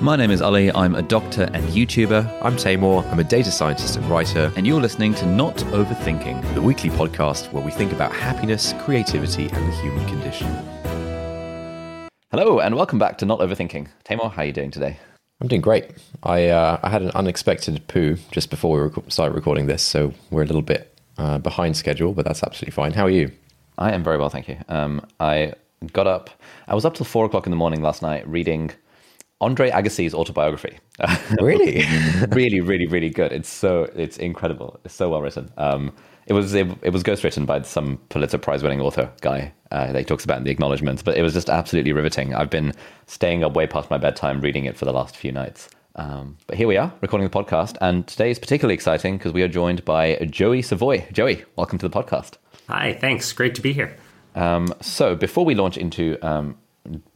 My name is Ali. I'm a doctor and YouTuber, I'm Taimur. I'm a data scientist and writer, and you're listening to Not Overthinking. the weekly podcast where we think about happiness, creativity, and the human condition. Hello, and welcome back to Not Overthinking. Taimur, how are you doing today? I'm doing great. I uh, I had an unexpected poo just before we rec- started recording this, so we're a little bit uh, behind schedule, but that's absolutely fine. How are you? I am very well, thank you. Um, I got up. I was up till four o'clock in the morning last night reading Andre Agassi's autobiography. Really? really, really, really good. It's so it's incredible. It's so well written. Um, it was it, it was ghostwritten by some Pulitzer Prize winning author guy uh, that he talks about in the acknowledgements, but it was just absolutely riveting. I've been staying up way past my bedtime reading it for the last few nights. Um, but here we are recording the podcast, and today is particularly exciting because we are joined by Joey Savoie. Joey, welcome to the podcast. Hi, thanks. Great to be here. Um, so before we launch into um,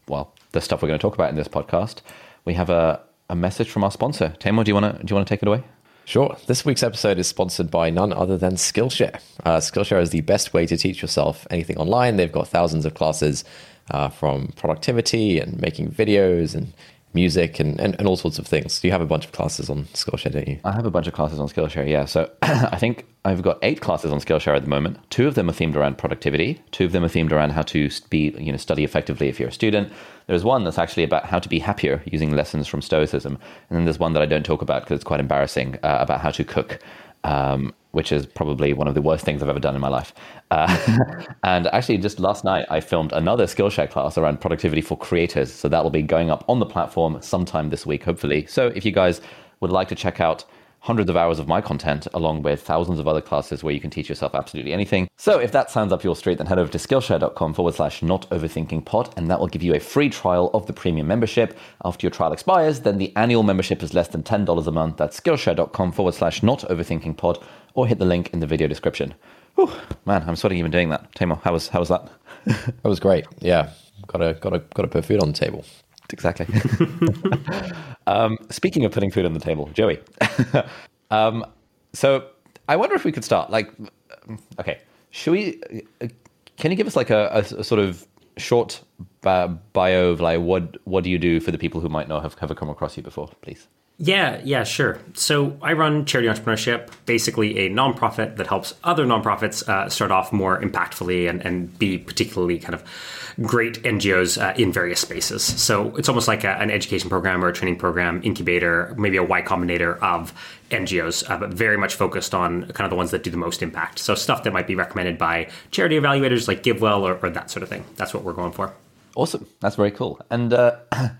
well the stuff we're going to talk about in this podcast, we have a, a message from our sponsor. Taimur, do you want to do you want to take it away? Sure. This week's episode is sponsored by none other than Skillshare. Uh, Skillshare is the best way to teach yourself anything online. They've got thousands of classes uh, from productivity and making videos and music and, and, and all sorts of things. You have a bunch of classes on Skillshare, don't you? I have a bunch of classes on Skillshare, yeah. So I think I've got eight classes on Skillshare at the moment. Two of them are themed around productivity. Two of them are themed around how to be, you know, study effectively if you're a student. There's one that's actually about how to be happier using lessons from Stoicism, and then there's one that I don't talk about because it's quite embarrassing uh, about how to cook. Um, which is probably one of the worst things I've ever done in my life. Uh, and actually, just last night, I filmed another Skillshare class around productivity for creators. So that will be going up on the platform sometime this week, hopefully. So if you guys would like to check out hundreds of hours of my content along with thousands of other classes where you can teach yourself absolutely anything. So if that sounds up your street, then head over to skillshare.com forward slash not overthinking pod, and that will give you a free trial of the premium membership. After your trial expires, then the annual membership is less than $10 a month. That's skillshare.com forward slash not overthinking pod, or hit the link in the video description. Whew, man, I'm sweating even doing that. Taimur, how was how was that? That was great. Yeah. Gotta, gotta, gotta put food on the table. Exactly. um, speaking of putting food on the table, Joey. um, so I wonder if we could start. Like, okay, should we? Can you give us like a, a, a sort of short bio of like what what do you do for the people who might not have ever come across you before, please? Yeah, yeah, sure. So I run Charity Entrepreneurship, basically a nonprofit that helps other nonprofits uh, start off more impactfully and, and be particularly kind of great NGOs uh, in various spaces. So it's almost like a, an education program or a training program, incubator, maybe a Y Combinator of NGOs, uh, but very much focused on kind of the ones that do the most impact. So stuff that might be recommended by charity evaluators like GiveWell or, or that sort of thing. That's what we're going for. Awesome. That's very cool. And uh,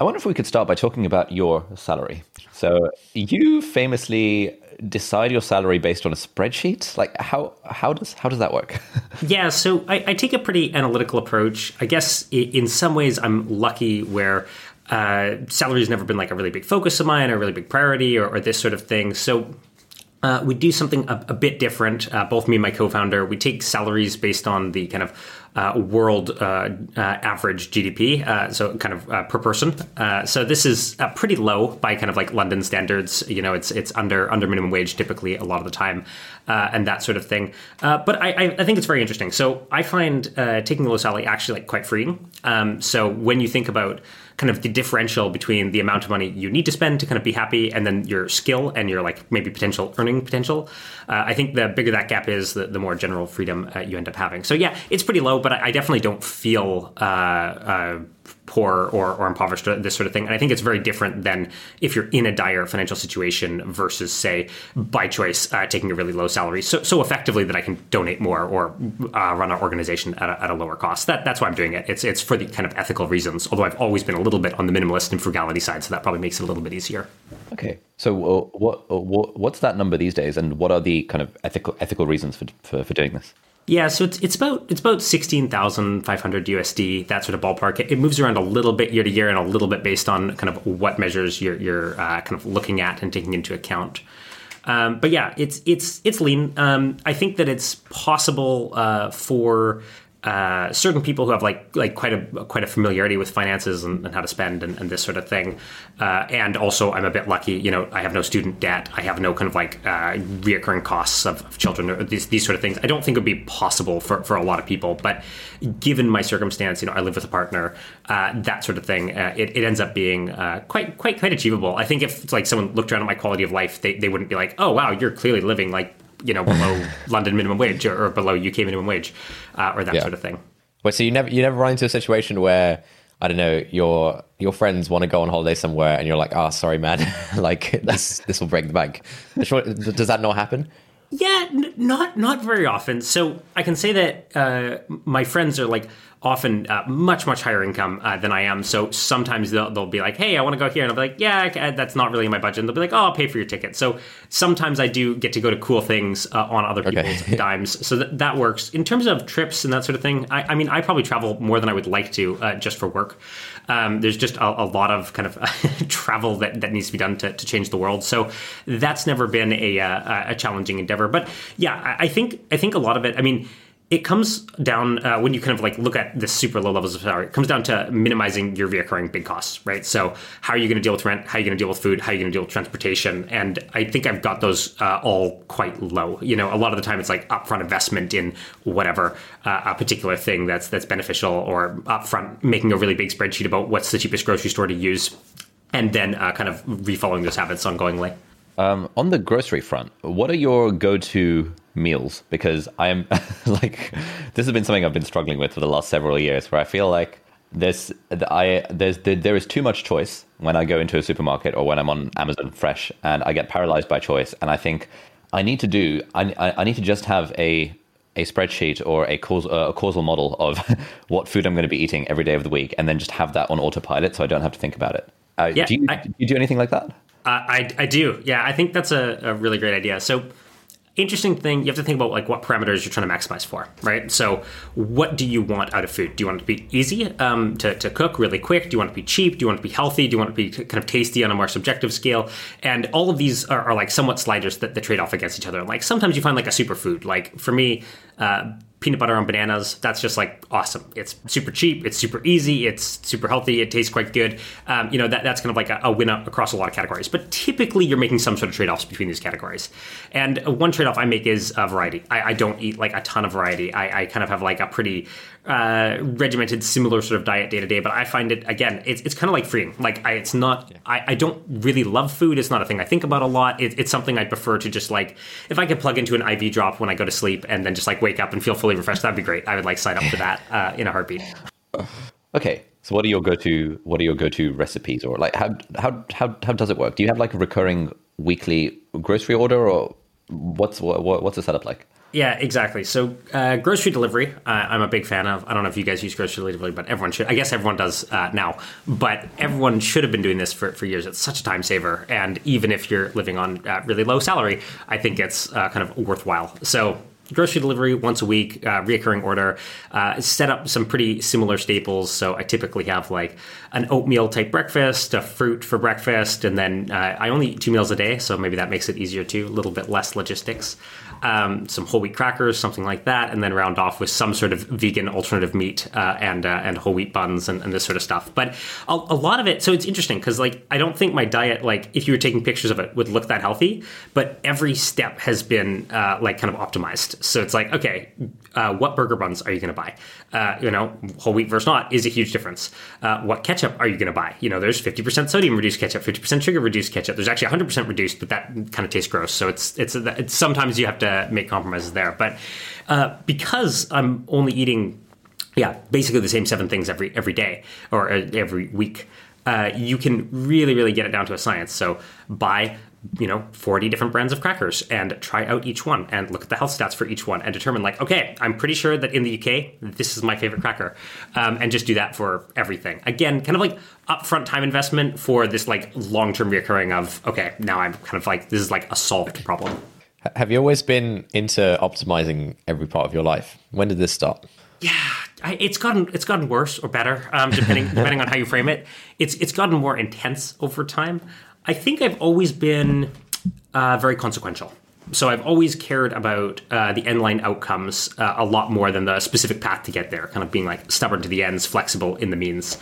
I wonder if we could start by talking about your salary. So you famously decide your salary based on a spreadsheet. Like how how does how does that work? yeah, so I, I, take a pretty analytical approach. I guess in some ways I'm lucky where uh, salary has never been like a really big focus of mine or a really big priority or, or this sort of thing. So uh, we do something a, a bit different. Uh, both me and my co-founder, we take salaries based on the kind of world uh, uh, average GDP, uh, so kind of per person. so this is pretty low by kind of like London standards. You know, it's it's under under minimum wage typically a lot of the time, and that sort of thing. but I, I think it's very interesting. So I find taking the low salary actually like quite freeing. Um, so when you think about kind of the differential between the amount of money you need to spend to kind of be happy and then your skill and your like maybe potential earning potential. Uh, I think the bigger that gap is, the, the more general freedom uh, you end up having. So yeah, it's pretty low, but I, I definitely don't feel uh, uh poor or, or impoverished, this sort of thing. And I think it's very different than if you're in a dire financial situation versus, say, by choice, uh, taking a really low salary so, so effectively that I can donate more or uh, run our organization at a, at a, lower cost. That, that's why I'm doing it. It's, it's for the kind of ethical reasons, although I've always been a little bit on the minimalist and frugality side, so that probably makes it a little bit easier. Okay. So uh, what, uh, what what's that number these days, and what are the kind of ethical ethical reasons for, for, for doing this? Yeah, so it's it's about it's about sixteen thousand five hundred USD, that sort of ballpark. It, it, moves around a little bit year to year, and a little bit based on kind of what measures you're you're uh, kind of looking at and taking into account. Um, but yeah, it's it's it's lean. Um, I think that it's possible uh, for uh, certain people who have like like quite a quite a familiarity with finances and, and how to spend and, and, this sort of thing. Uh, and also, I'm a bit lucky. You know, I have no student debt. I have no kind of like uh, reoccurring costs of, of, children or these these sort of things. I don't think it would be possible for, for a lot of people. But given my circumstance, you know, I live with a partner. Uh, that sort of thing. Uh, it, it, ends up being uh, quite quite quite achievable. I think if like someone looked around at my quality of life, they, they wouldn't be like, oh wow, you're clearly living like you know below London minimum wage or, or, below UK minimum wage uh, or that yeah. sort of thing. Wait, so you never you never run into a situation where I don't know your your friends want to go on holiday somewhere and you're like, oh, sorry, man, like this this will break the bank. Does that not happen? Yeah, n- not not very often. So I can say that uh, my friends are like often uh, much much higher income uh, than I am. So sometimes they'll, they'll be like, "Hey, I want to go here," and I'll be like, "Yeah, that's not really in my budget." And they'll be like, "Oh, I'll pay for your ticket." So sometimes I do get to go to cool things uh, on other people's okay. dimes. So that that works. In terms of trips and that sort of thing, I, I mean, I probably travel more than I would like to uh, just for work. Um, there's just a, a, lot of kind of travel that, that needs to be done to, to change the world. So that's never been a, uh, a challenging endeavor. But yeah, I, I think I think a lot of it. I mean it comes down uh, when you kind of like look at the super low levels of salary. It comes down to minimizing your reoccurring big costs, right? So how are you going to deal with rent? How are you going to deal with food? How are you going to deal with transportation? And I think I've got those uh, all quite low. You know, a lot of the time it's like upfront investment in whatever uh, a particular thing that's that's beneficial, or upfront making a really big spreadsheet about what's the cheapest grocery store to use, and then uh, kind of refollowing those habits ongoingly. Um, on the grocery front, what are your go-to meals because I'm like this has been something I've been struggling with for the last several years where I feel like there's I there's there is too much choice when I go into a supermarket or when I'm on Amazon Fresh and I get paralyzed by choice and I think I need to do I I need to just have a a spreadsheet or a causal, uh, a causal model of what food I'm going to be eating every day of the week, and then just have that on autopilot so I don't have to think about it. Uh, yeah, do, you, I, do you do anything like that? Uh, I, I do. Yeah, I think that's a, a really great idea. So interesting thing you have to think about like what parameters you're trying to maximize for right? So what do you want out of food? Do you want it to be easy um, to, to cook really quick? Do you want it to be cheap? Do you want it to be healthy? Do you want it to be kind of tasty on a more subjective scale? And all of these are, are like somewhat sliders that, that trade off against each other. Like sometimes you find like a superfood. Like for me uh, peanut butter on bananas. That's just like awesome. It's super cheap. It's super easy. It's super healthy. It tastes quite good. Um, you know, that, that's kind of like a, a win across a lot of categories. But typically, you're making some sort of trade offs between these categories. And one trade off I make is uh, variety. I, I, don't eat like a ton of variety. I, I kind of have like a pretty uh, regimented, similar sort of diet day to day. But I find it again, it's, it's kind of like freeing. Like I, it's not. Yeah. I, I don't really love food. It's not a thing I think about a lot. It, it's something I prefer to just like if I could plug into an IV drop when I go to sleep and then just like wake up and feel fully refreshed. That'd be great. I would like sign up for that uh, in a heartbeat. Okay, so what are your go-to what are your go-to recipes or like how how how how does it work? Do you have like a recurring weekly grocery order or what's what, what's the setup like? Yeah, exactly. So, uh, grocery delivery, uh, I'm a big fan of. I don't know if you guys use grocery delivery, but everyone should. I guess everyone does uh, now, but everyone should have been doing this for, for years. It's such a time saver. And even if you're living on uh, really low salary, I think it's uh, kind of worthwhile. So, grocery delivery once a week, uh, reoccurring order. Uh, set up some pretty similar staples. So I typically have like an oatmeal type breakfast, a fruit for breakfast, and then uh, I only eat two meals a day, so maybe that makes it easier too. A little bit less logistics um, some whole wheat crackers, something like that, and then round off with some sort of vegan alternative meat uh, and uh, and whole wheat buns and, and, this sort of stuff. But a, a lot of it, so it's interesting because like I don't think my diet, like if you were taking pictures of it, would look that healthy. But every step has been uh, like kind of optimized. So it's like okay, uh, what burger buns are you going to buy? Uh, you know, whole wheat versus not is a huge difference. Uh, what ketchup are you going to buy? You know, there's 50% sodium reduced ketchup, 50% sugar reduced ketchup. There's actually 100% reduced, but that kind of tastes gross. So it's it's, it's sometimes you have to make compromises there. But uh, because I'm only eating, yeah, basically the same seven things every every day or uh, every week, uh, you can really really get it down to a science. So buy you know 40 different brands of crackers and try out each one and look at the health stats for each one and determine like okay i'm pretty sure that in the uk this is my favorite cracker um, and just do that for everything again kind of like upfront time investment for this like long-term reoccurring of okay now i'm kind of like this is like a solved problem Have you always been into optimizing every part of your life? When did this start? Yeah, I, it's gotten it's gotten worse or better, um, depending depending on how you frame it. It's it's gotten more intense over time. I think I've always been uh, very consequential. So I've always cared about uh, the end line outcomes uh, a lot more than the specific path to get there. Kind of being like stubborn to the ends, flexible in the means.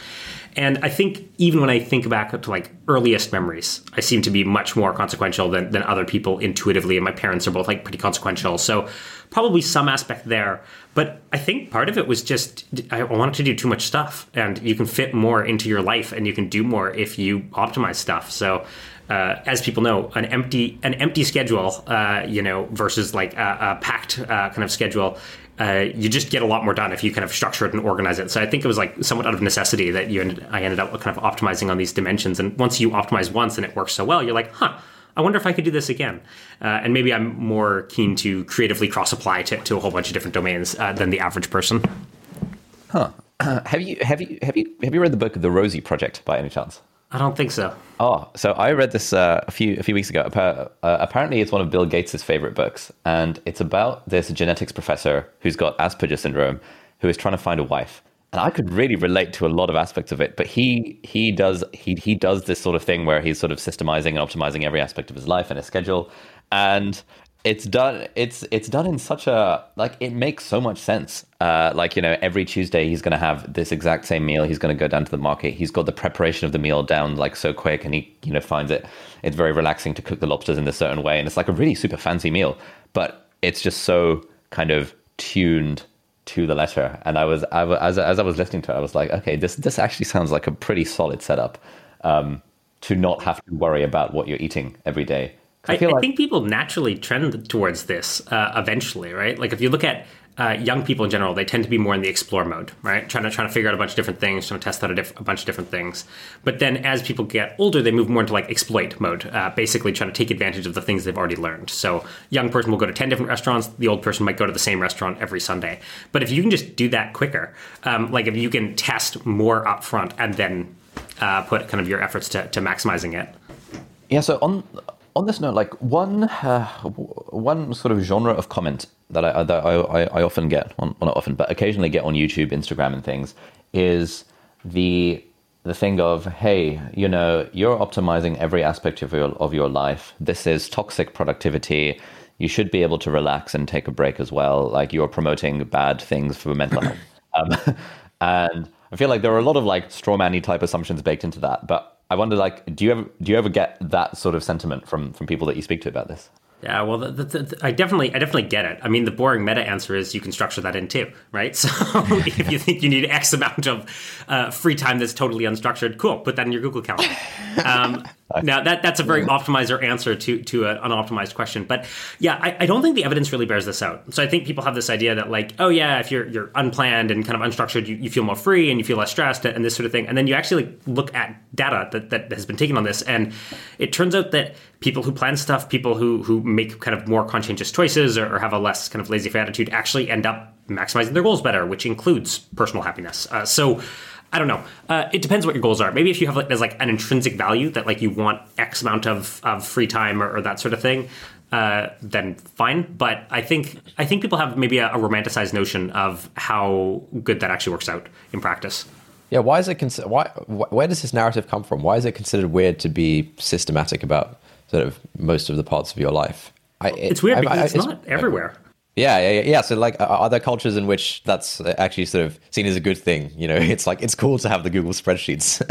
And I think even when I think back to like earliest memories, I seem to be much more consequential than, than other people intuitively. And my parents are both like pretty consequential. So probably some aspect there. But I think part of it was just I wanted to do too much stuff. And you can fit more into your life and you can do more if you optimize stuff. So uh, as people know, an empty an empty schedule, uh, you know, versus like a, a packed uh, kind of schedule uh, you just get a lot more done if you kind of structure it and organize it. So I think it was like somewhat out of necessity that you ended, I ended up kind of optimizing on these dimensions. And once you optimize once and it works so well, you're like, huh, I wonder if I could do this again. Uh, and maybe I'm more keen to creatively cross apply to, to a whole bunch of different domains uh, than the average person. Huh. have you have you have you have you read the book The Rosie Project by any chance? I don't think so. Oh, so I read this uh, a few a few weeks ago. Uh, apparently, it's one of Bill Gates' favorite books, and it's about this genetics professor who's got Asperger syndrome, who is trying to find a wife. And I could really relate to a lot of aspects of it. But he he does he he does this sort of thing where he's sort of systemizing and optimizing every aspect of his life and his schedule, and it's done it's it's done in such a like it makes so much sense. Uh, like you know every tuesday he's going to have this exact same meal. He's going to go down to the market. He's got the preparation of the meal down like so quick and he you know finds it it's very relaxing to cook the lobsters in a certain way and it's like a really super fancy meal. But it's just so kind of tuned to the letter and i was, I as, as i was listening to it i was like okay this this actually sounds like a pretty solid setup um, to not have to worry about what you're eating every day I, I, like... think people naturally trend towards this uh, eventually, right? Like if you look at uh, young people in general, they tend to be more in the explore mode, right? Trying to trying to figure out a bunch of different things, trying to test out a, diff- a bunch of different things. But then as people get older, they move more into like exploit mode, uh, basically trying to take advantage of the things they've already learned. So young person will go to ten different restaurants. The old person might go to the same restaurant every Sunday. But if you can just do that quicker, um, like if you can test more upfront and then uh, put kind of your efforts to, to maximizing it. Yeah. So on on this note, like one uh, one sort of genre of comment that I that I, I often get, well, not often, but occasionally get on YouTube, Instagram, and things, is the the thing of hey, you know, you're optimizing every aspect of your of your life. This is toxic productivity. You should be able to relax and take a break as well. Like you're promoting bad things for mental health. Um, and I feel like there are a lot of like strawmanny type assumptions baked into that, but I wonder, like, do you ever do you ever get that sort of sentiment from from people that you speak to about this? Yeah, well, the, the, the, I definitely, I definitely get it. I mean, the boring meta answer is you can structure that in too, right? So if you think you need X amount of uh, free time that's totally unstructured, cool, put that in your Google Calendar. Um, now that that's a very optimizer answer to to an unoptimized question, but yeah, I, I, don't think the evidence really bears this out. So I think people have this idea that like, oh yeah, if you're you're unplanned and kind of unstructured, you, you feel more free and you feel less stressed and this sort of thing. And then you actually like, look at data that that has been taken on this, and it turns out that people who plan stuff, people who who make kind of more conscientious choices or, or have a less kind of lazy attitude, actually end up maximizing their goals better, which includes personal happiness. Uh, so I don't know. Uh, it depends what your goals are. Maybe if you have like there's like an intrinsic value that like you want X amount of, of free time or, or that sort of thing, uh, then fine. But I think I think people have maybe a, a, romanticized notion of how good that actually works out in practice. Yeah, why is it? Cons- why? Where does this narrative come from? Why is it considered weird to be systematic about sort of most of the parts of your life? I, it, it's weird because I, I, it's, it's, not everywhere. Yeah, yeah, yeah. So, like, are there cultures in which that's actually sort of seen as a good thing? You know, it's like it's cool to have the Google spreadsheets.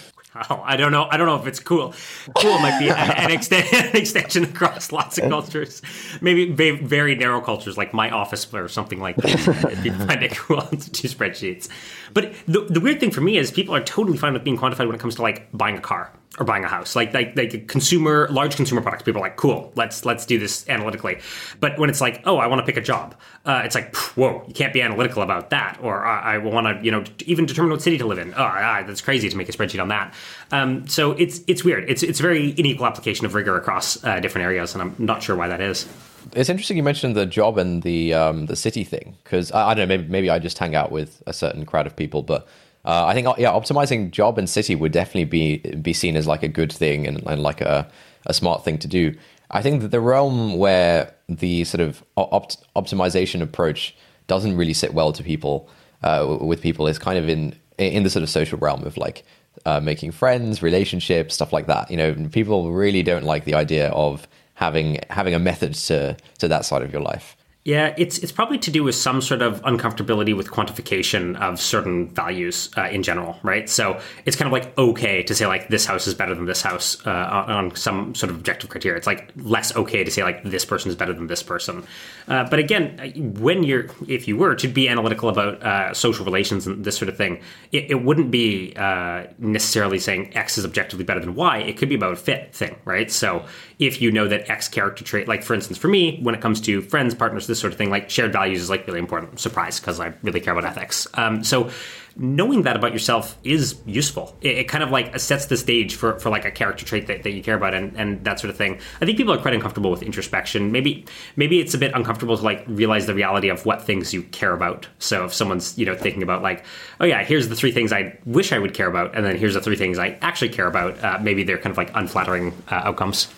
Oh, I don't know. I don't know if it's cool. Cool might be an, extent, an extension across lots of cultures. Maybe very narrow cultures like my office or something like that. you find it cool to do spreadsheets. But the, the weird thing for me is people are totally fine with being quantified when it comes to like buying a car or buying a house. Like like like consumer large consumer products. People are like, cool, let's let's do this analytically. But when it's like, oh, I want to pick a job, uh, it's like, whoa, you can't be analytical about that. Or I want to, you know, even determine what city to live in. Oh, ah, that's crazy to make a spreadsheet on that. Um, so it's it's weird. It's it's very unequal application of rigor across uh, different areas, and I'm not sure why that is. It's interesting you mentioned the job and the um, the city thing because I, I, don't know maybe maybe I just hang out with a certain crowd of people, but uh, I think yeah, optimizing job and city would definitely be be seen as like a good thing and, and like a, a smart thing to do. I think that the realm where the sort of opt- optimization approach doesn't really sit well to people uh, with people is kind of in in the sort of social realm of like uh, making friends, relationships, stuff like that. You know, people really don't like the idea of having having a method to to that side of your life. Yeah, it's it's probably to do with some sort of uncomfortability with quantification of certain values uh, in general, right? So it's kind of like okay to say like this house is better than this house uh, on some sort of objective criteria. It's like less okay to say like this person is better than this person. Uh, but again, when you're if you were to be analytical about uh, social relations and this sort of thing, it, it wouldn't be uh, necessarily saying X is objectively better than Y. It could be about fit thing, right? So if you know that X character trait, like for instance, for me, when it comes to friends, partners, this sort of thing, like shared values is like really important. Surprise, because I really care about ethics. Um, so knowing that about yourself is useful. It, it, kind of like sets the stage for, for like a character trait that, that you care about and, and that sort of thing. I think people are quite uncomfortable with introspection. Maybe maybe it's a bit uncomfortable to like realize the reality of what things you care about. So if someone's you know thinking about like, oh yeah, here's the three things I wish I would care about, and then here's the three things I actually care about. Uh, maybe they're kind of like unflattering uh, outcomes.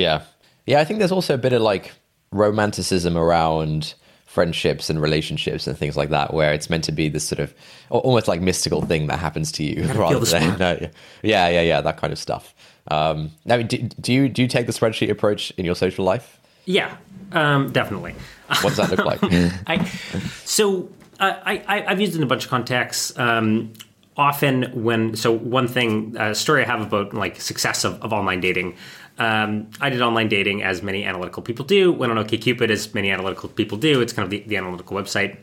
Yeah. Yeah, I think there's also a bit of like romanticism around friendships and relationships and things like that, where it's meant to be this sort of almost like mystical thing that happens to you, rather than no, yeah, yeah, yeah, that kind of stuff. Um, now, do, do you do you take the spreadsheet approach in your social life? Yeah, um, definitely. What does that look like? I, so uh, I, I have used it in a bunch of contexts. Um, often when so one thing a story I have about like success of, of online dating um, I did online dating as many analytical people do. Went on OkCupid as many analytical people do. It's kind of the, the analytical website.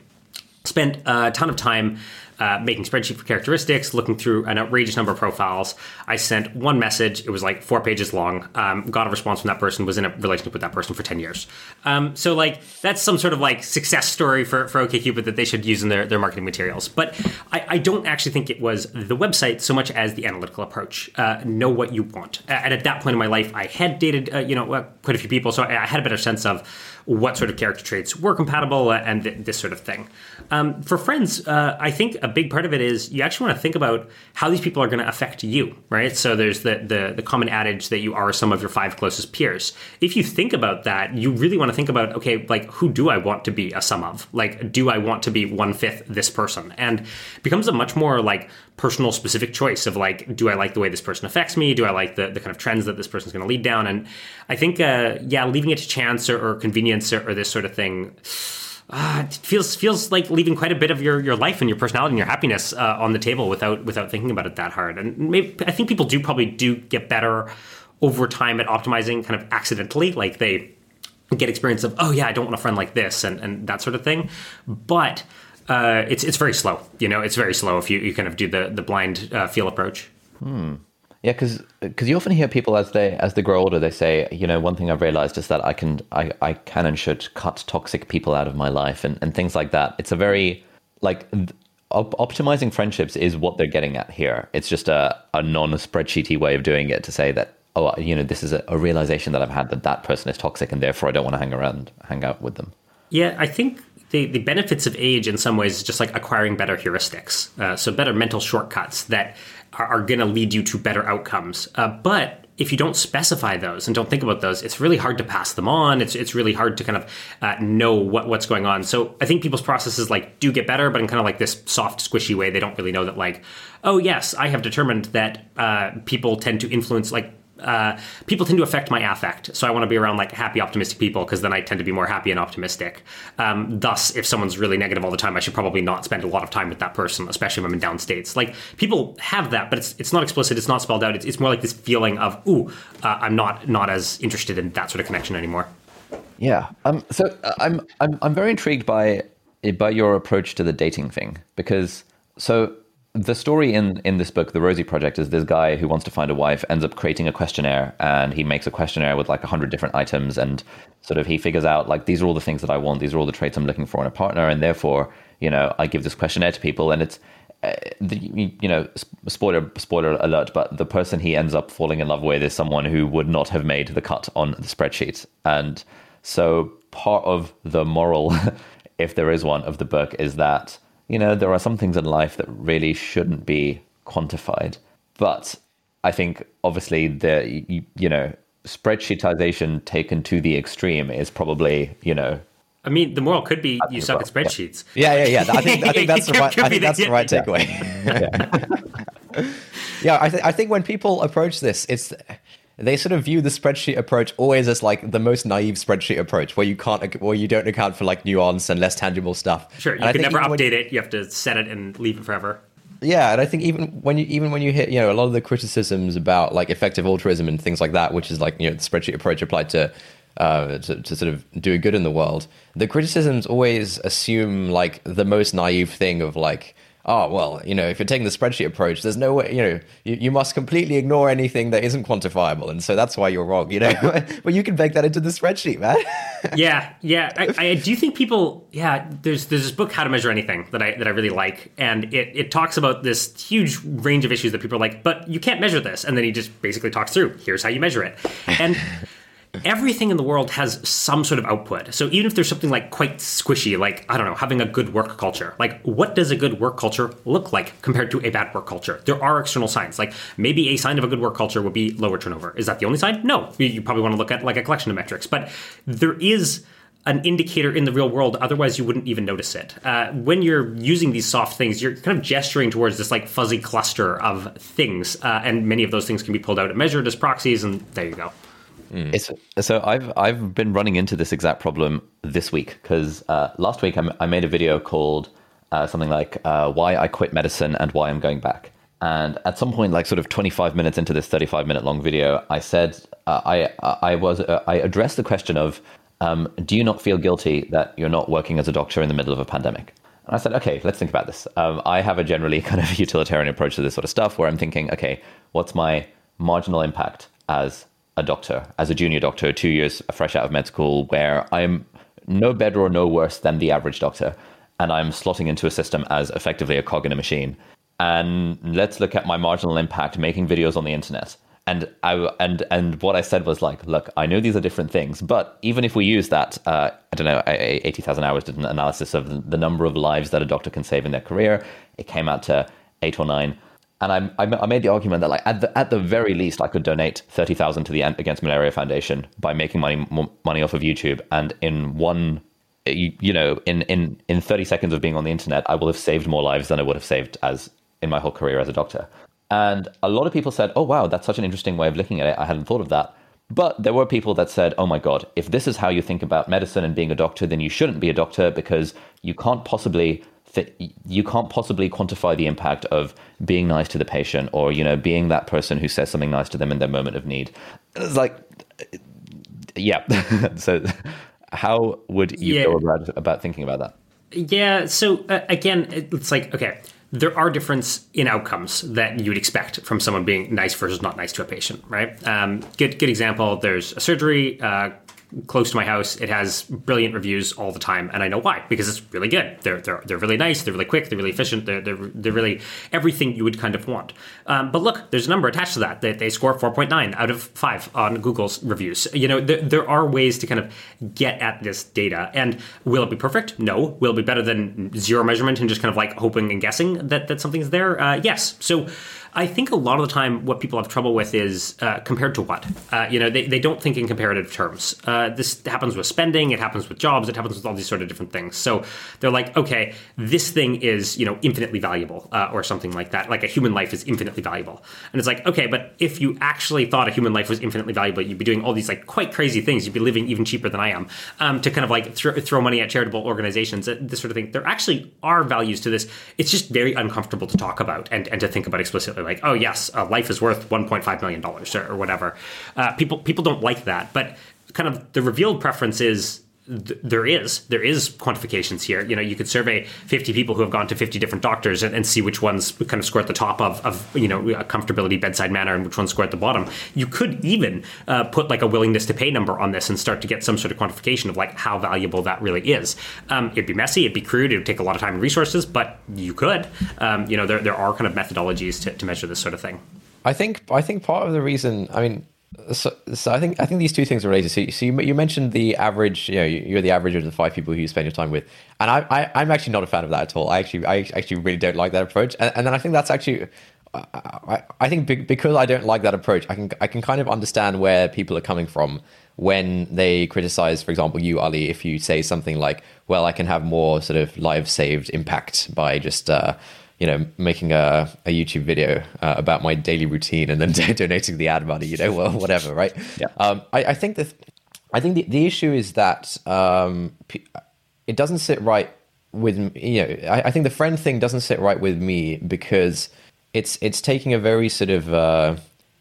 Spent a ton of time uh, making spreadsheet for characteristics, looking through an outrageous number of profiles. I sent one message. It was like four pages long. Um, got a response from that person. Was in a relationship with that person for ten years. Um, so like that's some sort of like success story for for OkCupid that they should use in their their marketing materials. But I, I don't actually think it was the website so much as the analytical approach. Uh, know what you want. And at that point in my life, I had dated uh, you know uh, quite a few people, so I, I had a better sense of what sort of character traits were compatible uh, and th- this sort of thing. Um, for friends, uh, I think a big part of it is you actually want to think about how these people are going to affect you, right? So there's the, the, the common adage that you are sum of your five closest peers. If you think about that, you really want to think about okay, like who do I want to be a sum of? Like, do I want to be one fifth this person? And becomes a much more like personal specific choice of like, do I like the way this person affects me? Do I like the, the kind of trends that this person's going to lead down? And I think, uh, yeah, leaving it to chance or, or convenience or, or, this sort of thing. Uh, it feels feels like leaving quite a bit of your, your life and your personality and your happiness uh, on the table without without thinking about it that hard. And maybe I think people do probably do get better over time at optimizing kind of accidentally, like they get experience of oh yeah I don't want a friend like this and, and that sort of thing. But uh, it's it's very slow. You know, it's very slow if you, you kind of do the the blind uh, feel approach. Hmm. Yeah, because you often hear people as they as they grow older, they say, you know, one thing I've realized is that I can I, I can and should cut toxic people out of my life and, and things like that. It's a very like op- optimizing friendships is what they're getting at here. It's just a, a non spreadsheety way of doing it to say that oh you know this is a, a realization that I've had that that person is toxic and therefore I don't want to hang around hang out with them. Yeah, I think the, the benefits of age in some ways is just like acquiring better heuristics. Uh, so better mental shortcuts that are, are going to lead you to better outcomes. Uh, but if you don't specify those and don't think about those, it's really hard to pass them on. It's it's really hard to kind of uh, know what what's going on. So I think people's processes like do get better, but in kind of like this soft, squishy way. They don't really know that like, oh yes, I have determined that uh, people tend to influence like uh, people tend to affect my affect. So I want to be around like happy, optimistic people because then I tend to be more happy and optimistic. Um, thus, if someone's really negative all the time, I should probably not spend a lot of time with that person, especially when I'm in down states. Like people have that, but it's it's not explicit. It's not spelled out. It's, it's more like this feeling of ooh, uh, I'm not not as interested in that sort of connection anymore. Yeah. Um. So uh, I'm I'm I'm very intrigued by by your approach to the dating thing because so the story in in this book, The Rosie Project, is this guy who wants to find a wife ends up creating a questionnaire, and he makes a questionnaire with like hundred different items, and sort of he figures out like these are all the things that I want, these are all the traits I'm looking for in a partner, and therefore, you know, I give this questionnaire to people, and it's uh, the, you know, spoiler spoiler alert, but the person he ends up falling in love with is someone who would not have made the cut on the spreadsheet, and so part of the moral, if there is one, of the book is that you know, there are some things in life that really shouldn't be quantified. But I think obviously the you, you know spreadsheetization taken to the extreme is probably you know I mean, the moral could be you suck at spreadsheets. Yeah, yeah, yeah. I think I think that's the right. I think that's the- right yeah. takeaway. yeah, I think I think when people approach this, it's they sort of view the spreadsheet approach always as like the most naive spreadsheet approach, where you can't, where you don't account for like nuance and less tangible stuff. Sure, you And can never update it. You have to set it and leave it forever. Yeah, and I think even when you even when you hit you know a lot of the criticisms about like effective altruism and things like that, which is like you know the spreadsheet approach applied to uh, to, to sort of doing good in the world, the criticisms always assume like the most naive thing of like. Oh well, you know, if you're taking the spreadsheet approach, there's no way, you know, you, you must completely ignore anything that isn't quantifiable, and so that's why you're wrong, you know. well, you can bake that into the spreadsheet, man. yeah, yeah. I, I do think people. Yeah, there's there's this book, How to Measure Anything, that I that I really like, and it it talks about this huge range of issues that people are like, but you can't measure this, and then he just basically talks through. Here's how you measure it, and. Everything in the world has some sort of output. So even if there's something like quite squishy, like I don't know, having a good work culture, like what does a good work culture look like compared to a bad work culture? There are external signs. Like maybe a sign of a good work culture would be lower turnover. Is that the only sign? No. You- probably want to look at like a collection of metrics, but there is an indicator in the real world. Otherwise, you wouldn't even notice it. Uh, when you're using these soft things, you're kind of gesturing towards this like fuzzy cluster of things, uh, and many of those things can be pulled out and measured as proxies, and there you go. It's, so I've I've been running into this exact problem this week because uh, last week I made a video called uh, something like uh, "Why I Quit Medicine and Why I'm Going Back." And at some point, like sort of 25 minutes into this 35 minute long video, I said uh, I I was uh, I addressed the question of um, Do you not feel guilty that you're not working as a doctor in the middle of a pandemic? And I said, okay, let's think about this. Um, I have a generally kind of utilitarian approach to this sort of stuff where I'm thinking, okay, what's my marginal impact as a doctor, as a junior doctor, two years fresh out of med school, where I'm no better or no worse than the average doctor, and I'm slotting into a system as effectively a cog in a machine. And let's look at my marginal impact making videos on the internet. And I and and what I said was like, look, I know these are different things, but even if we use that, uh, I don't know, eighty thousand hours did an analysis of the number of lives that a doctor can save in their career. It came out to eight or nine and I, I, made the argument that like at the at the very least I could donate thirty thousand to the Against Malaria Foundation by making money mo- money off of YouTube, and in one, you, you know, in in in thirty seconds of being on the internet, I will have saved more lives than I would have saved as in my whole career as a doctor. And a lot of people said, "Oh wow, that's such an interesting way of looking at it. I hadn't thought of that." But there were people that said, "Oh my god, if this is how you think about medicine and being a doctor, then you shouldn't be a doctor because you can't possibly." Th- You can't possibly quantify the impact of being nice to the patient, or you know, being that person who says something nice to them in their moment of need. It's like, yeah. so, how would you Yeah. go about about thinking about that? Yeah. So uh, again, it's like okay, there are difference in outcomes that you would expect from someone being nice versus not nice to a patient, right? Um, good good example. There's a surgery. Uh, Close to my house, it has brilliant reviews all the time, and I know why because it's really good. They're they're, they're really nice, they're really quick, they're really efficient, they're they're, they're really everything you would kind of want. Um, but look, there's a number attached to that. They, they score 4.9 out of five on Google's reviews. You know, there, there are ways to kind of get at this data, and will it be perfect? No. Will it be better than zero measurement and just kind of like hoping and guessing that that something's there? Uh, yes. So. I think a lot of the time, what people have trouble with is uh, compared to what? Uh, you know, they, they don't think in comparative terms. Uh, this happens with spending, it happens with jobs, it happens with all these sort of different things. So they're like, okay, this thing is, you know, infinitely valuable uh, or something like that. Like a human life is infinitely valuable. And it's like, okay, but if you actually thought a human life was infinitely valuable, you'd be doing all these like quite crazy things. You'd be living even cheaper than I am um, to kind of like throw, throw money at charitable organizations, uh, this sort of thing. There actually are values to this. It's just very uncomfortable to talk about and, and to think about explicitly. Like, oh yes, uh, life is worth 1.5 million dollars or, or whatever. Uh, people people don't like that, but kind of the revealed preference is th- there is there is quantifications here. You know, you could survey 50 people who have gone to 50 different doctors and, and see which ones kind of score at the top of, of you know a comfortability bedside manner and which ones score at the bottom. You could even uh, put like a willingness to pay number on this and start to get some sort of quantification of like how valuable that really is. Um, it'd be messy, it'd be crude, it would take a lot of time and resources, but you could. Um, you know, there there are kind of methodologies to, to measure this sort of thing. I think I think part of the reason, I mean, so, so I think I think these two things are related. So, so you, you mentioned the average, you know, you're the average of the five people who you spend your time with, and I, I I'm actually not a fan of that at all. I actually I actually really don't like that approach, and, and then I think that's actually I, I think because I don't like that approach, I can I can kind of understand where people are coming from when they criticize, for example, you Ali, if you say something like, "Well, I can have more sort of live saved impact by just." Uh, you know, making a, a YouTube video uh, about my daily routine and then donating the ad money, you know, well, whatever, right? Yeah. Um, I, I think that I think the, the issue is that um, it doesn't sit right with you know. I, I, think the friend thing doesn't sit right with me because it's it's taking a very sort of uh,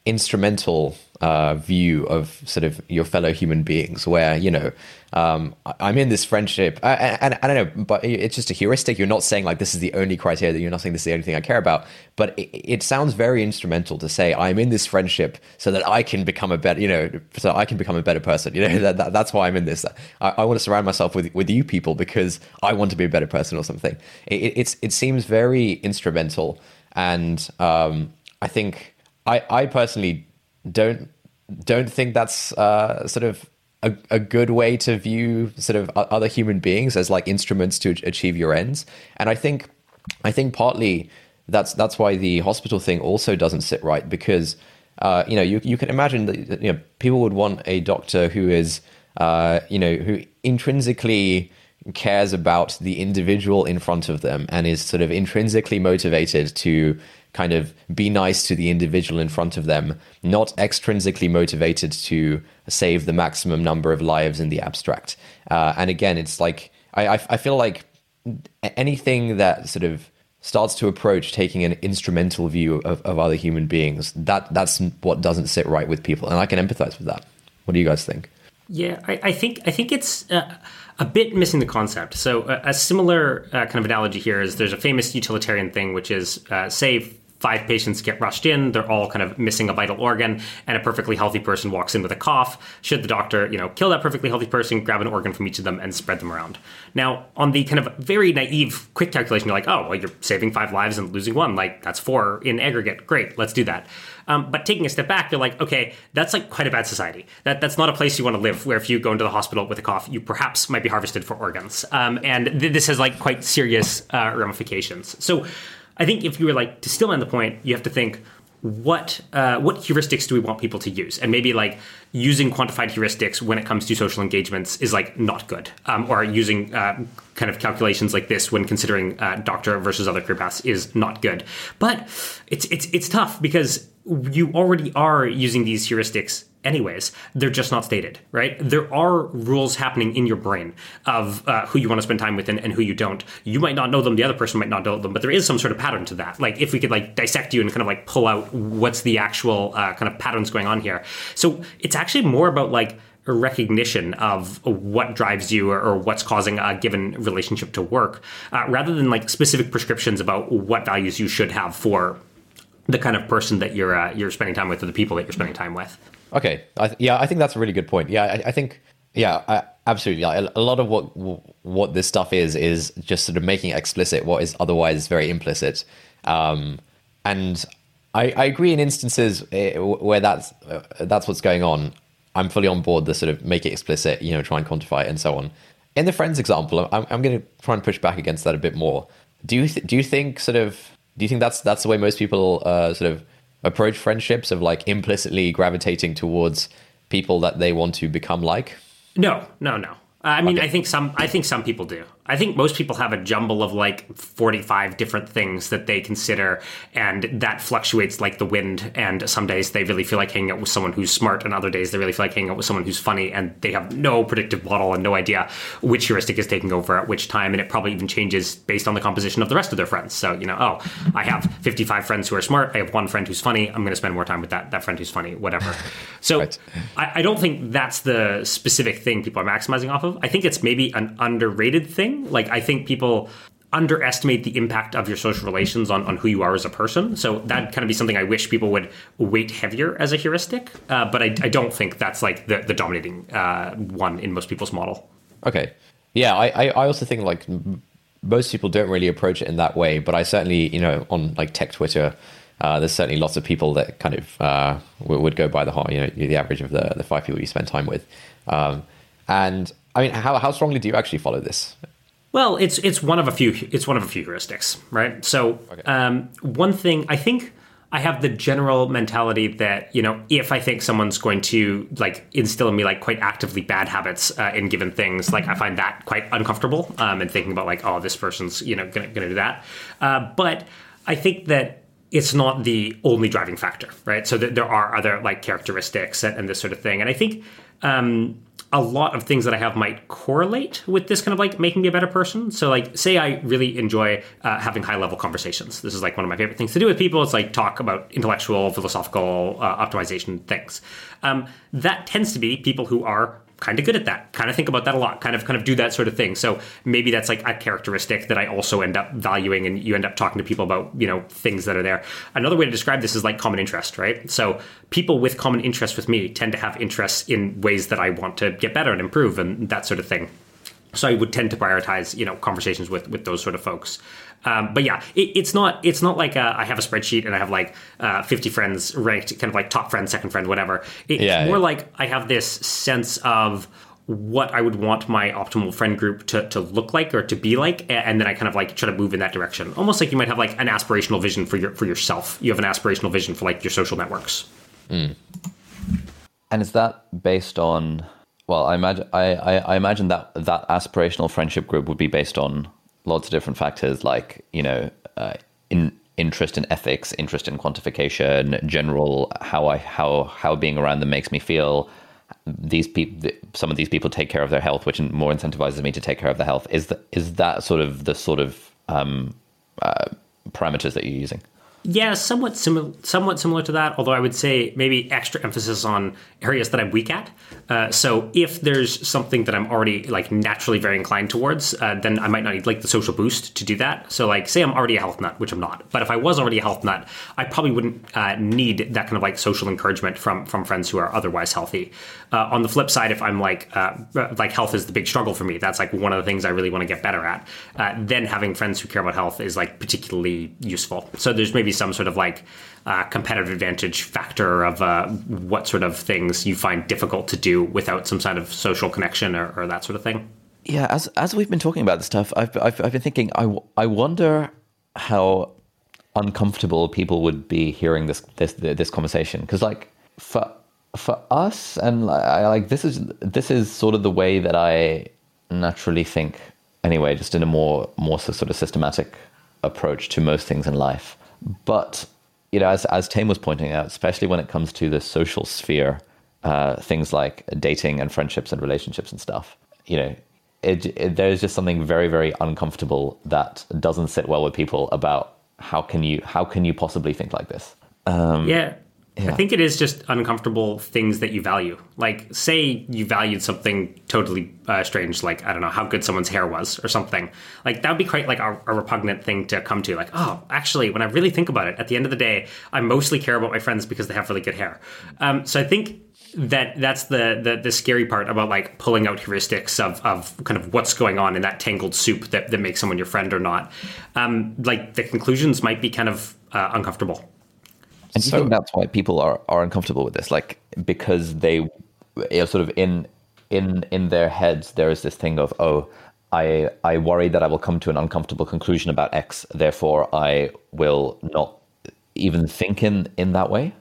instrumental uh, view of sort of your fellow human beings, where you know um, I'm in this friendship, and I, I, don't know, but it's just a heuristic. You're not saying like this is the only criteria. That you're not saying this is the only thing I care about, but it, it, sounds very instrumental to say I'm in this friendship so that I can become a better, you know, so I can become a better person. You know, that, that that's why I'm in this. I, I, want to surround myself with with you people because I want to be a better person or something. It, it's it seems very instrumental, and um, I think I I personally don't don't think that's uh, sort of a, a good way to view sort of other human beings as like instruments to achieve your ends. And I think I think partly that's that's why the hospital thing also doesn't sit right because uh, you know you you can imagine that you know people would want a doctor who is uh, you know who intrinsically cares about the individual in front of them and is sort of intrinsically motivated to kind of be nice to the individual in front of them, not extrinsically motivated to save the maximum number of lives in the abstract. Uh, and again, it's like I, I feel like anything that sort of starts to approach taking an instrumental view of, of other human beings, that that's what doesn't sit right with people, and I can empathize with that. What do you guys think? Yeah, I, I think I think it's. Uh, a bit missing the concept. So, uh, a similar uh, kind of analogy here is there's a famous utilitarian thing, which is uh, say five patients get rushed in they're all kind of missing a vital organ and a perfectly healthy person walks in with a cough. Should the doctor you know kill that perfectly healthy person grab an organ from each of them and spread them around. Now on the kind of very naive quick calculation you're like oh well you're saving five lives and losing one. Like that's four in aggregate. Great let's do that. Um, but taking a step back you're like okay that's like quite a bad society. That, that's not a place you want to live where if you go into the hospital with a cough you perhaps might be harvested for organs. Um, and th- this has like quite serious uh, ramifications. So I think if you were like to still end the point, you have to think what uh, what heuristics do we want people to use, and maybe like using quantified heuristics when it comes to social engagements is like not good, um, or using uh, kind of calculations like this when considering uh, doctor versus other career paths is not good. But it's it's it's tough because you already are using these heuristics anyways. They're just not stated, right? There are rules happening in your brain of uh, who you want to spend time with and, and, who you don't. You might not know them, the other person might not know them, but there is some sort of pattern to that. Like if we could like dissect you and kind of like pull out what's the actual uh, kind of patterns going on here. So it's actually more about like a recognition of what drives you or, or, what's causing a given relationship to work, uh, rather than like specific prescriptions about what values you should have for the kind of person that you're uh, you're spending time with or the people that you're spending time with. Okay, I th- yeah, I think that's a really good point. Yeah, I, I think yeah, I, absolutely. Yeah, a lot of what what this stuff is is just sort of making explicit what is otherwise very implicit, um, and I, I, agree in instances eh, where that's uh, that's what's going on. I'm fully on board the sort of make it explicit, you know, try and quantify it and so on. In the friends example, I'm, I'm going to try and push back against that a bit more. Do you th- do you think sort of do you think that's that's the way most people uh, sort of approach friendships of like implicitly gravitating towards people that they want to become like? No, no, no. I mean, okay. I think some. I think some people do. I think most people have a jumble of like 45 different things that they consider, and that fluctuates like the wind. And some days they really feel like hanging out with someone who's smart, and other days they really feel like hanging out with someone who's funny, and they have no predictive model and no idea which heuristic is taking over at which time. And it probably even changes based on the composition of the rest of their friends. So, you know, oh, I have 55 friends who are smart. I have one friend who's funny. I'm going to spend more time with that, that friend who's funny, whatever. So right. I, I don't think that's the specific thing people are maximizing off of. I think it's maybe an underrated thing like I think people underestimate the impact of your social relations on, on who you are as a person. So that kind of be something I wish people would weight heavier as a heuristic. Uh, but I, I, don't think that's like the, the dominating uh, one in most people's model. Okay. Yeah, I, I also think like most people don't really approach it in that way. But I certainly, you know, on like tech Twitter, uh, there's certainly lots of people that kind of uh, would go by the heart, you know, the average of the, the five people you spend time with. Um, and I mean, how, how strongly do you actually follow this? Well, it's it's one of a few it's one of a few heuristics, right? So okay. um, one thing I think I have the general mentality that you know if I think someone's going to like instill in me like quite actively bad habits uh, in given things, like I find that quite uncomfortable. Um, and thinking about like oh this person's you know gonna, gonna do that, uh, but I think that it's not the only driving factor, right? So th- there are other like characteristics and, and, this sort of thing, and I think um, a lot of things that I have might correlate with this kind of like making me a better person. So, like, say I really enjoy uh, having high level conversations. This is like one of my favorite things to do with people. It's like talk about intellectual, philosophical uh, optimization things. Um, that tends to be people who are kind of good at that. Kind of think about that a lot. Kind of kind of do that sort of thing. So maybe that's like a characteristic that i also end up valuing and you end up talking to people about you know things that are there. Another way to describe this is like common interest right? So people with common interest with me tend to have interests in ways that i want to get better and improve and that sort of thing. So I would tend to prioritize, you know, conversations with with those sort of folks. Um, but yeah, it, it's not it's not like uh, I have a spreadsheet and I have like uh, 50 friends ranked, kind of like top friend, second friend, whatever. It's yeah, more yeah. like I have this sense of what I would want my optimal friend group to, to look like or to be like, and then I kind of like try to move in that direction. Almost like you might have like an aspirational vision for your for yourself. You have an aspirational vision for like your social networks. Mm. And is that based on well, I imagine I, I, I, imagine that that aspirational friendship group would be based on lots of different factors, like you know, uh, in interest in ethics, interest in quantification, general how I how how being around them makes me feel. These people, some of these people take care of their health, which more incentivizes me to take care of the health. Is that is that sort of the sort of um, uh, parameters that you're using? Yeah, somewhat similar, somewhat similar to that. Although I would say maybe extra emphasis on areas that I'm weak at. Uh, so if there's something that I'm already like naturally very inclined towards, uh, then I might not need like the social boost to do that. So like, say I'm already a health nut, which I'm not. But if I was already a health nut, I probably wouldn't uh, need that kind of like social encouragement from from friends who are otherwise healthy. Uh, on the flip side, if I'm like uh, like health is the big struggle for me, that's like one of the things I really want to get better at. Uh, then having friends who care about health is like particularly useful. So there's maybe some sort of like uh, competitive advantage factor of uh, what sort of things you find difficult to do without some sort of social connection or, or, that sort of thing. Yeah, as as we've been talking about this stuff, I've I've, I've been thinking. I, I wonder how uncomfortable people would be hearing this this this conversation because like for for us and I, like this is this is sort of the way that I naturally think anyway, just in a more more sort of systematic approach to most things in life. But you know, as as Taimur was pointing out, especially when it comes to the social sphere, uh, things like dating and friendships and relationships and stuff, you know, it, it, there's just something very very uncomfortable that doesn't sit well with people about how can you how can you possibly think like this? Um, yeah, yeah. I think it is just uncomfortable things that you value. Like, say you valued something totally uh, strange, like I don't know how good someone's hair was or something. Like that would be quite like a, a, repugnant thing to come to. Like, oh, actually, when I really think about it, at the end of the day, I mostly care about my friends because they have really good hair. Um, so I think that that's the, the, the scary part about like pulling out heuristics of of kind of what's going on in that tangled soup that that makes someone your friend or not. Um, like the conclusions might be kind of uh, uncomfortable. And do you think that's why people are, are uncomfortable with this? Like because they you know, sort of in in in their heads there is this thing of oh I I worry that I will come to an uncomfortable conclusion about X, therefore I will not even think in in that way.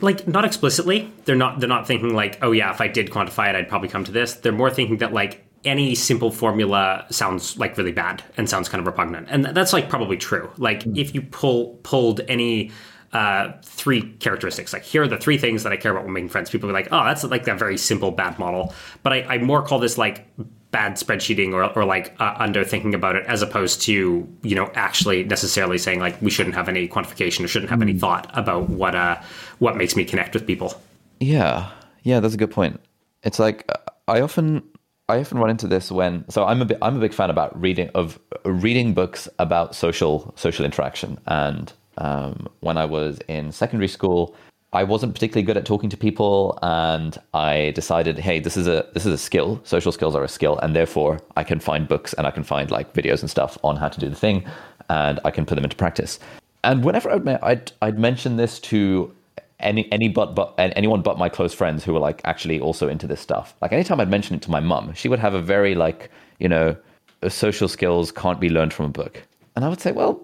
Like not explicitly, they're not they're not thinking like oh yeah if I did quantify it I'd probably come to this. They're more thinking that like any simple formula sounds like really bad and sounds kind of repugnant, and that's like probably true. Like mm. if you pull pulled any uh, three characteristics. Like here are the three things that I care about when making friends. People be like, oh, that's like that very simple bad model. But I, I more call this like bad spreadsheeting or, or like uh, under thinking about it as opposed to you know actually necessarily saying like we shouldn't have any quantification or shouldn't have mm. any hmm. thought about what uh what makes me connect with people. Yeah, yeah, that's a good point. It's like I often I often run into this when so I'm a bit, I'm a big fan about reading of reading books about social social interaction and um, when I was in secondary school, I wasn't particularly good at talking to people, and I decided, hey, this is a this is a skill. Social skills are a skill, and therefore I can find books and I can find like videos and stuff on how to do the thing, and I can put them into practice. And whenever I'd I'd, I'd mention this to any any but but anyone but my close friends who were like actually also into this stuff. Like anytime I'd mention it to my mum, she would have a very like you know social skills can't be learned from a book and I would say, well,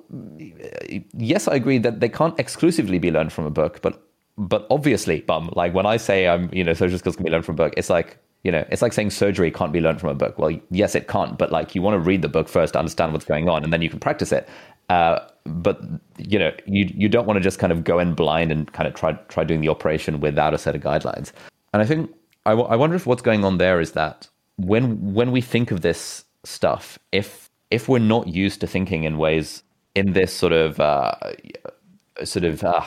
yes, I agree that they can't exclusively be learned from a book, but but obviously, bum, like when I say I'm, you know, social skills can be learned from a book, it's like, you know, it's like saying surgery can't be learned from a book. Well, yes, it can't, but like you want to read the book first to understand what's going on, and then you can practice it. Uh, but you know, you you don't want to just kind of go in blind and kind of try try doing the operation without a set of guidelines. And I think I, w- I wonder if what's going on there is that when when we think of this stuff, if if we're not used to thinking in ways in this sort of uh, sort of uh,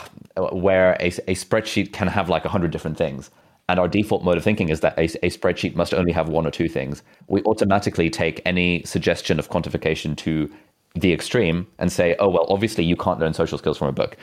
where a, a spreadsheet can have like a hundred different things, and our default mode of thinking is that a, a spreadsheet must only have one or two things, we automatically take any suggestion of quantification to the extreme and say, oh well, obviously you can't learn social skills from a book,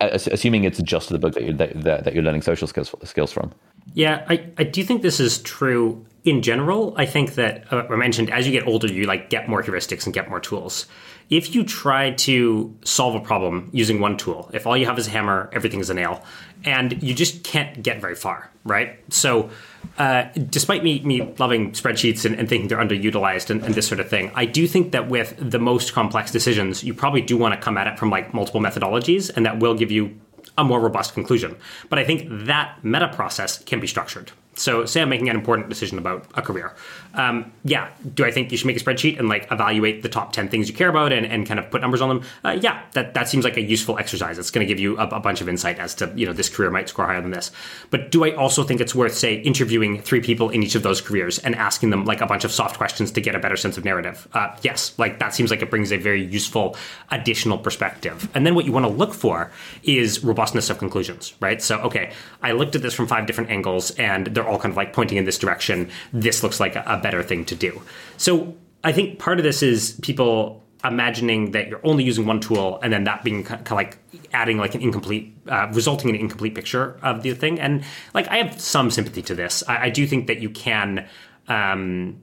assuming it's just the book that you're that, that you're learning social skills skills from. Yeah, I, I do think this is true in general. I think that uh, I mentioned as you get older, you like get more heuristics and get more tools. If you try to solve a problem using one tool, if all you have is a hammer, everything is a nail, and you just can't get very far, right? So, uh, despite me me loving spreadsheets and, and thinking they're underutilized and, and, this sort of thing, I do think that with the most complex decisions, you probably do want to come at it from like multiple methodologies, and that will give you a more robust conclusion. But I think that meta process can be structured. So, say I'm making an important decision about a career. Um, yeah, do I think you should make a spreadsheet and like evaluate the top 10 things you care about and, and kind of put numbers on them? Uh, yeah, that, that seems like a useful exercise. It's going to give you a, a, bunch of insight as to, you know, this career might score higher than this. But do I also think it's worth, say, interviewing three people in each of those careers and asking them like a bunch of soft questions to get a better sense of narrative? Uh, yes, like that seems like it brings a very useful additional perspective. And then what you want to look for is robustness of conclusions, right? So, okay, I looked at this from five different angles and they're all kind of like pointing in this direction. This looks like a, a better thing to do. So I think part of this is people imagining that you're only using one tool and then that being kind of like adding like an incomplete uh, resulting in an incomplete picture of the thing and like i have some sympathy to this i, I do think that you can um,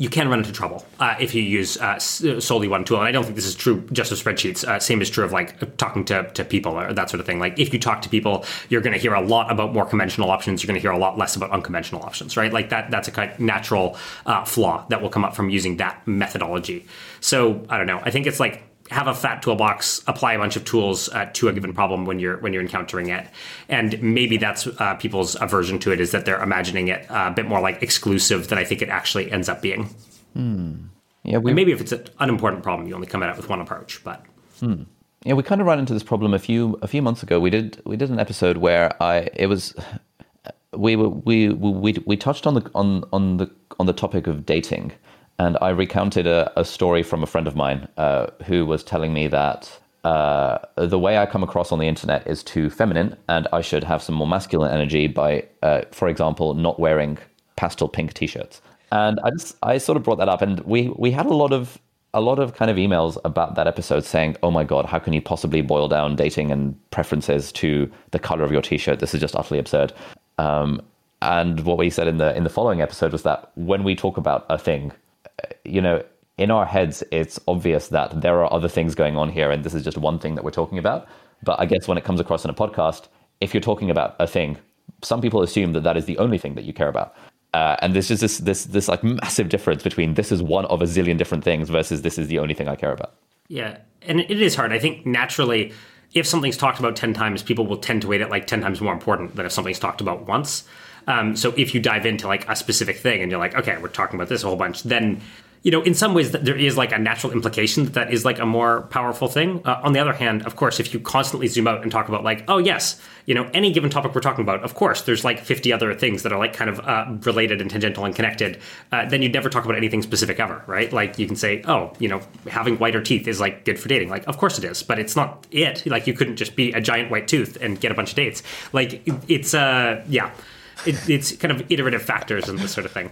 you can run into trouble uh, if you use uh, solely one tool. And I don't think this is true just of spreadsheets. Uh, same is true of like talking to, to people or that sort of thing. Like if you talk to people, you're going to hear a lot about more conventional options. You're going to hear a lot less about unconventional options, right? Like that. That's a kind of natural uh, flaw that will come up from using that methodology. So I don't know. I think it's like have a fat toolbox, apply a bunch of tools uh, to a given problem when you're when you're encountering it, and maybe that's uh, people's aversion to it is that they're imagining it uh, a bit more like exclusive than I think it actually ends up being. Hmm. Yeah, we, maybe if it's an unimportant problem, you only come at it with one approach. But hmm. yeah, we kind of ran into this problem a few a few months ago. We did we did an episode where I it was we were we we we touched on the on on the on the topic of dating and I recounted a, a story from a friend of mine uh, who was telling me that uh, the way I come across on the internet is too feminine, and I should have some more masculine energy by, uh, for example, not wearing pastel pink t-shirts. And I just I sort of brought that up, and we we had a lot of a lot of kind of emails about that episode saying, "Oh my god, how can you possibly boil down dating and preferences to the color of your t-shirt? This is just utterly absurd." Um, and what we said in the in the following episode was that when we talk about a thing, you know, in our heads, it's obvious that there are other things going on here, and this is just one thing that we're talking about. But I guess when it comes across in a podcast, if you're talking about a thing, some people assume that that is the only thing that you care about. Uh, and there's just this this this like massive difference between this is one of a zillion different things versus this is the only thing I care about. Yeah, and it is hard. I think naturally, if something's talked about ten times, people will tend to weight it like ten times more important than if something's talked about once. Um, so if you dive into like a specific thing and you're like, okay, we're talking about this a whole bunch, then you know, in some ways, there is like a natural implication that that is like a more powerful thing. Uh, on the other hand, of course, if you constantly zoom out and talk about like, oh yes, you know, any given topic we're talking about, of course, there's like 50 other things that are like kind of uh, related and tangential and connected. Uh, then you'd never talk about anything specific ever, right? Like you can say, oh, you know, having whiter teeth is like good for dating. Like, of course it is, but it's not it. Like you couldn't just be a giant white tooth and get a bunch of dates. Like it's uh, yeah it, it's kind of iterative factors and this sort of thing.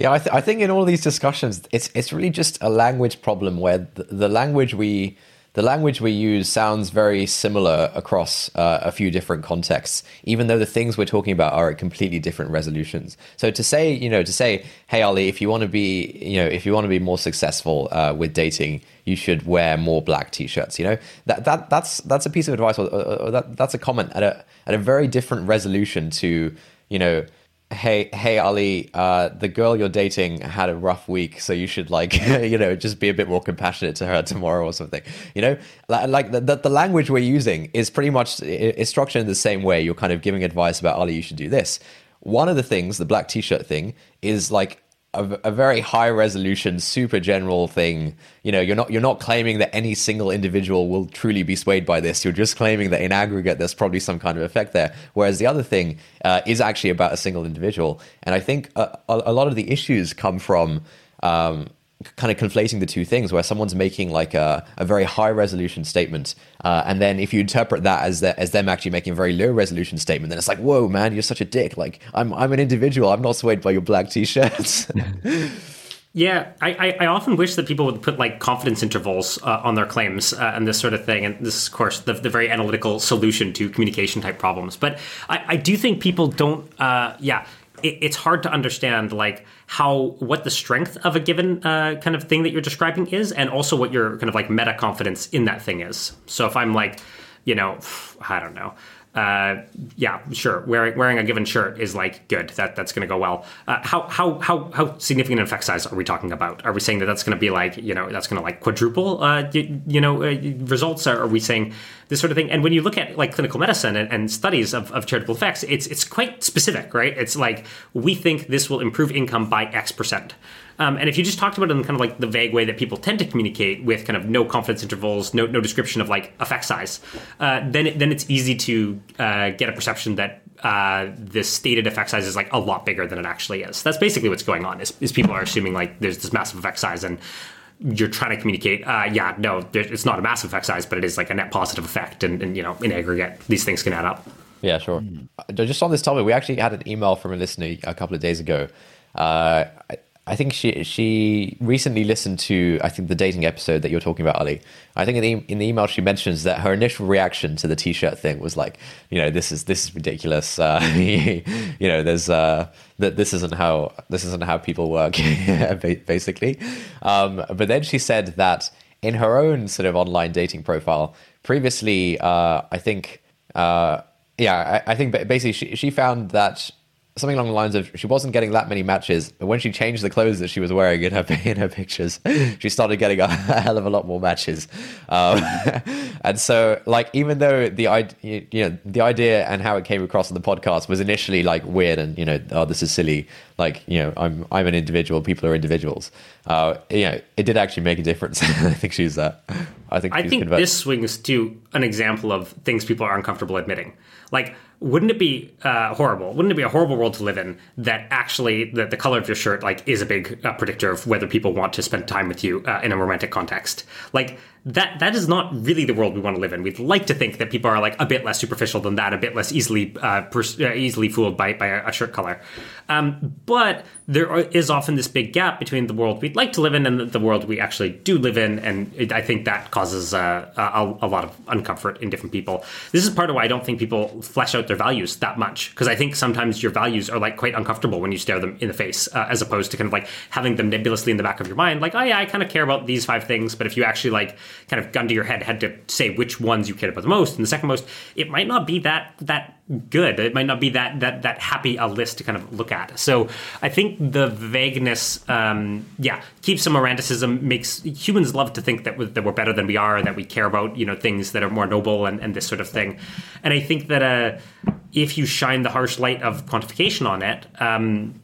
Yeah, I, th- I think in all these discussions, it's it's really just a language problem where the, the language we the language we use sounds very similar across uh, a few different contexts, even though the things we're talking about are at completely different resolutions. So to say, you know, to say, hey Ali, if you want to be, you know, if you want to be more successful uh, with dating, you should wear more black t-shirts. You know, that that that's that's a piece of advice, or, or that that's a comment at a at a very different resolution to, you know hey hey ali uh, the girl you're dating had a rough week so you should like you know just be a bit more compassionate to her tomorrow or something you know? Like the, the, language we're using is pretty much is structured in the same way you're kind of giving advice about ali you should do this. One of the things the black t-shirt thing is like a, a, very high resolution, super general thing. You know, you're not you're not claiming that any single individual will truly be swayed by this. You're just claiming that in aggregate, there's probably some kind of effect there. Whereas the other thing uh, is actually about a single individual, and I think a, a, lot of the issues come from. Um, kind of conflating the two things where someone's making like a, a very high resolution statement uh, and then if you interpret that as the, as them actually making a very low resolution statement then it's like whoa man you're such a dick like i'm i'm an individual i'm not swayed by your black t-shirts Yeah, I, I, often wish that people would put like confidence intervals uh, on their claims uh, and this sort of thing. And this is, of course, the, the very analytical solution to communication type problems. But I, I do think people don't, uh, yeah, it, it's hard to understand like how what the strength of a given uh, kind of thing that you're describing is, and also what your kind of like meta confidence in that thing is. So if I'm like, you know, I don't know uh, yeah, sure. Wearing wearing a given shirt is like good. That that's going to go well. Uh, how how how how significant an effect size are we talking about? Are we saying that that's going to be like you know that's going to like quadruple uh, you, you know uh, results? Or are we saying this sort of thing? And when you look at like clinical medicine and, and studies of, of charitable effects, it's it's quite specific, right? It's like we think this will improve income by X percent. Um, and if you just talked about it in kind of like the vague way that people tend to communicate with kind of no confidence intervals, no, no description of like effect size, uh, then it, then it's easy to uh, get a perception that uh, the stated effect size is like a lot bigger than it actually is. That's basically what's going on. Is, is people are assuming like there's this massive effect size and you're trying to communicate, uh, yeah, no, it's not a massive effect size, but it is like a net positive effect, and, and you know, in aggregate, these things can add up. Yeah, sure. Mm. Just on this topic, we actually had an email from a listener a couple of days ago. Uh, I think she she recently listened to I think the dating episode that you're talking about, Ali. I think in the in the email she mentions that her initial reaction to the t-shirt thing was like, you know, this is this is ridiculous. Uh, you know, there's uh, that this isn't how this isn't how people work, basically. Um, but then she said that in her own sort of online dating profile, previously, uh, I think, uh, yeah, I, I think basically she she found that something along the lines of she wasn't getting that many matches, but when she changed the clothes that she was wearing in her in her pictures, she started getting a, hell of a lot more matches. Um, and so, like, even though the idea, you know, the idea and how it came across on the podcast was initially like weird and you know, oh, this is silly. Like, you know, I'm I'm an individual. People are individuals. Uh, you know, it did actually make a difference. I think she's. Uh, I think. I think convinced. this swings to an example of things people are uncomfortable admitting. Like wouldn't it be uh, horrible? Wouldn't it be a horrible world to live in that actually the, the color of your shirt like is a big uh, predictor of whether people want to spend time with you uh, in a romantic context? Like that that is not really the world we want to live in. We'd like to think that people are like a bit less superficial than that, a bit less easily uh, pers- uh, easily fooled by by a, shirt color. Um, but there is often this big gap between the world we'd like to live in and the world we actually do live in, and it, I think that causes uh, a, a, lot of uncomfort in different people. This is part of why I don't think people flesh out their values that much because I think sometimes your values are like quite uncomfortable when you stare them in the face, uh, as opposed to kind of like having them nebulously in the back of your mind, like oh yeah, I kind of care about these five things, but if you actually like kind of gun to your head had to say which ones you cared about the most and the second most, it might not be that that good. It might not be that that that happy a list to kind of look at. So I think the vagueness, um, yeah, keeps some romanticism. Makes humans love to think that we, that we're better than we are, that we care about you know things that are more noble and, and this sort of thing. And I think that uh, if you shine the harsh light of quantification on it. Um,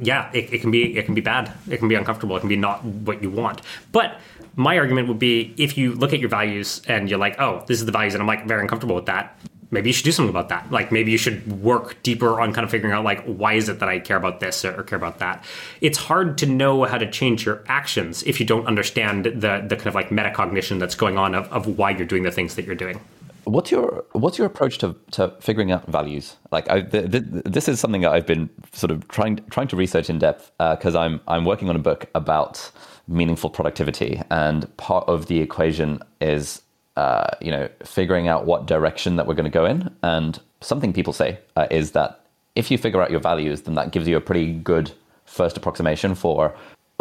yeah, it, it can be it can be bad. It can be uncomfortable. It can be not what you want. But my argument would be if you look at your values and you're like, oh, this is the values, and I'm like very uncomfortable with that. Maybe you should do something about that. Like maybe you should work deeper on kind of figuring out like why is it that I care about this or, care about that. It's hard to know how to change your actions if you don't understand the the kind of like metacognition that's going on of, of why you're doing the things that you're doing. What's your what's your approach to, to figuring out values? Like, I, this is something that I've been sort of trying trying to research in depth because uh, I'm I'm working on a book about meaningful productivity. And part of the equation is, uh, you know, figuring out what direction that we're going to go in. And something people say uh, is that if you figure out your values, then that gives you a pretty good first approximation for,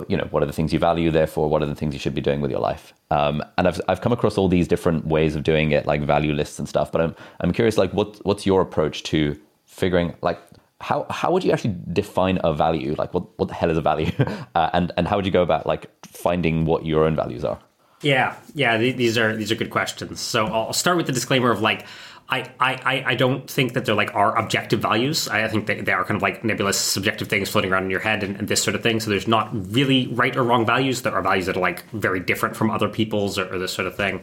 you know, what are the things you value. Therefore, what are the things you should be doing with your life. Um, and I've I've come across all these different ways of doing it, like value lists and stuff. But I'm I'm curious, like, what what's your approach to figuring like how how would you actually define a value? Like, what what the hell is a value? Uh, and and how would you go about like finding what your own values are? Yeah, yeah, these are these are good questions. So I'll start with the disclaimer of like I, I, I don't think that they're like our objective values. I think that they are kind of like nebulous, subjective things floating around in your head and, and, this sort of thing. So there's not really right or wrong values. There are values that are like very different from other people's or, or this sort of thing.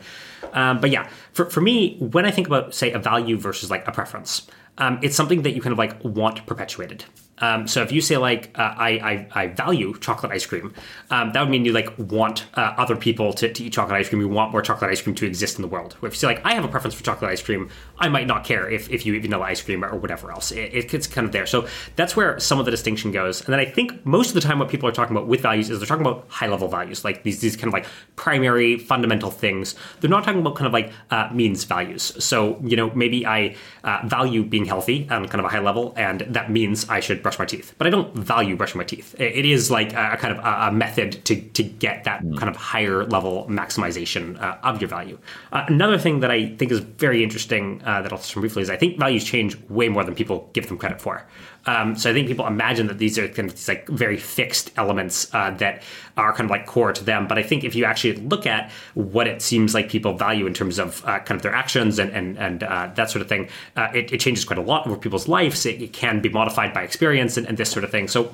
Um, but yeah, for, for me, when I think about, say, a value versus like a preference, um, it's something that you kind of like want perpetuated. Um, so if you say like uh, I, I, I value chocolate ice cream, um, that would mean you like want uh, other people to, to, eat chocolate ice cream. You want more chocolate ice cream to exist in the world. If you say like I have a preference for chocolate ice cream, I might not care if, if you eat vanilla ice cream or whatever else. It, it's kind of there. So that's where some of the distinction goes. And then I think most of the time what people are talking about with values is they're talking about high level values, like these these kind of like primary fundamental things. They're not talking about kind of like uh, means values. So you know maybe I uh, value being healthy on kind of a high level, and that means I should brush my teeth. But I don't value brushing my teeth. It is like a kind of a, method to, to get that mm. kind of higher level maximization uh, of your value. Uh, another thing that I think is very interesting uh, that I'll touch on briefly is I think values change way more than people give them credit for. Um, so I think people imagine that these are kind of these like very fixed elements uh, that are kind of like core to them. But I think if you actually look at what it seems like people value in terms of uh, kind of their actions and and, and uh, that sort of thing, uh, it, it, changes quite a lot over people's lives. It, it can be modified by experience and, and this sort of thing. So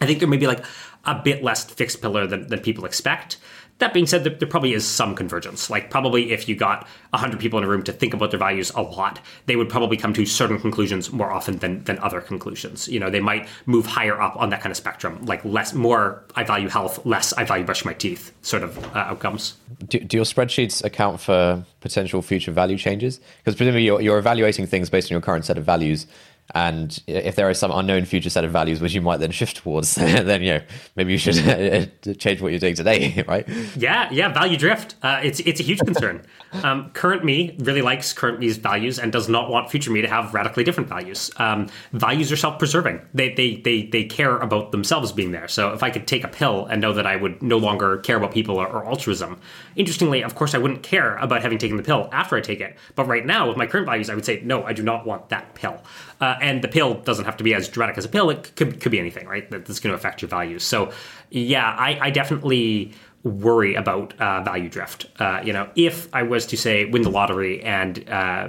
I think there may be like a bit less fixed pillar than, than people expect. That being said, there, probably is some convergence. Like, probably if you got 100 people in a room to think about their values a lot, they would probably come to certain conclusions more often than, than other conclusions. You know, they might move higher up on that kind of spectrum, like less, more I value health, less I value brushing my teeth sort of uh, outcomes. Do, do, your spreadsheets account for potential future value changes? Because presumably you're, you're evaluating things based on your current set of values and if there is some unknown future set of values which you might then shift towards then you know maybe you should change what you're doing today right? Yeah yeah value drift. Uh, it's it's a huge concern. Um, current me really likes current me's values and does not want future me to have radically different values. Um, values are self-preserving. They, they they they care about themselves being there. So if i could take a pill and know that i would no longer care about people or, or altruism interestingly of course i wouldn't care about having taken the pill after i take it. But right now with my current values i would say no i do not want that pill uh, and the pill doesn't have to be as dramatic as a pill. It could, could be anything, right? That's going to affect your values. So, yeah, I, I definitely worry about uh, value drift. Uh, you know, if I was to say win the lottery and uh,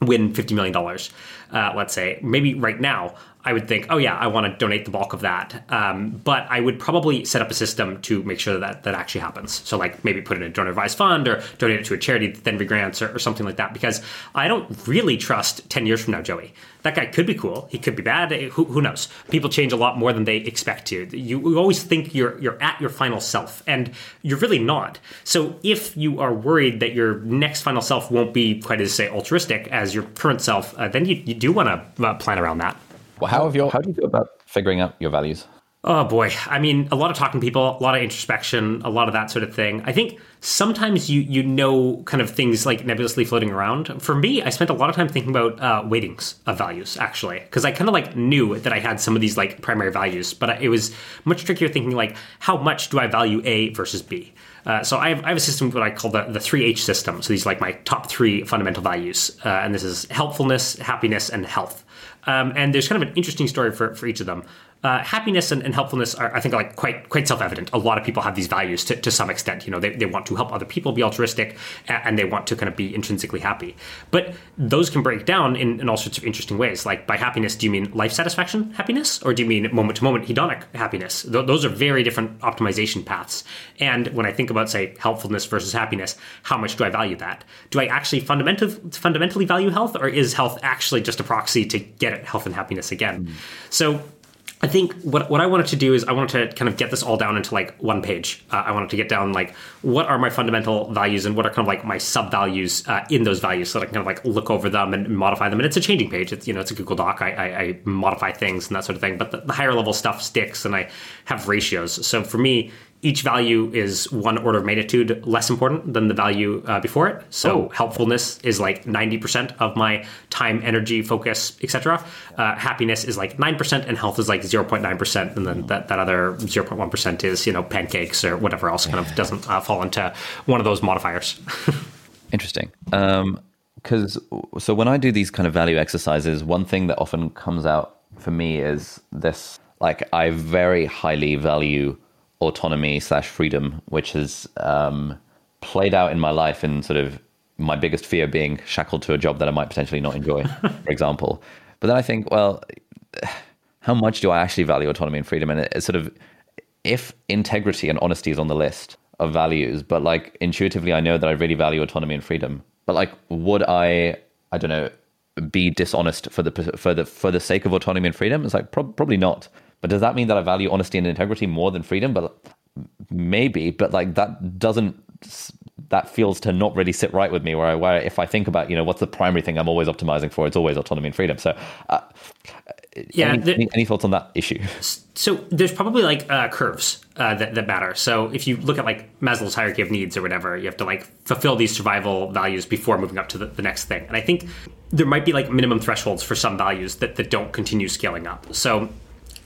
win fifty million dollars, uh, let's say, maybe right now I would think, oh yeah, I want to donate the bulk of that. Um, but I would probably set up a system to make sure that that actually happens. So like maybe put it in a donor advised fund or donate it to a charity that then regrants or, or something like that. Because I don't really trust 10 years from now, Joey. That guy could be cool. He could be bad. Who, who knows? People change a lot more than they expect to. You, you always think you're you're at your final self, and you're really not. So if you are worried that your next final self won't be quite as say altruistic as your current self, uh, then you, you do want to uh, plan around that. Well, how have you? How do you go about figuring out your values? Oh boy, I mean, a lot of talking to people, a lot of introspection, a lot of that sort of thing. I think sometimes you you know kind of things like nebulously floating around. For me, I spent a lot of time thinking about uh, weightings of values actually, because I kind of like knew that I had some of these like primary values, but it was much trickier thinking like how much do I value A versus B. Uh, so I have, I have, a system what I call the, the 3H system. So these are like my top three fundamental values. Uh, and this is helpfulness, happiness, and health. Um, and there's kind of an interesting story for, for each of them. Uh, happiness and, and, helpfulness are, I think, like quite quite self evident. A lot of people have these values to, to some extent. You know, they, they want to help other people be altruistic, and they want to kind of be intrinsically happy. But those can break down in, in all sorts of interesting ways. Like by happiness, do you mean life satisfaction happiness, or do you mean moment to moment hedonic happiness? Th- those are very different optimization paths. And when I think about say helpfulness versus happiness, how much do I value that? Do I actually fundamentally fundamentally value health, or is health actually just a proxy to get at health and happiness again? Mm. So I think what what I wanted to do is I wanted to kind of get this all down into like one page. Uh, I wanted to get down like what are my fundamental values and what are kind of like my sub values uh, in those values, so that I can kind of like look over them and modify them. And it's a changing page. It's you know it's a Google Doc. I, I, I modify things and that sort of thing. But the, the higher level stuff sticks, and I have ratios. So for me, each value is one order of magnitude less important than the value uh, before it. So oh. helpfulness is like 90% of my time, energy, focus, etc. Uh, happiness is like 9% and health is like 0.9%. And then that, that other 0.1% is, you know, pancakes or whatever else kind of doesn't uh, fall into one of those modifiers. Interesting. Um, because so when I do these kind of value exercises, one thing that often comes out for me is this like I very highly value autonomy slash freedom, which has um, played out in my life in sort of my biggest fear being shackled to a job that I might potentially not enjoy, for example. But then I think, well, how much do I actually value autonomy and freedom? And it's sort of if integrity and honesty is on the list of values, but like intuitively, I know that I really value autonomy and freedom. But like, would I? I don't know. Be dishonest for the for the for the sake of autonomy and freedom? It's like pro- probably not. But does that mean that I value honesty and integrity more than freedom? But maybe. But like that doesn't that feels to not really sit right with me. Where, I, where if I think about, you know, what's the primary thing I'm always optimizing for, it's always autonomy and freedom. So, uh, yeah, any, any, any, thoughts on that issue? So there's probably like uh, curves uh, that, that matter. So if you look at like Maslow's hierarchy of needs or whatever, you have to like fulfill these survival values before moving up to the, the next thing. And I think there might be like minimum thresholds for some values that, that don't continue scaling up. So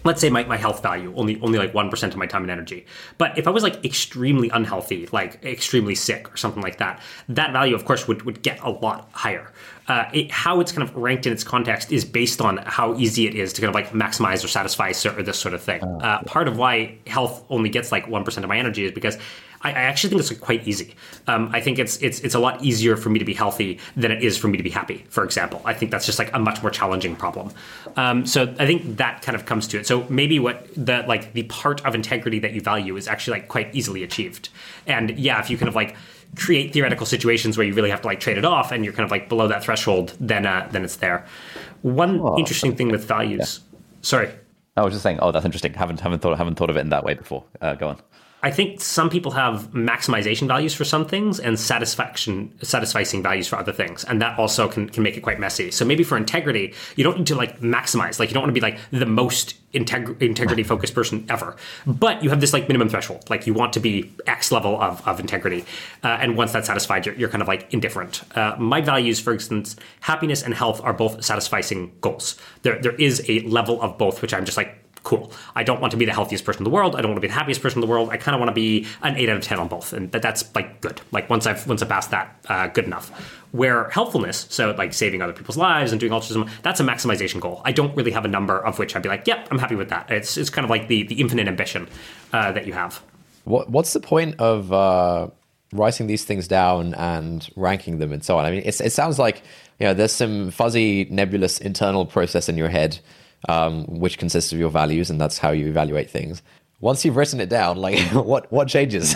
let's say my, my health value only only like 1% of my time and energy. But if i was like extremely unhealthy like extremely sick or something like that that value of course would, would get a lot higher. Uh, it, how it's kind of ranked in its context is based on how easy it is to kind of like maximize or satisfy or this sort of thing. Oh, uh, part of why health only gets like 1% of my energy is because I, I actually think it's quite easy. Um, I think it's it's it's a lot easier for me to be healthy than it is for me to be happy. For example, I think that's just like a much more challenging problem. Um, so I think that kind of comes to it. So maybe what the like the part of integrity that you value is actually like quite easily achieved. And yeah, if you kind of like create theoretical situations where you really have to like trade it off and you're kind of like below that threshold, then uh, then it's there. One oh, interesting thing with values. Yeah. Sorry. I was just saying, oh, that's interesting. Haven't haven't thought haven't thought of it in that way before. Uh, go on. I think some people have maximization values for some things and satisfaction satisficing values for other things, and that also can, can make it quite messy. So maybe for integrity, you don't need to like maximize. Like you don't want to be like the most integ- integrity focused person ever, but you have this like minimum threshold. Like you want to be X level of, of integrity, uh, and once that's satisfied, you're, you're kind of like indifferent. Uh, my values, for instance, happiness and health are both satisficing goals. There there is a level of both, which I'm just like cool. I don't want to be the healthiest person in the world. I don't want to be the happiest person in the world. I kind of want to be an eight out of ten on both, and that, that's like good. Like once I've once I've passed that, uh, good enough. Where helpfulness, so like saving other people's lives and doing altruism, that's a maximization goal. I don't really have a number of which I'd be like, yep, I'm happy with that. It's it's kind of like the the infinite ambition uh, that you have. What what's the point of uh, writing these things down and ranking them and so on? I mean, it sounds like you know there's some fuzzy, nebulous internal process in your head um, which consists of your values, and that's how you evaluate things. Once you've written it down, like what what changes?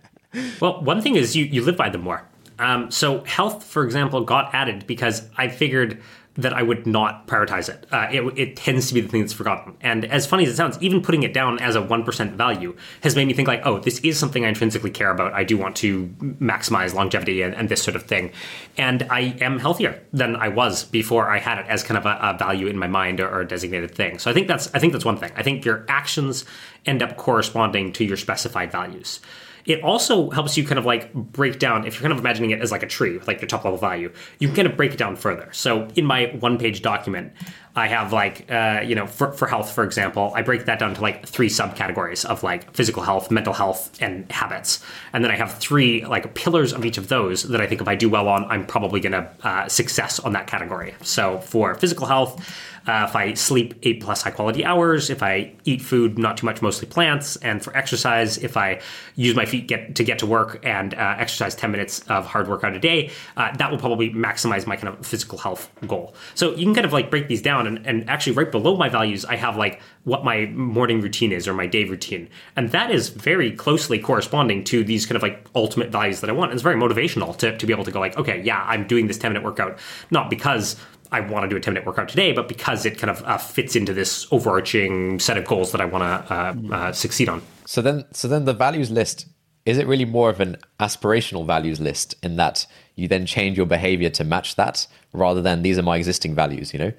well, one thing is you you live by them more. Um, so health, for example, got added because I figured that I would not prioritize it. Uh, it. It tends to be the thing that's forgotten. And as funny as it sounds, even putting it down as a 1% value has made me think like, oh, this is something I intrinsically care about. I do want to maximize longevity and, and this sort of thing. And I am healthier than I was before I had it as kind of a, a value in my mind or, or a designated thing. So I think that's I think that's one thing. I think your actions end up corresponding to your specified values. It also helps you kind of like break down, if you're kind of imagining it as like a tree like your top level value, you can kind of break it down further. So in my one page document, I have like, uh, you know, for, for health, for example, I break that down to like three subcategories of like physical health, mental health, and habits. And then I have three like pillars of each of those that I think if I do well on, I'm probably going to uh, success on that category. So for physical health, uh, if I sleep eight plus high quality hours, if I eat food not too much, mostly plants, and for exercise, if I use my feet get to get to work and uh, exercise 10 minutes of hard workout a day, uh, that will probably maximize my kind of physical health goal. So you can kind of like break these down, and, and actually right below my values, I have like what my morning routine is or my day routine, and that is very closely corresponding to these kind of like ultimate values that I want. And it's very motivational to to be able to go like, okay, yeah, I'm doing this 10 minute workout not because I want to do a 10 minute workout today, but because it kind of uh, fits into this overarching set of goals that I want to uh, uh, succeed on. So then, so then the values list is it really more of an aspirational values list in that you then change your behavior to match that rather than these are my existing values, you know?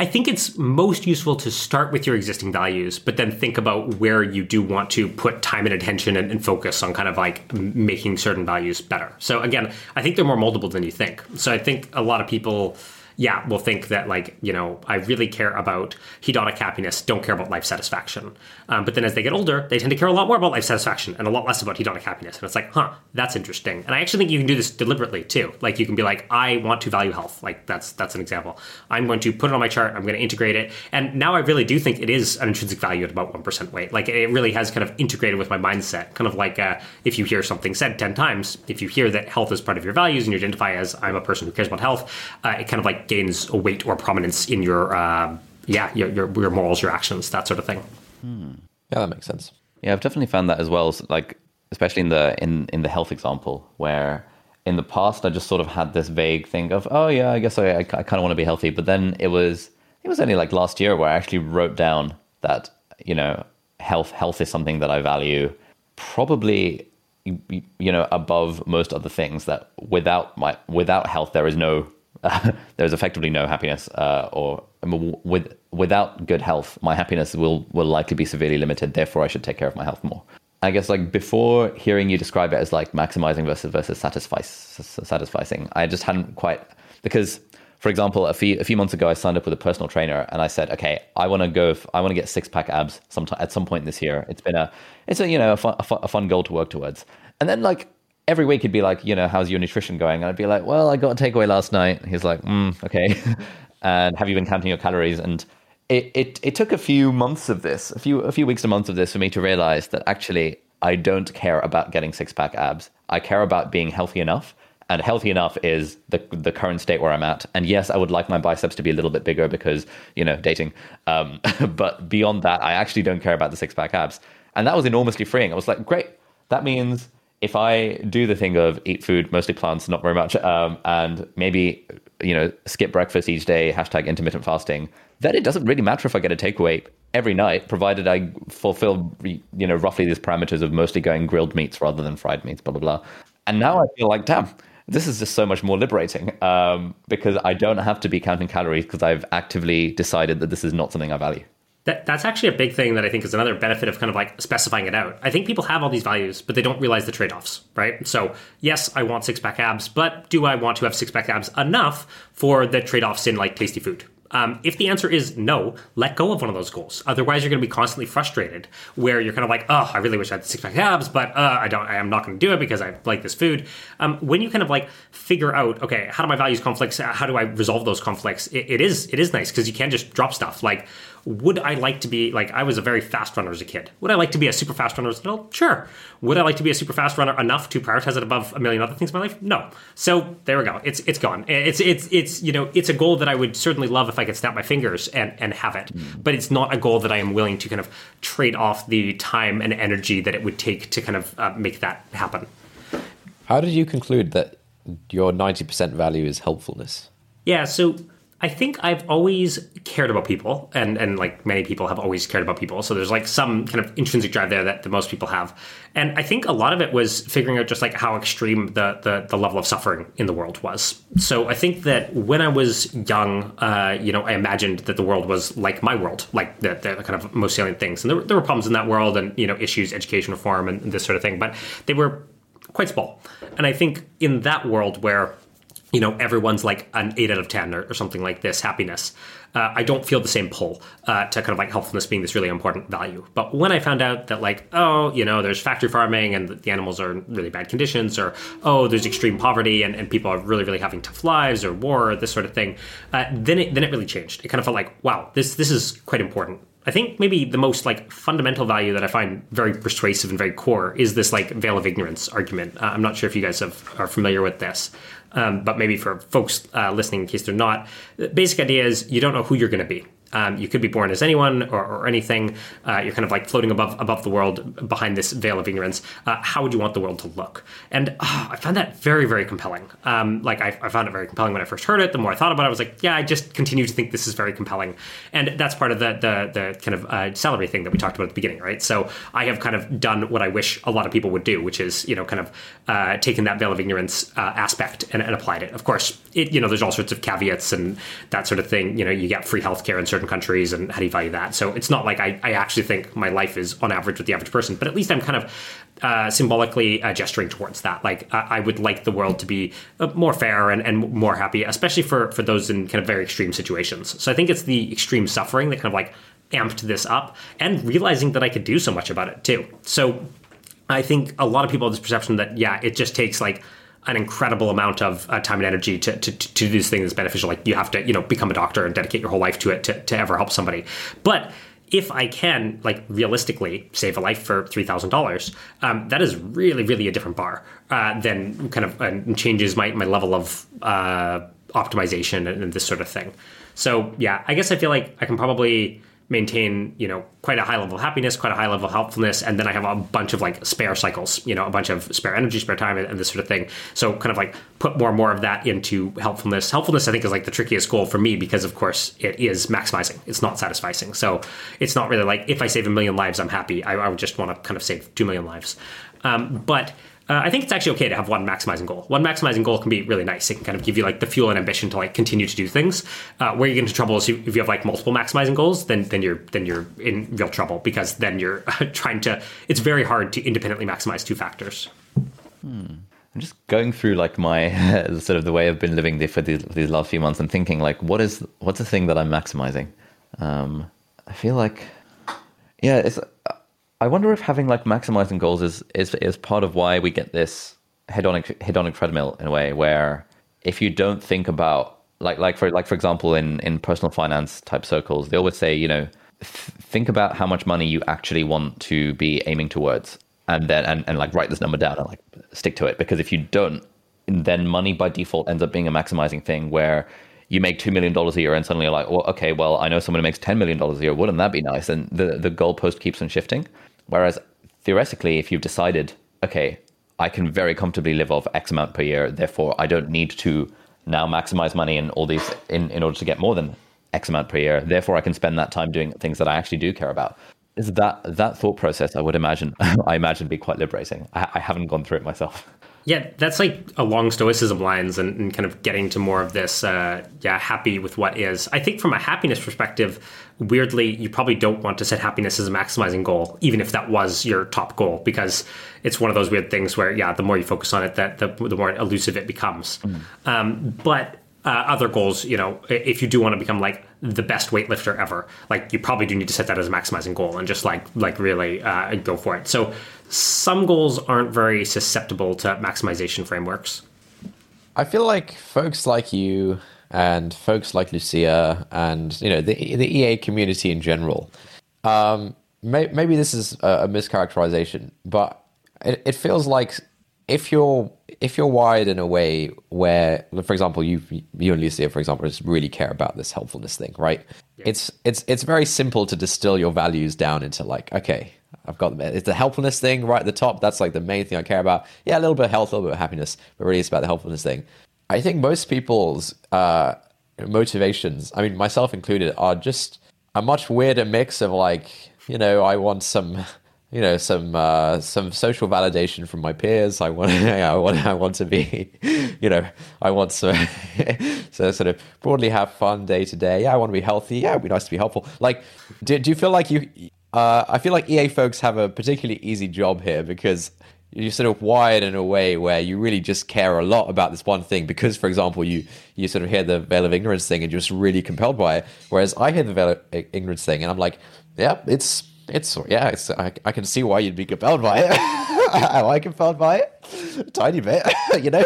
I think it's most useful to start with your existing values, but then think about where you do want to put time and attention and, and, focus on kind of like making certain values better. So again, I think they're more moldable than you think. So I think a lot of people yeah, will think that like you know I really care about hedonic happiness, don't care about life satisfaction. Um, but then as they get older, they tend to care a lot more about life satisfaction and a lot less about hedonic happiness. And it's like, huh, that's interesting. And I actually think you can do this deliberately too. Like you can be like, I want to value health. Like that's that's an example. I'm going to put it on my chart. I'm going to integrate it. And now I really do think it is an intrinsic value at about one percent weight. Like it really has kind of integrated with my mindset. Kind of like uh, if you hear something said ten times, if you hear that health is part of your values and you identify as I'm a person who cares about health, uh, it kind of like gains a weight or prominence in your uh, yeah your, your, your morals, your actions, that sort of thing. Hmm. Yeah, that makes sense. Yeah, I've definitely found that as well. Like especially in the in in the health example where in the past I just sort of had this vague thing of oh yeah I guess I I, I kind of want to be healthy, but then it was it was only like last year where I actually wrote down that you know health health is something that I value probably you know above most other things that without my without health there is no there's effectively no happiness uh, or with without good health my happiness will will likely be severely limited therefore I should take care of my health more I guess like before hearing you describe it as like maximizing versus versus satisfy, satisfying I just hadn't quite because for example, a few a few months ago, I signed up with a personal trainer, and I said, okay, I want to go, I want to get six pack abs sometime at some point this year. It's been a, it's a you know a fun, a fun goal to work towards. And then like every week he'd be like, you know, how's your nutrition going? And I'd be like, well, I got a takeaway last night. He's like, mm, okay. and have you been counting your calories? And it, it it took a few months of this, a few a few weeks, a month of this for me to realize that actually I don't care about getting six pack abs. I care about being healthy enough and healthy enough is the the current state where I'm at. And yes, I would like my biceps to be a little bit bigger because you know dating. Um, but beyond that, I actually don't care about the six pack abs, and that was enormously freeing. I was like, great, that means if I do the thing of eat food, mostly plants, not very much, um, and maybe you know skip breakfast each day, hashtag intermittent fasting, then it doesn't really matter if I get a takeaway every night, provided I fulfill you know roughly these parameters of mostly going grilled meats rather than fried meats, blah blah blah. And now I feel like, damn, this is just so much more liberating um, because I don't have to be counting calories because I've actively decided that this is not something I value. That, that's actually a big thing that I think is another benefit of kind of like specifying it out. I think people have all these values, but they don't realize the trade offs, right? So, yes, I want six pack abs, but do I want to have six pack abs enough for the trade offs in like tasty food? Um, if the answer is no, let go of one of those goals. Otherwise, you're going to be constantly frustrated, where you're kind of like, "Oh, I really wish I had six pack abs, but uh, I don't. I am not going to do it because I like this food." Um, when you kind of like figure out, okay, how do my values conflicts? How do I resolve those conflicts? it, it is it is nice because you can just drop stuff like would I like to be like I was a very fast runner as a kid? Would I like to be a super fast runner as an adult? Sure. Would I like to be a super fast runner enough to prioritize it above a million other things in my life? No. So there we go. It's it's gone. It's it's it's you know it's a goal that I would certainly love if I could snap my fingers and and have it, mm. but it's not a goal that I am willing to kind of trade off the time and energy that it would take to kind of uh, make that happen. How did you conclude that your ninety percent value is helpfulness? Yeah. So I think I've always cared about people, and and like many people have always cared about people. So there's like some kind of intrinsic drive there that the most people have, and I think a lot of it was figuring out just like how extreme the the, the level of suffering in the world was. So I think that when I was young, uh, you know, I imagined that the world was like my world, like the, the kind of most salient things, and there, there were problems in that world, and you know, issues, education reform, and this sort of thing, but they were quite small. And I think in that world where you know everyone's like an 8 out of 10 or, or something like this happiness. Uh, i don't feel the same pull uh, to kind of like helpfulness being this really important value. But when i found out that like oh you know there's factory farming and the animals are in really bad conditions or oh there's extreme poverty and, and people are really really having tough lives or war or this sort of thing uh, then it then it really changed. It kind of felt like wow this this is quite important. I think maybe the most like fundamental value that I find very persuasive and very core is this like veil of ignorance argument. Uh, I'm not sure if you guys have, are familiar with this, um, but maybe for folks uh, listening, in case they're not, the basic idea is you don't know who you're going to be. Um, you could be born as anyone or, or anything. Uh, you're kind of like floating above above the world behind this veil of ignorance. Uh, how would you want the world to look? And oh, I found that very very compelling. Um, like I, I, found it very compelling when I first heard it. The more I thought about it, I was like, yeah, I just continue to think this is very compelling. And that's part of the the, the kind of uh, salary thing that we talked about at the beginning, right? So I have kind of done what I wish a lot of people would do, which is you know kind of uh, taken that veil of ignorance uh, aspect and, and, applied it. Of course, it you know there's all sorts of caveats and that sort of thing. You know, you get free healthcare in certain certain countries and how do you value that? So it's not like I, I actually think my life is on average with the average person, but at least I'm kind of uh, symbolically uh, gesturing towards that. Like I would like the world to be uh, more fair and, and more happy, especially for for those in kind of very extreme situations. So I think it's the extreme suffering that kind of like amped this up, and realizing that I could do so much about it too. So I think a lot of people have this perception that yeah, it just takes like an incredible amount of uh, time and energy to, to, to do this thing that's beneficial. Like you have to, you know, become a doctor and dedicate your whole life to it to, to ever help somebody. But if I can, like realistically, save a life for three thousand um, dollars, that is really, really a different bar uh, than kind of uh, changes my my level of uh, optimization and, and this sort of thing. So yeah, I guess I feel like I can probably maintain you know quite a high level of happiness quite a high level of helpfulness and then i have a bunch of like spare cycles you know a bunch of spare energy spare time and, and, this sort of thing. So kind of like put more and more of that into helpfulness. Helpfulness i think is like the trickiest goal for me because of course it is maximizing. It's not satisficing. So it's not really like if i save a million lives i'm happy. I, I would just want to kind of save two million lives. Um, but uh, I think it's actually okay to have one maximizing goal. One maximizing goal can be really nice. It can kind of give you like the fuel and ambition to like continue to do things. Uh, where you get into trouble is if you have like multiple maximizing goals, then then you're then you're in real trouble because then you're trying to. It's very hard to independently maximize two factors. Hmm. I'm just going through like my sort of the way I've been living there for these, these last few months and thinking like, what is what's the thing that I'm maximizing? Um, I feel like, yeah, it's I wonder if having like maximizing goals is is is part of why we get this hedonic hedonic treadmill in a way where if you don't think about like like for like for example in in personal finance type circles they always say you know th- think about how much money you actually want to be aiming towards and then and, and like write this number down and like stick to it. Because if you don't then money by default ends up being a maximizing thing where you make $2 million a year and suddenly you're like well okay well i know someone who makes $10 million a year. Wouldn't that be nice? And the the goalpost keeps on shifting Whereas theoretically, if you've decided, okay, I can very comfortably live off X amount per year, therefore I don't need to now maximize money and all these in, in order to get more than X amount per year. Therefore, I can spend that time doing things that I actually do care about. Is that that thought process? I would imagine. I imagine be quite liberating. I, I haven't gone through it myself. Yeah, that's like along Stoicism lines and, and, kind of getting to more of this, uh, yeah, happy with what is. I think from a happiness perspective, weirdly, you probably don't want to set happiness as a maximizing goal, even if that was your top goal, because it's one of those weird things where, yeah, the more you focus on it, that the, the more elusive it becomes. Mm. Um, but uh, other goals, you know, if you do want to become like the best weightlifter ever, like you probably do need to set that as a maximizing goal and just like like really uh, go for it. So some goals aren't very susceptible to maximization frameworks. I feel like folks like you and folks like Lucia and you know the the EA community in general. Um, may, maybe this is a, a mischaracterization, but it, it feels like if you're if you're wired in a way where, for example, you you and Lucia, for example, just really care about this helpfulness thing, right? Yeah. It's it's it's very simple to distill your values down into like, okay, I've got it's the helpfulness thing right at the top. That's like the main thing I care about. Yeah, a little bit of health, a little bit of happiness, but really it's about the helpfulness thing. I think most people's uh, motivations, I mean, myself included, are just a much weirder mix of like, you know, I want some, you know, some uh, some social validation from my peers. I want, I want, I want to be, you know, I want to, so sort of broadly have fun day to day. Yeah, I want to be healthy. Yeah, it'd be nice to be helpful. Like, do, do you feel like you? Uh, I feel like EA folks have a particularly easy job here because you're sort of wired in a way where you really just care a lot about this one thing because for example you you sort of hear the veil of ignorance thing and you're just really compelled by it whereas i hear the veil of ignorance thing and i'm like yeah it's it's yeah it's i, I can see why you'd be compelled by it. Am i compelled by it? A tiny bit you know?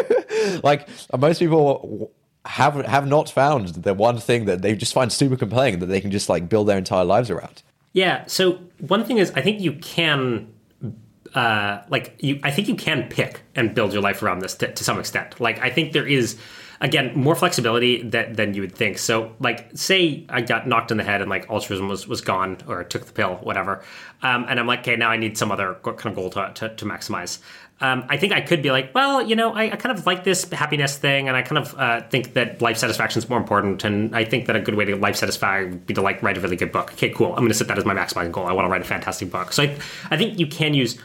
Like most people have have not found the one thing that they just find super compelling that they can just like build their entire lives around yeah so one thing is i think you can uh, like you, I think you can pick and build your life around this to, to some extent. Like I think there is again more flexibility that, than you would think. So like say I got knocked in the head and like altruism was was gone or took the pill, whatever, um, and I'm like, okay, now I need some other kind of goal to to, to maximize. Um, I think I could be like, well, you know, I, I, kind of like this happiness thing, and I kind of uh, think that life satisfaction is more important. And I think that a good way to life satisfy would be to like write a really good book. Okay, cool. I'm going to set that as my maximizing goal. I want to write a fantastic book. So I, I think you can use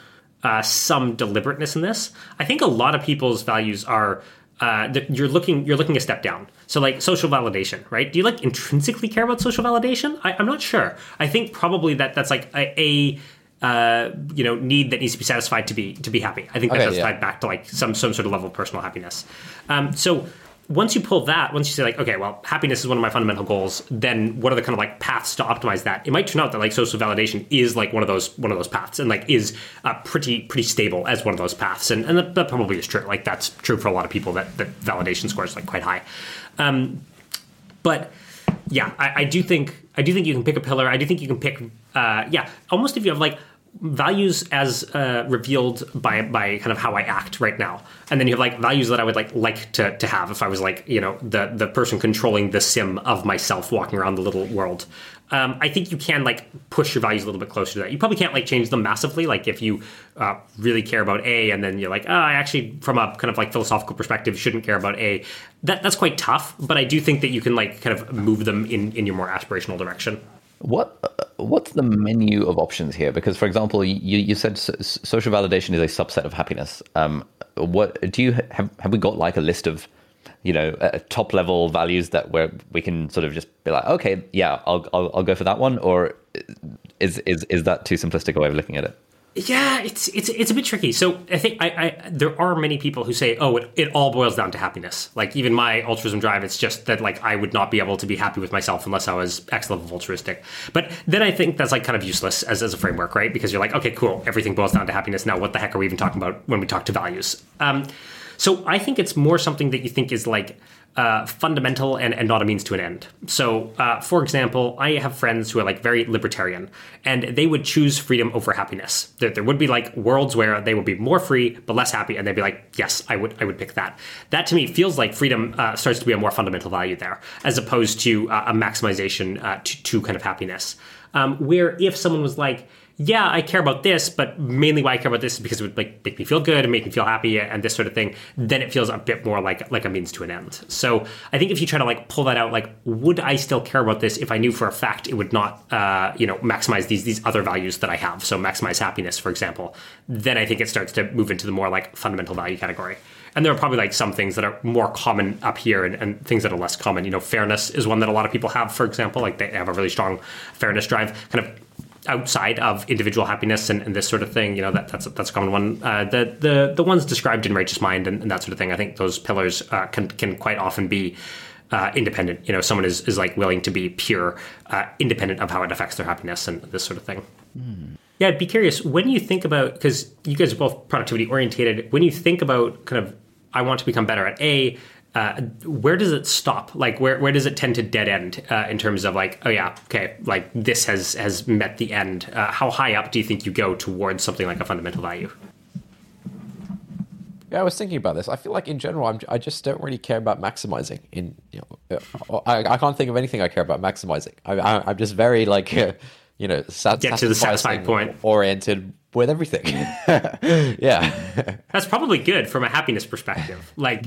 uh, some deliberateness in this. I think a lot of people's values are uh, you're looking you're looking a step down. So like social validation, right? Do you like intrinsically care about social validation? I, am not sure. I think probably that that's like a, a uh, you know need that needs to be satisfied to be to be happy. I think that Okay, that's yeah. tied back to like some some sort of level of personal happiness. Um, so once you pull that, once you say like, okay, well, happiness is one of my fundamental goals, then what are the kind of like paths to optimize that? It might turn out that like social validation is like one of those one of those paths, and like is uh, pretty pretty stable as one of those paths, and and that, that probably is true. Like that's true for a lot of people that that validation scores like quite high. Um, but yeah, I, I do think I do think you can pick a pillar. I do think you can pick uh, yeah, almost if you have like values as uh, revealed by by kind of how I act right now, and then you have like values that I would like like to, to have if I was like you know the the person controlling the sim of myself walking around the little world. Um, I think you can like push your values a little bit closer to that. You probably can't like change them massively. Like if you uh, really care about A, and then you're like, oh, I actually, from a kind of like philosophical perspective, shouldn't care about A. That that's quite tough. But I do think that you can like kind of move them in in your more aspirational direction. What what's the menu of options here? Because, for example, you, you said so- social validation is a subset of happiness. Um, what do you have? Have we got like a list of you know uh, top level values that where we can sort of just be like, okay, yeah, I'll I'll, I'll go for that one, or is is is that too simplistic a way of looking at it? Yeah, it's it's it's a bit tricky. So I think I, I there are many people who say, oh, it, it all boils down to happiness. Like even my altruism drive, it's just that like I would not be able to be happy with myself unless I was X level altruistic. But then I think that's like kind of useless as, as a framework, right? Because you're like, okay, cool, everything boils down to happiness. Now, what the heck are we even talking about when we talk to values? Um, so I think it's more something that you think is like uh, fundamental and, and not a means to an end. So, uh, for example, I have friends who are like very libertarian and they would choose freedom over happiness. There, there would be like worlds where they would be more free but less happy, and they'd be like, "Yes, I would, I would pick that." That to me feels like freedom uh, starts to be a more fundamental value there, as opposed to uh, a maximization uh, to, to kind of happiness. Um, where if someone was like, yeah, I care about this, but mainly why I care about this is because it would like make me feel good and make me feel happy and this sort of thing. Then it feels a bit more like like a means to an end. So I think if you try to like pull that out, like would I still care about this if I knew for a fact it would not, uh, you know, maximize these these other values that I have? So maximize happiness, for example. Then I think it starts to move into the more like fundamental value category. And there are probably like some things that are more common up here and, and things that are less common. You know, fairness is one that a lot of people have, for example. Like they have a really strong fairness drive, kind of outside of individual happiness and, and, this sort of thing. You know, that, that's that's a common one. Uh, the the the ones described in Righteous Mind and, and that sort of thing. I think those pillars uh, can can quite often be. Uh, independent, you know, someone is, is like willing to be pure, uh, independent of how it affects their happiness and this sort of thing. Yeah, I'd be curious when you think about because you guys are both productivity orientated. When you think about kind of, I want to become better at A. Uh, where does it stop? Like, where, where does it tend to dead end uh, in terms of like, oh yeah, okay, like this has has met the end. Uh, how high up do you think you go towards something like a fundamental value? Yeah, I was thinking about this. I feel like in general, I'm, I just don't really care about maximizing. In you know, uh, I, I can't think of anything I care about maximizing. I, I, I'm just very like, uh, you know, sat- Get to the satisfied point. oriented with everything. yeah, That's probably good from a happiness perspective. Like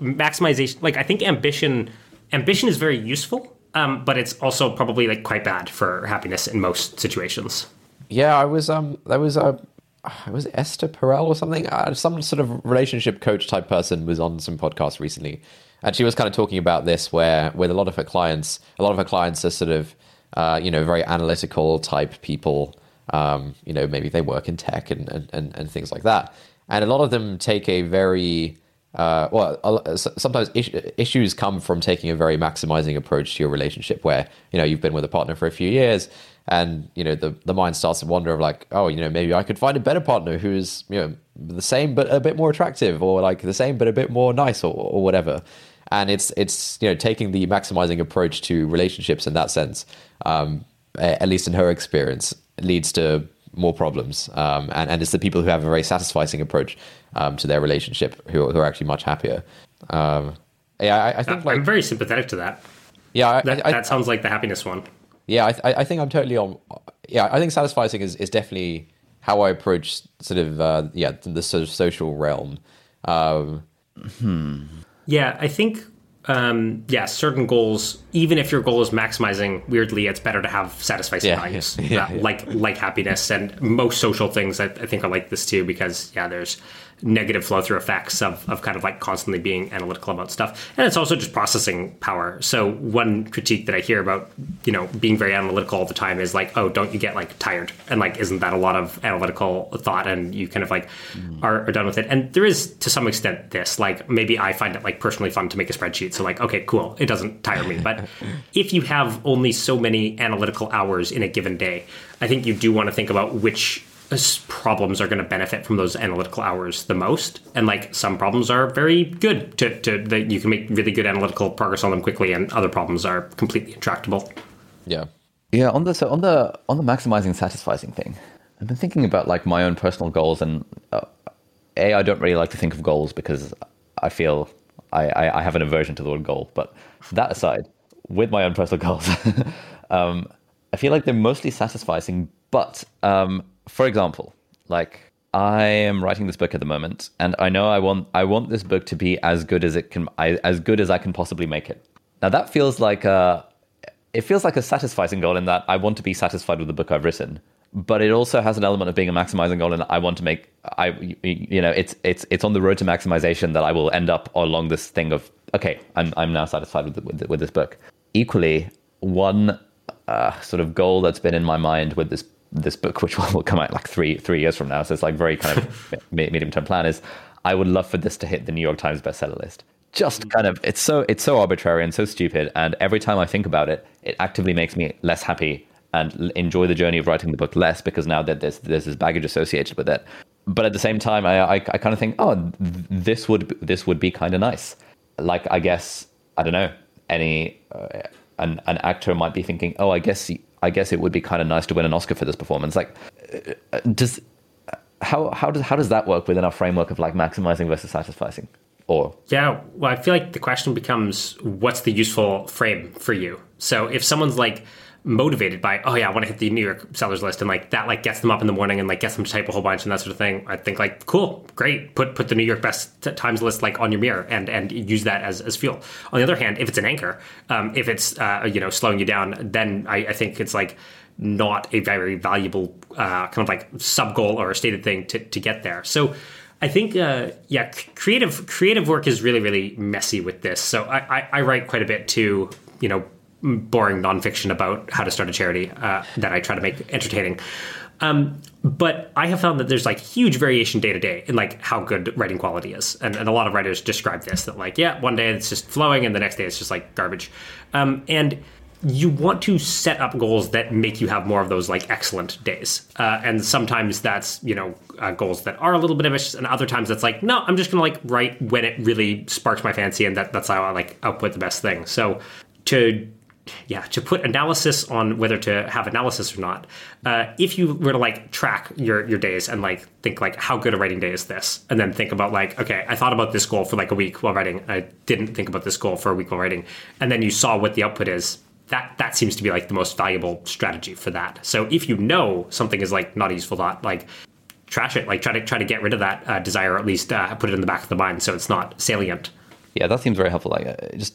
maximization, like I think ambition, ambition is very useful, um, but it's also probably like quite bad for happiness in most situations. yeah. I was um, there was a. Was Esther Perel or something? Uh, some sort of relationship coach type person was on some podcast recently, and she was kind of talking about this, where with a lot of her clients, a lot of her clients are sort of, uh, you know, very analytical type people. Um, you know, maybe they work in tech and, and, and, and things like that, and a lot of them take a very uh, well, sometimes issues come from taking a very maximizing approach to your relationship, where you know you've been with a partner for a few years, and you know the the mind starts to wonder of like, oh, you know, maybe I could find a better partner who's you know the same but a bit more attractive, or like the same but a bit more nice, or, or whatever. And it's it's you know taking the maximizing approach to relationships in that sense, um, at least in her experience, leads to more problems. Um, and, and it's the people who have a very satisficing approach um, to their relationship who, who are actually much happier. Um, yeah, I, I think like I'm very sympathetic to that. yeah, I, That, I, that sounds like the happiness one. yeah, I, I I think I'm totally on. Yeah, I think satisficing is, is definitely how I approach sort of uh, yeah the sort of social realm. Um, Yeah, I think um, yeah, certain goals, even if your goal is maximizing, weirdly, it's better to have satisficing Yeah, values, yeah, yeah, uh, like like happiness and most social things. I, I think are like this too because yeah, there's negative flow through effects of, of kind of like constantly being analytical about stuff. And it's also just processing power. So one critique that I hear about, you know, being very analytical all the time is like, oh, don't you get like tired? And like, isn't that a lot of analytical thought and you kind of like mm. are, are done with it? And there is to some extent this, like maybe I find it like personally fun to make a spreadsheet. So like, okay, cool. It doesn't tire me. But if you have only so many analytical hours in a given day, I think you do want to think about which problems are going to benefit from those analytical hours the most. And like some problems are very good to, to that you can make really good analytical progress on them quickly and other problems are completely intractable. Yeah. Yeah on the so on the on the maximizing satisficing thing i've been thinking about like my own personal goals and uh, a i don't really like to think of goals because i feel I, I, I have an aversion to the word goal. But that aside with my own personal goals um, i feel like they're mostly satisficing but um, for example, like I am writing this book at the moment, and I know I want I want this book to be as good as it can, I, as good as I can possibly make it. Now that feels like a, it feels like a satisfying goal in that I want to be satisfied with the book I've written, but it also has an element of being a maximizing goal, and I want to make I you know it's it's it's on the road to maximization that I will end up along this thing of okay, I'm I'm now satisfied with the, with, with this book. Equally, one uh, sort of goal that's been in my mind with this this book, which will come out like three three years from now, so it's like very kind of medium term plan. Is I would love for this to hit the New York Times bestseller list. Just kind of, it's so it's so arbitrary and so stupid, and every time I think about it, it actively makes me less happy and enjoy the journey of writing the book less because now that there's there's this baggage associated with it. But at the same time, I I, I kind of think, oh, this would this would be kind of nice. Like I guess I don't know any uh, an an actor might be thinking, oh, I guess I guess it would be kind of nice to win an Oscar for this performance. Like, uh, does how how does how does that work within our framework of like maximizing versus satisficing? Or yeah, well, I feel like the question becomes, what's the useful frame for you? So if someone's like motivated by oh yeah i want to hit the new york sellers list and like that like gets them up in the morning and like gets them to type a whole bunch and that sort of thing. I think like cool great. Put put the new york best times list like on your mirror and and use that as, as fuel. On the other hand if it's an anchor um, if it's uh, you know slowing you down then I, I think it's like not a very valuable uh, kind of like sub goal or a stated thing to, to get there. So I think, uh, yeah, creative creative work is really really messy with this. So I, I, I write quite a bit too, you know, boring nonfiction about how to start a charity uh, that I try to make entertaining. Um, but I have found that there's like huge variation day to day in like how good writing quality is, and, and a lot of writers describe this that like yeah, one day it's just flowing, and the next day it's just like garbage, um, and you want to set up goals that make you have more of those like excellent days, uh, and sometimes that's you know uh, goals that are a little bit ambitious, and other times that's like no, I'm just gonna like write when it really sparks my fancy, and that that's how I like output the best thing. So to yeah, to put analysis on whether to have analysis or not. Uh, if you were to like track your your days and like think like how good a writing day is this, and then think about like okay, I thought about this goal for like a week while writing. I didn't think about this goal for a week while writing, and then you saw what the output is. That that seems to be like the most valuable strategy for that. So if you know something is like not a useful thought, like trash it, like try to try to get rid of that uh, desire, or at least uh, put it in the back of the mind so it's not salient. Yeah, that seems very helpful. Like uh, just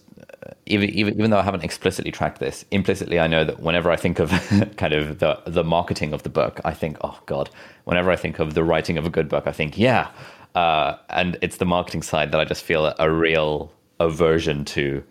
even, even even though I haven't explicitly tracked this, implicitly I know that whenever I think of kind of the the marketing of the book, I think, oh god. Whenever I think of the writing of a good book, I think, yeah. Uh, and it's the marketing side that I just feel a, a real aversion to.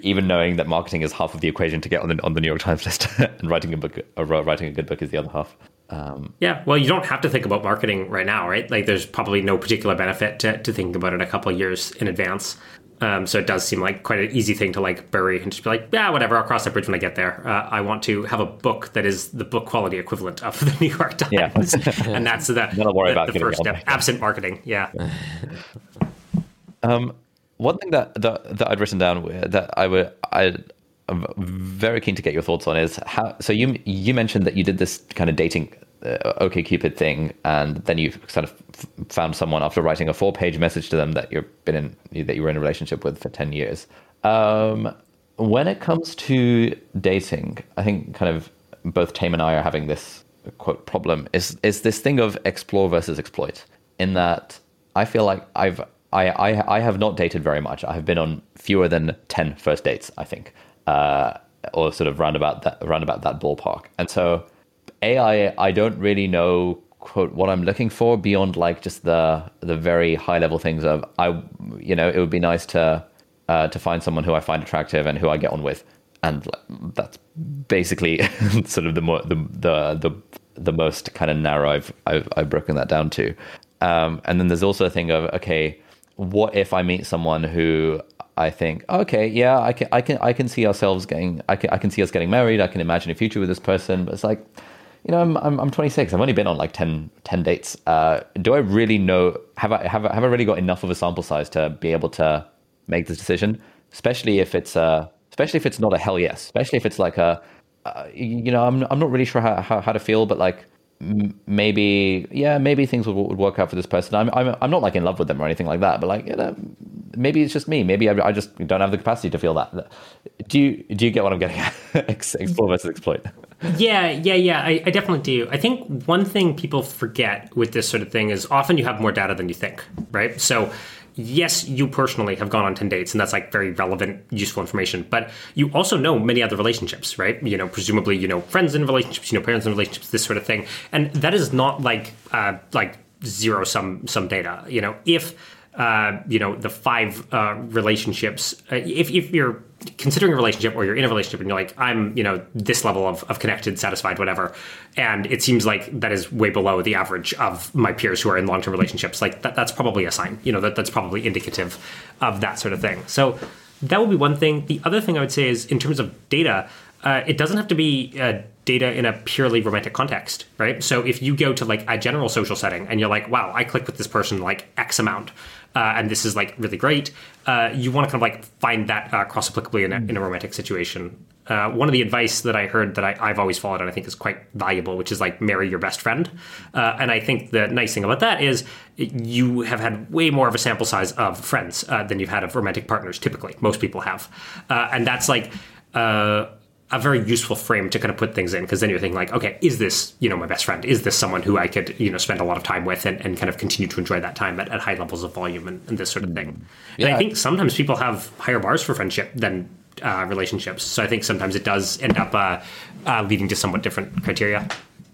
Even knowing that marketing is half of the equation to get on the on the New York Times list, and writing a book, or writing a good book is the other half. Um, yeah, well, you don't have to think about marketing right now, right? Like, there's probably no particular benefit to, to thinking about it a couple of years in advance. Um, so it does seem like quite an easy thing to like bury and just be like, yeah, whatever. I'll cross that bridge when I get there. Uh, I want to have a book that is the book quality equivalent of the New York Times, yeah. and that's the, the, the first step. Absent marketing, yeah. um, one thing that, that, that I'd written down that I would I I'm very keen to get your thoughts on is how. So you you mentioned that you did this kind of dating uh, OkCupid thing, and then you've sort of found someone after writing a four-page message to them that you've been in that you were in a relationship with for ten years. Um, when it comes to dating, I think kind of both Taimur and I are having this quote problem. Is is this thing of explore versus exploit? In that I feel like I've I, I I have not dated very much. I have been on fewer than 10 first dates, I think, uh, or sort of round about that round about that ballpark. And so AI, I don't really know quote what I'm looking for beyond like just the the very high level things of I you know it would be nice to uh, to find someone who I find attractive and who I get on with and that's basically sort of the more the the the, the most kind of narrow I've, I've I've broken that down to um, and then there's also a thing of okay what if I meet someone who I think, okay, yeah, I can, I can, I can see ourselves getting, I can, I can see us getting married. I can imagine a future with this person. But it's like, you know, I'm, I'm, I'm 26. I've only been on like 10, 10 dates. Uh, do I really know? Have I, have I, have I really got enough of a sample size to be able to make this decision? Especially if it's, uh, especially if it's not a hell yes. Especially if it's like a, uh, you know, I'm, I'm not really sure how, how, how to feel, but like maybe yeah maybe things would, would work out for this person I'm, I'm i'm not like in love with them or anything like that but like you know maybe it's just me maybe I, I just don't have the capacity to feel that do you do you get what i'm getting at explore versus exploit yeah yeah yeah I, I definitely do i think one thing people forget with this sort of thing is often you have more data than you think right so yes, you personally have gone on 10 dates, and that's like very relevant, useful information. But you also know many other relationships, right? You know, presumably, you know, friends in relationships, you know, parents in relationships, this sort of thing. And that is not like, uh, like zero sum, some data. You know, if, uh, you know, the five uh, relationships, uh, if, if you're considering a relationship or you're in a relationship and you're like i'm you know this level of, of connected satisfied whatever and it seems like that is way below the average of my peers who are in long-term relationships like that, that's probably a sign you know that, that's probably indicative of that sort of thing so that would be one thing the other thing i would say is in terms of data uh, it doesn't have to be uh, data in a purely romantic context, right? So if you go to like a general social setting and you're like, wow, I click with this person like X amount, uh, and this is like really great, uh, you want to kind of like find that uh, cross applicably in, a, in a romantic situation. Uh, one of the advice that I heard that I, have always followed and I think is quite valuable, which is like marry your best friend. Uh, and I think the nice thing about that is you have had way more of a sample size of friends uh, than you've had of romantic partners. Typically, most people have, and that's like a very useful frame to kind of put things in because then you're thinking like okay is this you know my best friend? Is this someone who i could you know spend a lot of time with and, and kind of continue to enjoy that time at, at high levels of volume and, and this sort of thing? Yeah. and i think sometimes people have higher bars for friendship than uh, relationships. So i think sometimes it does end up uh, uh, leading to somewhat different criteria.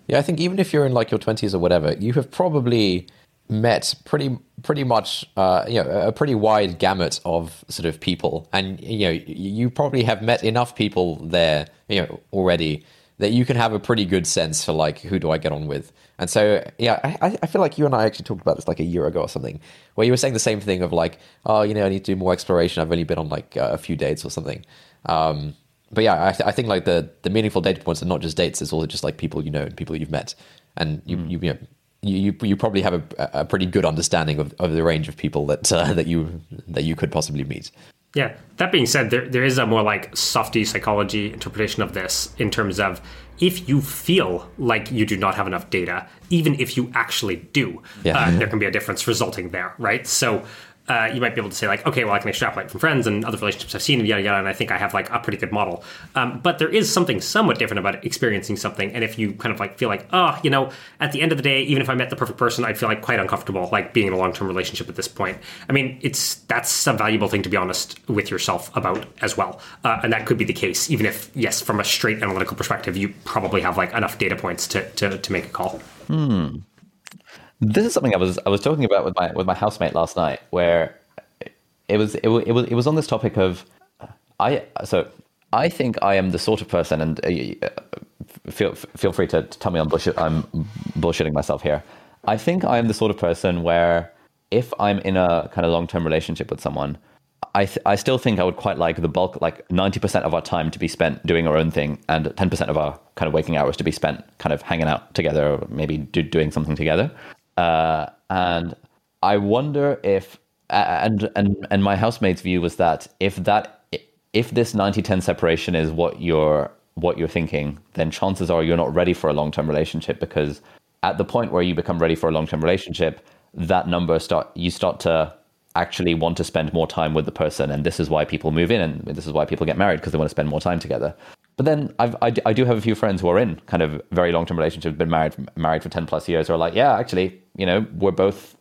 Yeah i think even if you're in like your 20s or whatever you have probably met pretty pretty much uh, you know a pretty wide gamut of sort of people, and you know you probably have met enough people there you know already that you can have a pretty good sense for like who do I get on with. And so yeah, I, I feel like you and I actually talked about this like a year ago or something, where you were saying the same thing of like oh you know I need to do more exploration. I've only been on like a few dates or something. Um, but yeah, I, th- I, think like the the meaningful data points are not just dates; it's also just like people you know and people you've met, and you mm. you, you know you, you probably have a, a pretty good understanding of, of the range of people that uh, that you that you could possibly meet. Yeah. That being said, there there is a more like softy psychology interpretation of this in terms of if you feel like you do not have enough data, even if you actually do, yeah. uh, there can be a difference resulting there, right? So uh, you might be able to say like, okay, well, I can extrapolate from friends and other relationships I've seen, and yada yada, and I think I have like a pretty good model. Um, but there is something somewhat different about experiencing something, and if you kind of like feel like, oh, you know, at the end of the day, even if I met the perfect person, I'd feel like quite uncomfortable, like being in a long term relationship at this point. I mean, it's that's a valuable thing to be honest with yourself about as well, uh, and that could be the case, even if yes, from a straight analytical perspective, you probably have like enough data points to to, to make a call. Hmm. This is something I was I was talking about with my with my housemate last night, where it was it, it was it was on this topic of I so I think I am the sort of person, and uh, feel feel free to, to tell me I'm bullshit I'm bullshitting myself here. I think I am the sort of person where if I'm in a kind of long term relationship with someone, I th- I still think I would quite like the bulk, like ninety percent of our time to be spent doing our own thing, and ten percent of our kind of waking hours to be spent kind of hanging out together, or maybe do, doing something together. Uh, and I wonder if, and and and my housemate's view was that if that if this 90-10 separation is what you're what you're thinking, then chances are you're not ready for a long term relationship because at the point where you become ready for a long term relationship, that number start you start to actually want to spend more time with the person, and this is why people move in, and this is why people get married because they want to spend more time together. But then I've, I, I do have a few friends who are in kind of very long term relationships, been married married for ten plus years, are like, yeah, actually, you know, we're both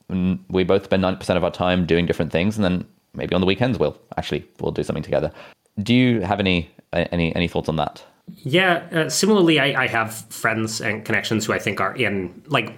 we both spend ninety percent of our time doing different things, and then maybe on the weekends we'll actually we'll do something together. Do you have any any any thoughts on that? Yeah, uh, similarly, I, I have friends and connections who I think are in like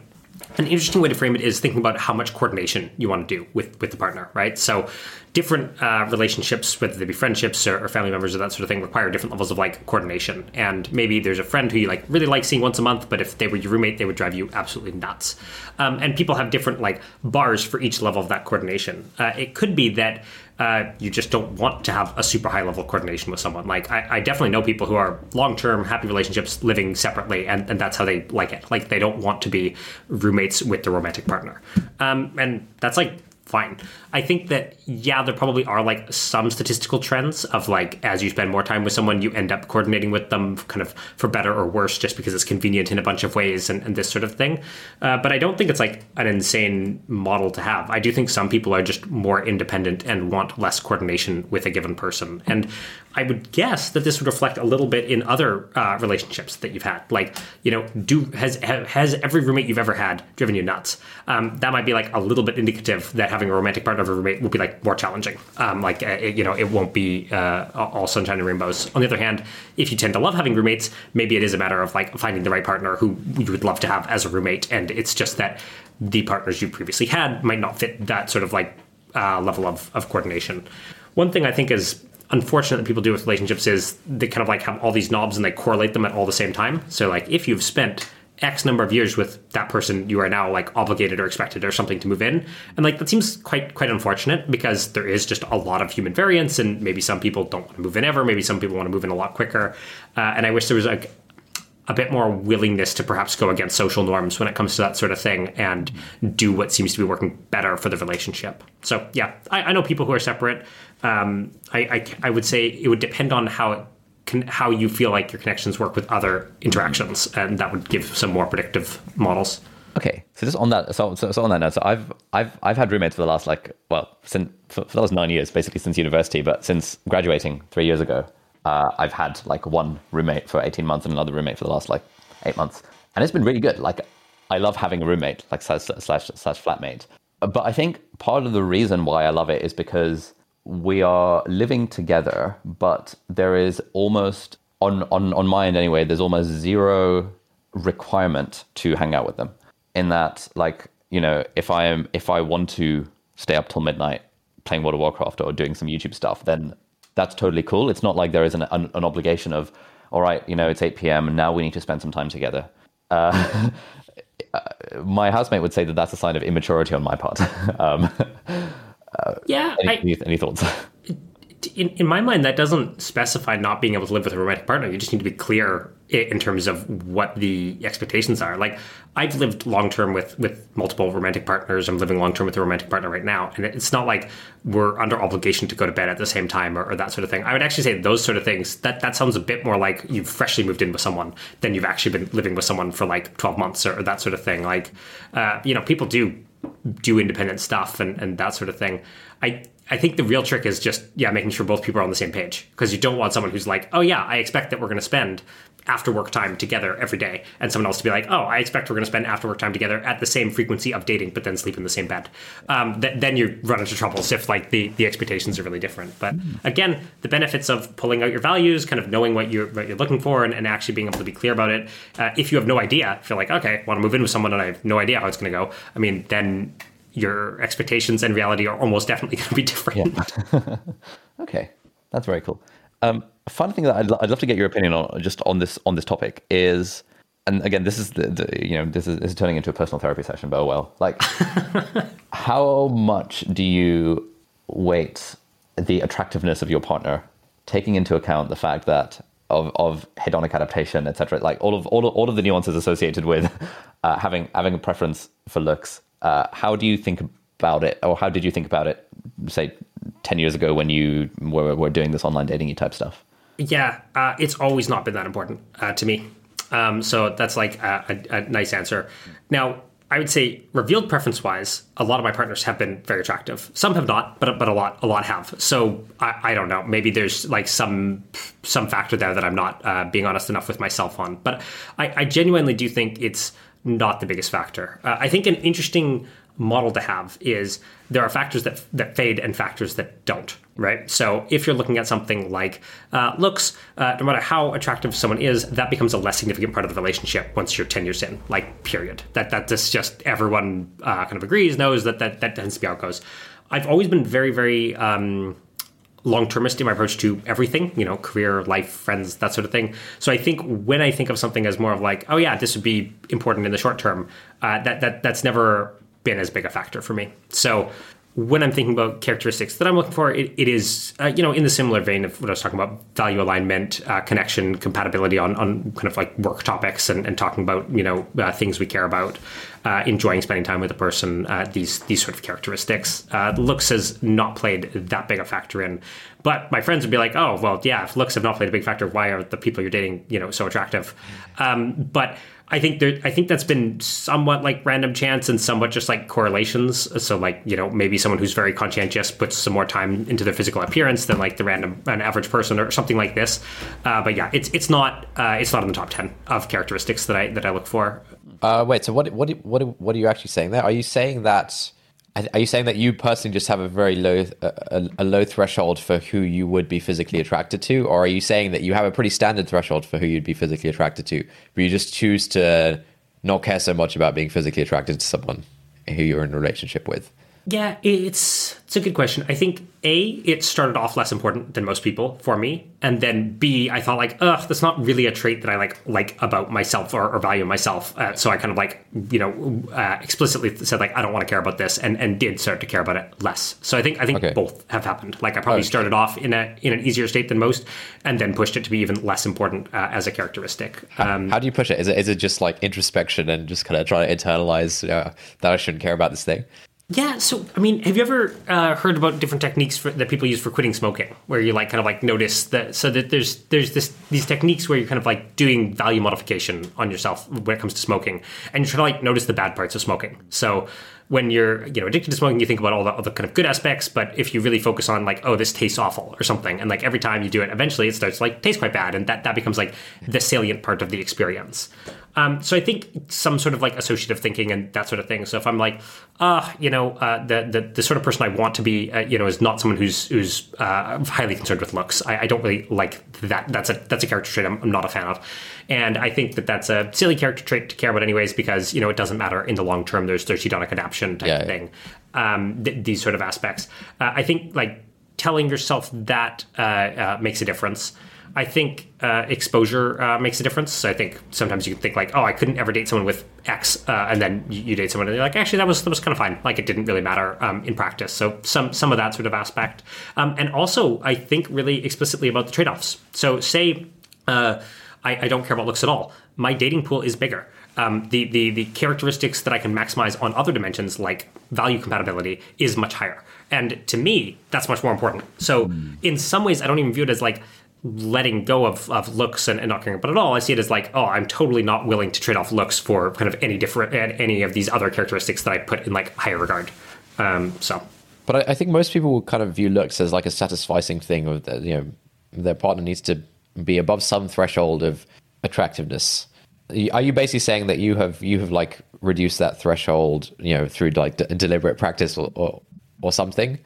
an interesting way to frame it is thinking about how much coordination you want to do with with the partner, right? So different uh, relationships, whether they be friendships or, or, family members or that sort of thing, require different levels of like coordination. And maybe there's a friend who you like really like seeing once a month, but if they were your roommate, they would drive you absolutely nuts. Um, and people have different like bars for each level of that coordination. Uh, it could be that uh, you just don't want to have a super high level coordination with someone. Like I, I definitely know people who are long term happy relationships living separately, and, and that's how they like it. Like they don't want to be roommates with their romantic partner, um, and that's like fine. I think that yeah, there probably are like some statistical trends of like as you spend more time with someone, you end up coordinating with them kind of for better or worse, just because it's convenient in a bunch of ways and, and this sort of thing. Uh, but I don't think it's like an insane model to have. I do think some people are just more independent and want less coordination with a given person, and I would guess that this would reflect a little bit in other uh, relationships that you've had. Like, you know, do has has every roommate you've ever had driven you nuts? Um, that might be like a little bit indicative that having a romantic partner of a roommate will be like more challenging. Um, like, uh, it, you know, it won't be uh, all sunshine and rainbows. On the other hand, if you tend to love having roommates, maybe it is a matter of like finding the right partner who you would love to have as a roommate, and it's just that the partners you previously had might not fit that sort of like uh, level of, of coordination. One thing I think is unfortunate that people do with relationships is they kind of like have all these knobs and they correlate them at all the same time. So like if you've spent X number of years with that person, you are now like obligated or expected or something to move in, and like that seems quite quite unfortunate because there is just a lot of human variance, and maybe some people don't want to move in ever, maybe some people want to move in a lot quicker, uh, and I wish there was like a bit more willingness to perhaps go against social norms when it comes to that sort of thing and do what seems to be working better for the relationship. So yeah, I, I know people who are separate. Um, I, I, I would say it would depend on how it can, how you feel like your connections work with other interactions, and that would give some more predictive models. Okay, so just on that, so, so, so on that note, so I've I've I've had roommates for the last like well, since for, for last nine years, basically since university, but since graduating three years ago, uh, I've had like one roommate for 18 months and another roommate for the last like eight months. And it's been really good. Like, I love having a roommate, like slash, slash, slash flatmate. But I think part of the reason why I love it is because we are living together, but there is almost, on, on, on my end anyway, there's almost zero requirement to hang out with them. In that, like, you know, if I am, if I want to stay up till midnight playing World of Warcraft or doing some YouTube stuff, then that's totally cool. It's not like there is an, an, an obligation of, all right, you know, it's 8 p.m. now we need to spend some time together. Uh, my housemate would say that that's a sign of immaturity on my part. um, uh, yeah. Any, I, any thoughts? in, in my mind, that doesn't specify not being able to live with a romantic partner. You just need to be clear in terms of what the expectations are. Like I've lived long term with with multiple romantic partners. I'm living long term with a romantic partner right now, and it's not like we're under obligation to go to bed at the same time or, or, that sort of thing. I would actually say those sort of things that that sounds a bit more like you've freshly moved in with someone than you've actually been living with someone for like 12 months or, or that sort of thing. Like uh, you know, people do do independent stuff and, and that sort of thing. I I think the real trick is just yeah making sure both people are on the same page because you don't want someone who's like oh yeah I expect that we're going to spend after work time together every day and someone else to be like oh I expect we're going to spend after work time together at the same frequency of dating but then sleep in the same bed. Um, th- then you run into troubles if like the the expectations are really different. But again, the benefits of pulling out your values, kind of knowing what you're what you're looking for, and, and actually being able to be clear about it. Uh, if you have no idea, if you're like okay, want to move in with someone and I have no idea how it's going to go, I mean then your expectations and reality are almost definitely going to be different. Yeah. okay, that's very cool. Um, a fun thing that I'd, I'd love to get your opinion on, just on this on this topic, is, and again, this is the, the you know this is, this is turning into a personal therapy session, but oh well. Like, how much do you weight the attractiveness of your partner, taking into account the fact that of, of hedonic adaptation, etc. Like all of all of, all of the nuances associated with uh, having having a preference for looks uh, how do you think about it, or how did you think about it, say, 10 years ago when you were, were doing this online dating type stuff? Yeah, uh, it's always not been that important uh, to me. Um, so that's like a, a, a, nice answer. Now, I would say revealed preference wise, a lot of my partners have been very attractive. Some have not, but but a lot a lot have. So I, I don't know. Maybe there's like some some factor there that I'm not uh, being honest enough with myself on. But I, I genuinely do think it's not the biggest factor. Uh, I think an interesting model to have is there are factors that that fade and factors that don't right? So if you're looking at something like uh, looks uh, no matter how attractive someone is that becomes a less significant part of the relationship once you're 10 years in like period. That that just just everyone uh, kind of agrees knows that, that that tends to be how it goes. I've always been very very um, long termist in my approach to everything, you know, career, life, friends, that sort of thing. So I think when I think of something as more of like, oh yeah, this would be important in the short term, uh, that that that's never been as big a factor for me. So when I'm thinking about characteristics that I'm looking for, it, it is, uh, you know, in the similar vein of what I was talking about value alignment, uh, connection, compatibility on, on kind of like work topics and, and talking about, you know, uh, things we care about, uh, enjoying spending time with a person, uh, these, these sort of characteristics. Uh, looks has not played that big a factor in. But my friends would be like, oh, well, yeah, if looks have not played a big factor, why are the people you're dating, you know, so attractive? Um, but I think there, I think that's been somewhat like random chance and somewhat just like correlations. So like you know maybe someone who's very conscientious puts some more time into their physical appearance than like the random an average person or something like this. Uh, but yeah, it's it's not uh, it's not in the top ten of characteristics that I that I look for. Uh, wait, so what what what what are you actually saying there? Are you saying that are you saying that you personally just have a very low a, a, low threshold for who you would be physically attracted to, or are you saying that you have a pretty standard threshold for who you'd be physically attracted to, but you just choose to not care so much about being physically attracted to someone who you're in a relationship with? Yeah, it's it's a good question. I think a it started off less important than most people for me, and then b I thought like, ugh, that's not really a trait that I like like about myself or, or value myself. Uh, so I kind of like you know uh, explicitly said like I don't want to care about this, and and did start to care about it less. So I think I think okay. both have happened. Like I probably okay. started off in a in an easier state than most, and then pushed it to be even less important uh, as a characteristic. Um, how, how, do you push it? Is it is it just like introspection and just kind of try to internalize that I shouldn't care about this thing? Yeah, so I mean, have you ever uh, heard about different techniques for, that people use for quitting smoking, where you like kind of like notice that so that there's there's this these techniques where you're kind of like doing value modification on yourself when it comes to smoking, and you try to like notice the bad parts of smoking. So when you're you know addicted to smoking, you think about all the, all the kind of good aspects. But if you really focus on like, oh, this tastes awful or something, and like every time you do it, eventually it starts to, like taste quite bad, and that that becomes like the salient part of the experience. Um, so I think some sort of like associative thinking and that sort of thing. So if I'm like, ah, uh, you know, uh, the, the the sort of person I want to be, uh, you know, is not someone who's who's uh, highly concerned with looks. I, I, don't really like that. That's a that's a character trait I'm, I'm not a fan of. And I think that that's a silly character trait to care about, anyways, because you know it doesn't matter in the long term. There's there's hedonic adaptation type yeah, thing. Um, th- these sort of aspects. Uh, I think like telling yourself that uh, uh, makes a difference. I think uh, exposure uh, makes a difference. So I think sometimes you can think like, oh, I couldn't ever date someone with X, uh, and then you, you, date someone and you're like, actually, that was that was kind of fine. Like it didn't really matter um, in practice. So some some of that sort of aspect, um, and also I think really explicitly about the trade offs. So say I, I don't care about looks at all. My dating pool is bigger. Um, the, the the characteristics that I can maximize on other dimensions, like value compatibility, is much higher. And to me, that's much more important. So mm. in some ways, I don't even view it as like letting go of, of looks and, and, not caring about it at all. I see it as like, oh, I'm totally not willing to trade off looks for kind of any different any of these other characteristics that I put in like higher regard. Um, so, but I, I, think most people will kind of view looks as like a satisficing thing. Of the, you know, their partner needs to be above some threshold of attractiveness. Are you basically saying that you have you have like reduced that threshold, you know, through like deliberate practice or, or, or something?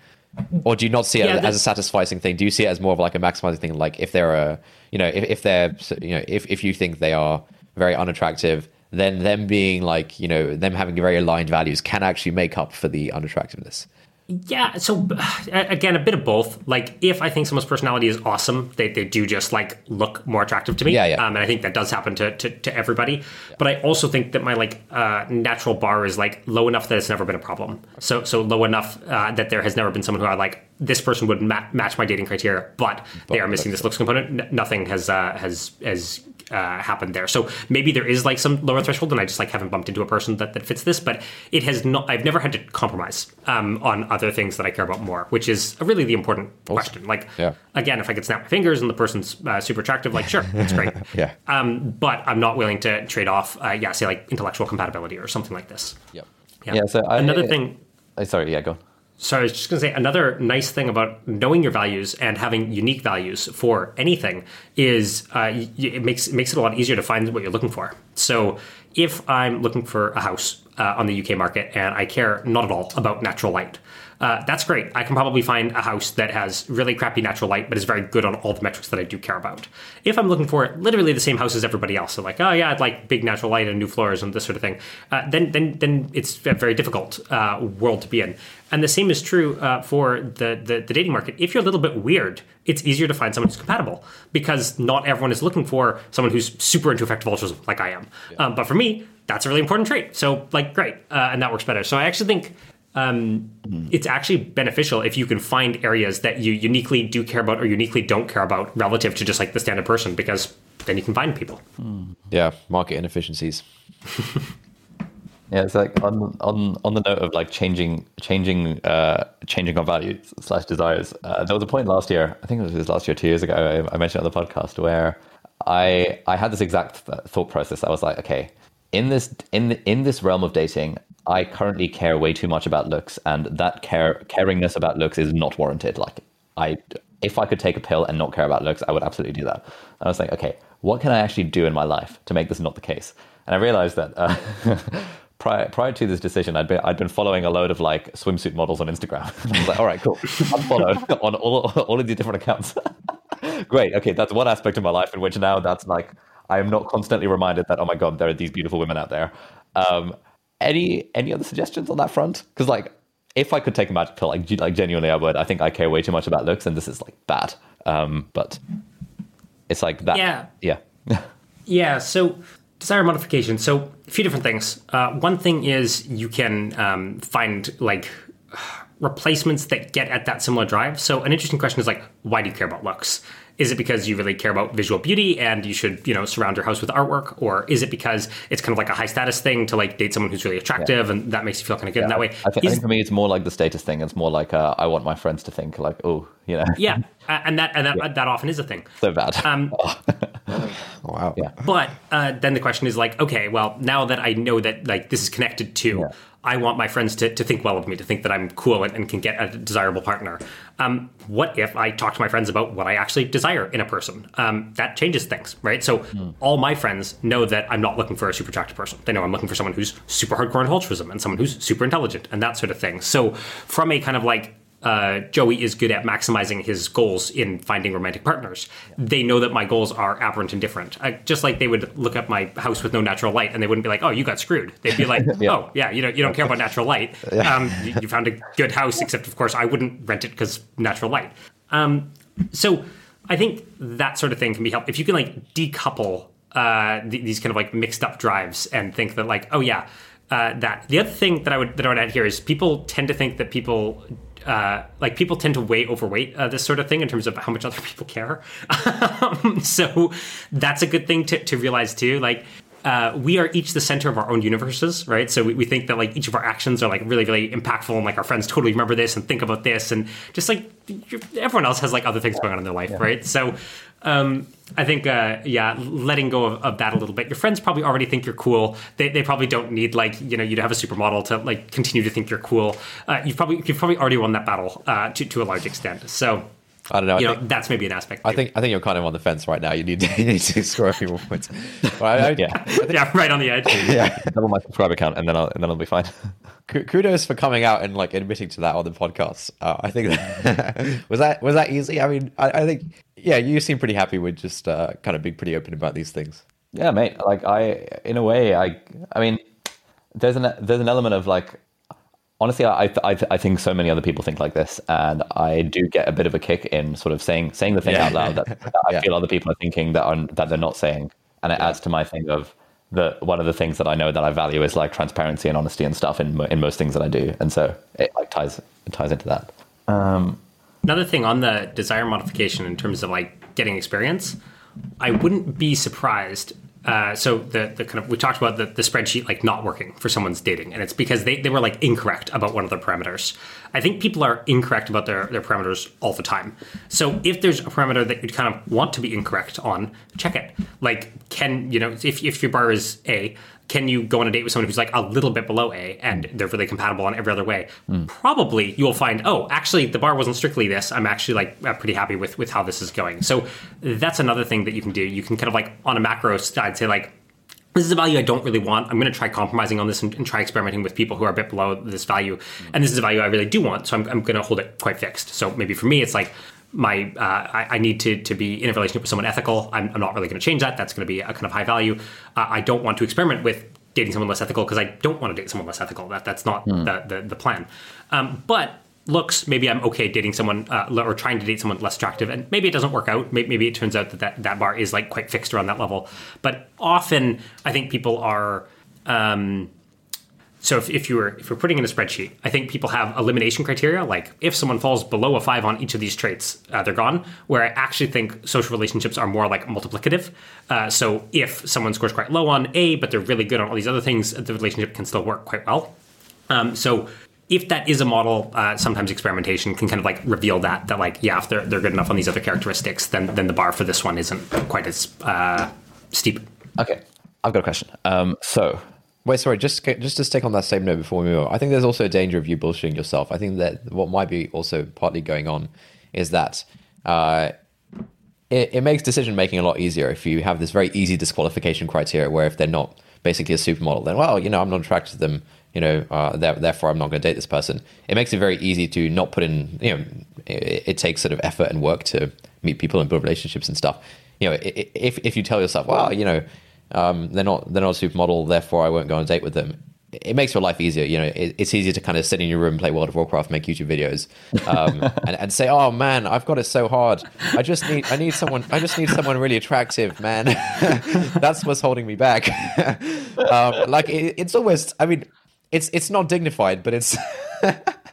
Or do you not see it yeah, as a satisficing thing? Do you see it as more of like a maximizing thing? Like if they're a, you know, if, if they're, you know, if, if you think they are very unattractive, then them being like, you know, them having very aligned values can actually make up for the unattractiveness. Yeah, so again, a bit of both. Like, if I think someone's personality is awesome, they, they do just like look more attractive to me. Yeah, yeah. Um, and I think that does happen to, to, to everybody. Yeah. But I also think that my like uh, natural bar is like low enough that it's never been a problem. So so low enough uh, that there has never been someone who I like this person would ma- match my dating criteria, but, but they are missing this looks component. N- nothing has uh, has has uh, happened there. So maybe there is like some lower threshold, and I just like haven't bumped into a person that, that fits this. But it has not. I've never had to compromise um, on other things that I care about more, which is really the important awesome. question. Like yeah. again, if I could snap my fingers and the person's uh, super attractive, like sure, that's great. yeah. Um, but I'm not willing to trade off, uh, yeah, say like intellectual compatibility or something like this. Yep. Yeah. Yeah. So I, another thing. sorry. Yeah. Go. So I was just going to say another nice thing about knowing your values and having unique values for anything is uh, it makes it makes it a lot easier to find what you're looking for. So if I'm looking for a house uh, on the UK market and I care not at all about natural light, uh, that's great. I can probably find a house that has really crappy natural light, but is very good on all the metrics that I do care about. If I'm looking for literally the same house as everybody else, so like, oh yeah, I'd like big natural light and new floors and this sort of thing, uh, then then then it's a very difficult uh, world to be in. And the same is true uh, for the, the the dating market. If you're a little bit weird, it's easier to find someone who's compatible because not everyone is looking for someone who's super into effective altruism like I am. Yeah. Um, but for me, that's a really important trait. So like, great, uh, and that works better. So I actually think um, mm. it's actually beneficial if you can find areas that you uniquely do care about or uniquely don't care about relative to just like the standard person because then you can find people. Mm. Yeah, market inefficiencies. yeah, it's like on on on the note of like changing changing uh, changing our values slash desires. Uh, there was a point last year, I think it was last year, two years ago. I, I mentioned on the podcast where I I had this exact thought process. I was like, okay, in this in the, in this realm of dating, I currently care way too much about looks, and that care caringness about looks is not warranted. Like I, if I could take a pill and not care about looks, I would absolutely do that. And I was like, okay, what can I actually do in my life to make this not the case? And I realized that. Uh, prior, prior to this decision, I'd been I'd been following a load of like swimsuit models on Instagram. I was like, all right, cool. I'm on all all of these different accounts. Great. Okay, that's one aspect of my life in which now that's like I am not constantly reminded that oh my god, there are these beautiful women out there. Um, any any other suggestions on that front? Because like, if I could take a magic pill, like like genuinely, I would. I think I care way too much about looks, and this is like bad. Um, but it's like that. Yeah. Yeah. yeah. So desire modification. So a few different things. Uh, one thing is you can um, find like replacements that get at that similar drive. So an interesting question is like, why do you care about looks? Is it because you really care about visual beauty and you should, you know, surround your house with artwork, or is it because it's kind of like a high status thing to like date someone who's really attractive yeah. and that makes you feel kind of good yeah. in that way? I, th- I, think for me, it's more like the status thing. It's more like uh, I want my friends to think like, oh, you know. Yeah, and that and that, yeah. that often is a thing. So bad. Um, oh. wow. Yeah. But uh, then the question is like, okay, well, now that I know that like this is connected to I want my friends to, to think well of me, to think that I'm cool and, and can get a desirable partner. Um, what if I talk to my friends about what I actually desire in a person? Um, that changes things, right? So mm. all my friends know that I'm not looking for a super attractive person. They know I'm looking for someone who's super hardcore in altruism and someone who's super intelligent and that sort of thing. So from a kind of like uh, Joey is good at maximizing his goals in finding romantic partners. Yeah. They know that my goals are aberrant and different. Uh, just like they would look at my house with no natural light, and they wouldn't be like, "Oh, you got screwed." They'd be like, yeah. "Oh, yeah, you don't you don't care about natural light. Um, you, you, found a good house, except of course I wouldn't rent it because natural light." Um, so I think that sort of thing can be helped if you can like decouple uh, th- these kind of like mixed up drives and think that like, oh yeah. Uh, that the other thing that I would that I would add here is people tend to think that people uh, like people tend to way overweight uh, this sort of thing in terms of how much other people care. um, so that's a good thing to, to realize too. Like uh, we are each the center of our own universes, right? So we, we think that like each of our actions are like really, really impactful, and like our friends totally remember this and think about this, and just like everyone else has like other things going on in their life, yeah. right? So um, I think, uh, yeah, letting go of, of, that a little bit. Your friends probably already think you're cool. They, they probably don't need like you know you to have a supermodel to like continue to think you're cool. Uh, you've probably you've probably already won that battle uh, to to a large extent. So I don't know. You I know, think, that's maybe an aspect. I think I think you're kind of on the fence right now. You need to, you need to score a few more points. I, I, yeah, think, yeah, right on the edge. yeah, double my subscriber account, and then I'll and then I'll be fine. Kudos for coming out and like admitting to that on the podcast. Uh, I think that, was that was that easy. I mean, I, I, think yeah, you seem pretty happy with just uh, kind of being pretty open about these things. Yeah, mate. Like I, in a way, I, I mean, there's an there's an element of like honestly, I, I, I think so many other people think like this, and I do get a bit of a kick in sort of saying saying the thing yeah. out loud that, that I yeah. feel other people are thinking that are, that they're not saying, and it yeah. adds to my thing of that one of the things that I know that I value is like transparency and honesty and stuff in in most things that I do, and so it like ties it ties into that. Um, Another thing on the desire modification in terms of like getting experience, I wouldn't be surprised uh, so the, the kind of we talked about the, the spreadsheet like not working for someone's dating and it's because they, they were like incorrect about one of their parameters. I think people are incorrect about their, their parameters all the time. So if there's a parameter that you kind of want to be incorrect on check it. Like can you know if, if your bar is a can you go on a date with someone who's like a little bit below A and they're really compatible on every other way? Mm. Probably you'll find, oh, actually the bar wasn't strictly this. I'm actually like uh, pretty happy with with how this is going. So that's another thing that you can do. You can kind of like on a macro side say like, this is a value I don't really want. I'm going to try compromising on this and, and, try experimenting with people who are a bit below this value. And this is a value I really do want. So I'm, I'm going to hold it quite fixed. So maybe for me, it's like my uh, I, I, need to, to be in a relationship with someone ethical. I'm, I'm not really going to change that. That's going to be a kind of high value. Uh, I don't want to experiment with dating someone less ethical because I don't want to date someone less ethical. That that's not mm. the, the, the plan. Um, but looks, maybe I'm okay dating someone uh, or trying to date someone less attractive, and maybe it doesn't work out. Maybe, maybe, it turns out that, that that bar is like quite fixed around that level. But often, I think people are. Um, so if, if you were if you're putting in a spreadsheet, I think people have elimination criteria. Like if someone falls below a five on each of these traits, uh, they're gone. Where I actually think social relationships are more like multiplicative. Uh, so if someone scores quite low on A, but they're really good on all these other things, the relationship can still work quite well. Um, so if that is a model, uh, sometimes experimentation can kind of like reveal that that like yeah, if they're they're good enough on these other characteristics, then then the bar for this one isn't quite as uh, steep. Okay, I've got a question. Um, so. Wait, sorry. Just just to stick on that same note before we move on, I think there's also a danger of you bullshitting yourself. I think that what might be also partly going on is that uh, it, it makes decision making a lot easier if you have this very easy disqualification criteria where if they're not basically a supermodel, then well, you know, I'm not attracted to them you know, uh, therefore I'm not going to date this person. It makes it very easy to not put in, you know, it, it, takes sort of effort and work to meet people and build relationships and stuff. You know, if if you tell yourself, well, you know, um, they're not they're not a supermodel, therefore I won't go on a date with them. It makes your life easier. You know, it, it's easier to kind of sit in your room, play World of Warcraft, make YouTube videos, um, and, and say, "Oh man, I've got it so hard. I just need I need someone. I just need someone really attractive, man. That's what's holding me back." um, like it, it's almost. I mean, it's it's not dignified, but it's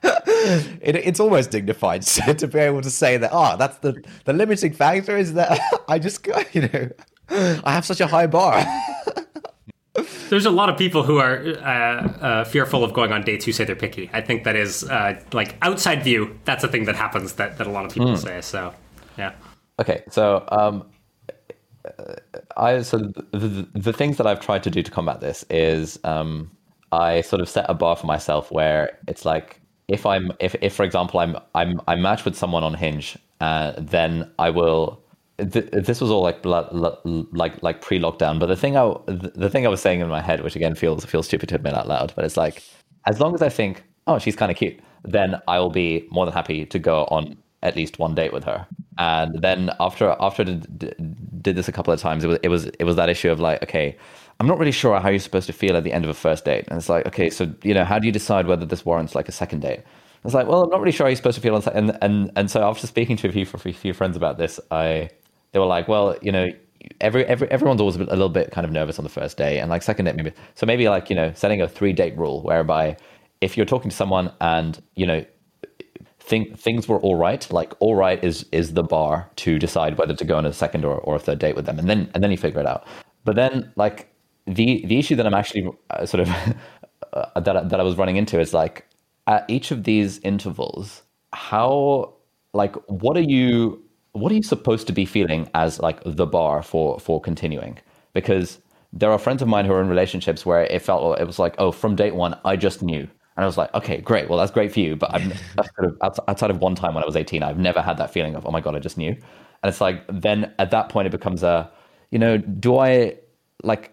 it, it's almost dignified to be able to say that. Oh, that's the the limiting factor is that I just you know I have such a high bar. There's a lot of people who are uh, uh, fearful of going on dates who say they're picky. I think that is uh, like outside view. That's a thing that happens that, that a lot of people mm. say. So, yeah. Okay, so um, I so the, the, things that I've tried to do to combat this is um, I sort of set a bar for myself where it's like if I'm if, if for example I'm I'm I match with someone on Hinge, uh, then I will. Th- this was all like like like pre lockdown, but the thing I the thing I was saying in my head, which again feels feels stupid to admit out loud, but it's like as long as I think, oh, she's kind of cute, then I will be more than happy to go on at least one date with her. And then after after did, did this a couple of times, it was it was it was that issue of like, okay, I'm not really sure how you're supposed to feel at the end of a first date. And it's like, okay, so you know, how do you decide whether this warrants like a second date? It's like, well, I'm not really sure how you're supposed to feel. On, and and and so after speaking to a few, a few friends about this, I they were like, well, you know, every, every everyone's always a little bit kind of nervous on the first day, and like second date maybe. So maybe like you know, setting a three date rule whereby if you're talking to someone and you know think things were all right like all right is is the bar to decide whether to go on a second or, or a third date with them and then and then you figure it out but then like the the issue that I'm actually uh, sort of uh, that that I was running into is like at each of these intervals, how like what are you what are you supposed to be feeling as like the bar for for continuing? Because there are friends of mine who are in relationships where it felt it was like oh from date one I just knew. And I was like okay great. Well that's great for you but I've sort of outside of one time when I was 18 I've never had that feeling of oh my god I just knew. And it's like then at that point it becomes a you know do I like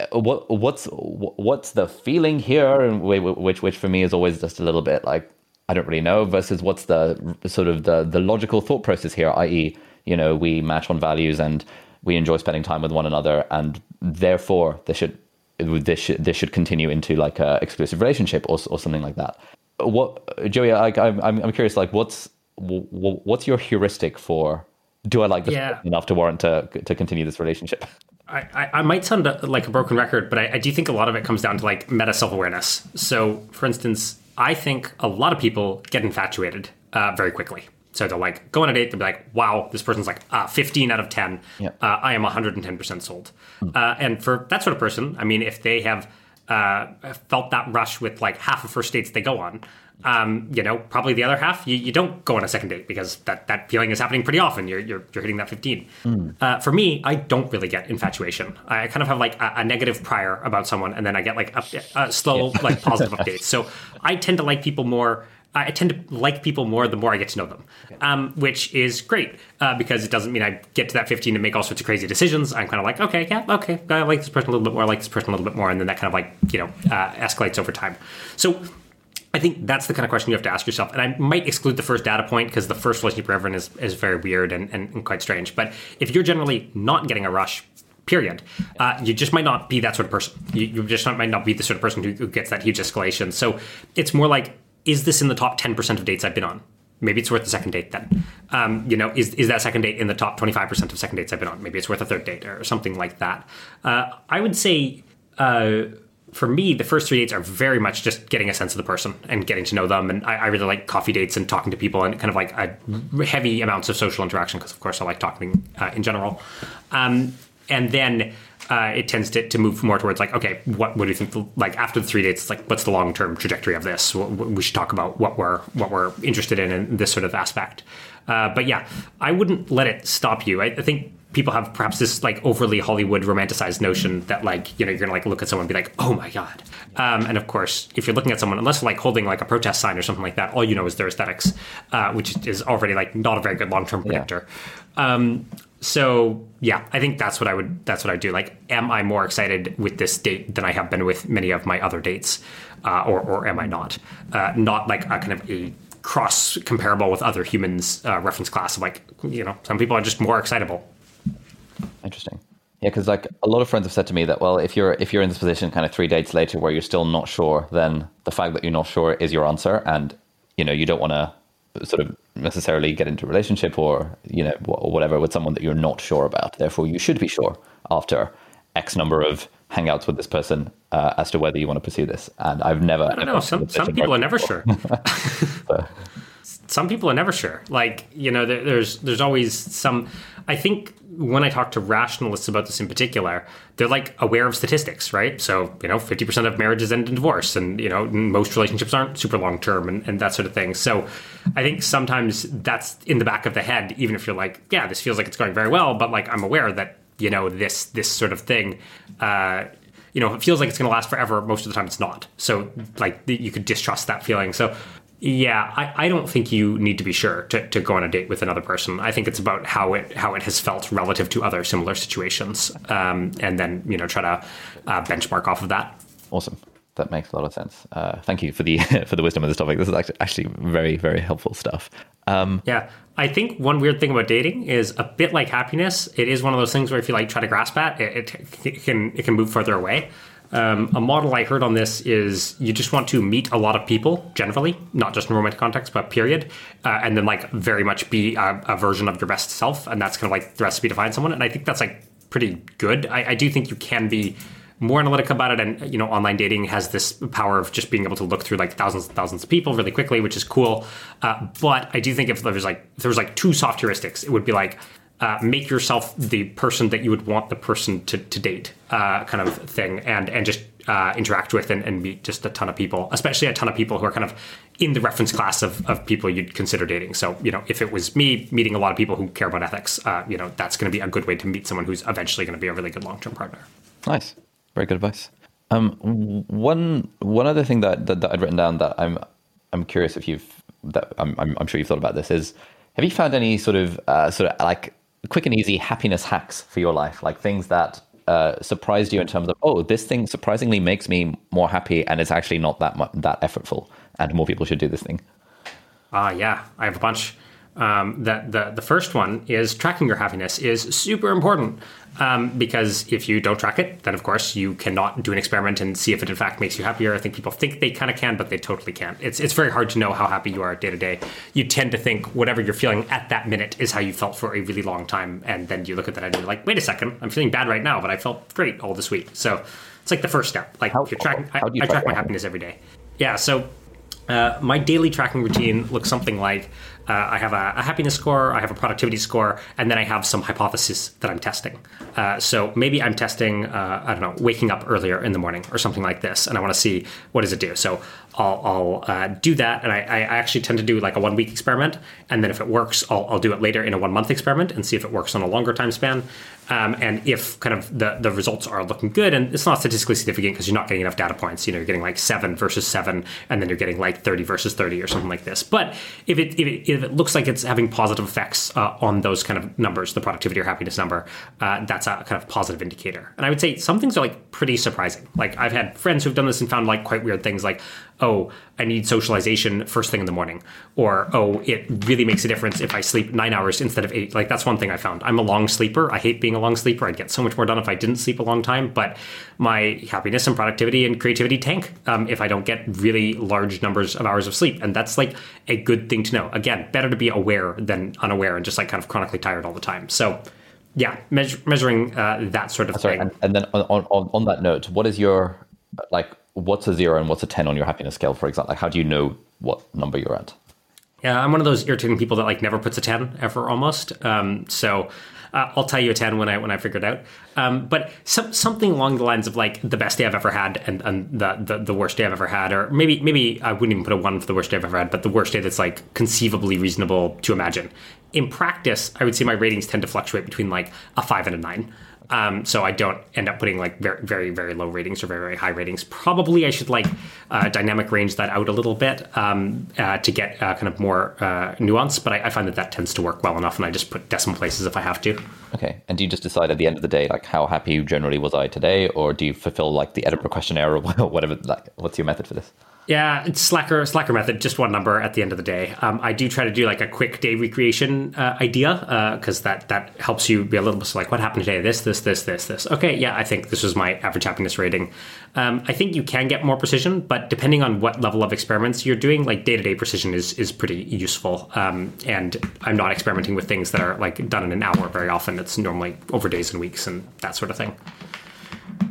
uh, what what's what's the feeling here, and which which for me is always just a little bit like I don't really know. Versus what's the sort of the the logical thought process here, i.e., you know, we match on values and we enjoy spending time with one another, and therefore this should this should this should continue into like a exclusive relationship or or something like that. What Joey, I, I'm I'm curious, like what's what's your heuristic for do I like this yeah. enough to warrant to to continue this relationship? I, I might sound like a broken record, but I, I do think a lot of it comes down to like meta self awareness. So, for instance, I think a lot of people get infatuated uh, very quickly. So they'll like go on a date, they'll be like, wow, this person's like uh, 15 out of 10. Yep. Uh, I am 110% sold. Mm. and for that sort of person, I mean, if they have uh, felt that rush with like half of first dates they go on, um, you know, probably the other half, you, you don't go on a second date because that, that feeling is happening pretty often. You're, you're, you're hitting that 15. Mm. Uh, for me, I don't really get infatuation. I kind of have like a, a negative prior about someone, and then I get like a, a slow, yeah. like positive updates. So I tend to like people more I tend to like people more the more I get to know them, um, which is great uh, because it doesn't mean I get to that 15 and make all sorts of crazy decisions. I'm kind of like, okay, yeah, okay, I like this person a little bit more, I like this person a little bit more, and then that kind of like, you know, uh, escalates over time. So I think that's the kind of question you have to ask yourself. And I might exclude the first data point because the first relationship reverend is, is very weird and, and, and, quite strange. But if you're generally not getting a rush, period, uh, you just might not be that sort of person. You, you just might not be the sort of person who, who gets that huge escalation. So it's more like, is this in the top 10% of dates I've been on? Maybe it's worth the second date then. Um, you know, is, is that second date in the top 25% of second dates I've been on? Maybe it's worth a third date or something like that. Uh, I would say, uh, for me, the first three dates are very much just getting a sense of the person and getting to know them. And I, I really like coffee dates and talking to people and kind of like heavy amounts of social interaction because, of course, I like talking uh, in general. Um, and then uh, it tends to, to move more towards like, okay, what, what do you think? The, like after the three dates, like, what's the long term trajectory of this? We should talk about what we're what we're interested in in this sort of aspect. Uh, but yeah, I wouldn't let it stop you. I, I think people have perhaps this like overly Hollywood romanticized notion that like you know you're gonna like look at someone and be like oh my god. Um, and of course if you're looking at someone unless like holding like a protest sign or something like that all you know is their aesthetics uh, which is already like not a very good long-term predictor. Yeah. um, so yeah I think that's what I would that's what I would do. Like am I more excited with this date than I have been with many of my other dates? Uh, or or am I not? Uh, not like a kind of a cross comparable with other humans uh, reference class of like you know some people are just more excitable Interesting. Yeah, because like a lot of friends have said to me that well, if you're if you're in this position kind of three dates later where you're still not sure, then the fact that you're not sure is your answer, and you know you don't want to sort of necessarily get into a relationship or you know or whatever with someone that you're not sure about. Therefore, you should be sure after X number of hangouts with this person uh, as to whether you want to pursue this. And I've never. I don't know. Some some people are never sure. so. Some people are never sure. Like you know, there, there's there's always some. I think when I talk to rationalists about this in particular, they're like aware of statistics, right? So, you know, 50% of marriages end in divorce and, you know, most relationships aren't super long term and, and, that sort of thing. So I think sometimes that's in the back of the head, even if you're like, yeah, this feels like it's going very well, but like I'm aware that, you know, this this sort of thing, uh, you know, it feels like it's going to last forever. Most of the time, it's not. So, like, you could distrust that feeling. So, yeah, I, I don't think you need to be sure to, to go on a date with another person. I think it's about how it how it has felt relative to other similar situations, um, and then you know try to uh, benchmark off of that. Awesome, that makes a lot of sense. Uh, thank you for the for the wisdom of this topic. This is actually actually very very helpful stuff. Um, yeah, I think one weird thing about dating is a bit like happiness. It is one of those things where if you like try to grasp at, it, it, it can it can move further away. Um, a model I heard on this is you just want to meet a lot of people generally, not just in romantic context, but period, uh, and then like very much be a, a, version of your best self, and that's kind of like the recipe to find someone. And I think that's like pretty good. I, I do think you can be more analytic about it, and you know, online dating has this power of just being able to look through like thousands and thousands of people really quickly, which is cool. Uh, but I do think if there was like if there was like two soft heuristics, it would be like uh, make yourself the person that you would want the person to, to date, uh, kind of thing, and and just uh, interact with and, and, meet just a ton of people, especially a ton of people who are kind of in the reference class of, of people you'd consider dating. So you know, if it was me meeting a lot of people who care about ethics, uh, you know, that's going to be a good way to meet someone who's eventually going to be a really good long term partner. Nice, very good advice. Um, one one other thing that, that, that I'd written down that I'm I'm curious if you've that I'm, I'm, I'm sure you've thought about this is have you found any sort of uh, sort of like quick and easy happiness hacks for your life, like things that uh, surprised you in terms of, oh, this thing surprisingly makes me more happy, and it's actually not that much, that effortful, and more people should do this thing. Ah, uh, yeah, I have a bunch. Um, that the the first one is tracking your happiness is super important. Um, because if you don't track it, then of course you cannot do an experiment and see if it in fact makes you happier. I think people think they kind of can, but they totally can't. It's it's very hard to know how happy you are day to day. You tend to think whatever you're feeling at that minute is how you felt for a really long time, and then you look at that and you're like, wait a second, I'm feeling bad right now, but I felt great all this week. So it's like the first step. Like how, if you're tracking, I, you I track my happiness every day. Yeah, so uh, my daily tracking routine looks something like uh, I have a, a, happiness score, I have a productivity score, and then I have some hypotheses that I'm testing. Uh, so maybe I'm testing, uh, I don't know, waking up earlier in the morning or something like this, and I want to see what does it do. So I'll, I'll uh, do that, and I, I, actually tend to do like a one week experiment, and then if it works, I'll, I'll do it later in a one month experiment and see if it works on a longer time span. Um, and if kind of the, the results are looking good, and it's not statistically significant because you're not getting enough data points, you know, you're getting like seven versus seven, and then you're getting like 30 versus 30 or something like this. But if it, if it, if it looks like it's having positive effects uh, on those kind of numbers, the productivity or happiness number, uh, that's a kind of positive indicator. And I would say some things are like pretty surprising. Like I've had friends who've done this and found like quite weird things like, oh, I need socialization first thing in the morning, or oh, it really makes a difference if I sleep nine hours instead of eight. Like that's one thing I found. I'm a long sleeper. I hate being a long sleeper. I'd get so much more done if I didn't sleep a long time. But my happiness and productivity and creativity tank um, if I don't get really large numbers of hours of sleep, and that's like a good thing to know. Again, better to be aware than unaware and just like kind of chronically tired all the time. So. Yeah, measure, measuring uh, that sort of Sorry, thing. And, and then on, on, on that note, what is your like what's a zero and what's a 10 on your happiness scale, for example? Like, how do you know what number you're at? Yeah, I'm one of those irritating people that like never puts a 10 ever almost. Um, so uh, I'll tell you a 10 when I when I figure it out. Um, but some, something along the lines of like the best day I've ever had and, and the, the, the worst day I've ever had, or maybe maybe I wouldn't even put a one for the worst day I've ever had, but the worst day that's like conceivably reasonable to imagine. In practice, I would say my ratings tend to fluctuate between like a five and a nine. Um, so I don't end up putting like very, very, very low ratings or very, very high ratings. Probably I should like uh, dynamic range that out a little bit um, uh, to get uh, kind of more uh, nuance. But I, I, find that that tends to work well enough, and I just put decimal places if I have to. Okay. And do you just decide at the end of the day, like how happy generally was I today, or do you fulfill like the Edinburgh questionnaire or whatever? Like, what's your method for this? Yeah, it's Slacker Slacker method, just one number at the end of the day. Um, I do try to do like a quick day recreation uh, idea because uh, that that helps you be a little bit like what happened today. This this this this this. Okay, yeah, I think this was my average happiness rating. Um, I think you can get more precision, but depending on what level of experiments you're doing, like day to day precision is is pretty useful. Um, and I'm not experimenting with things that are like done in an hour very often. It's normally over days and weeks and that sort of thing.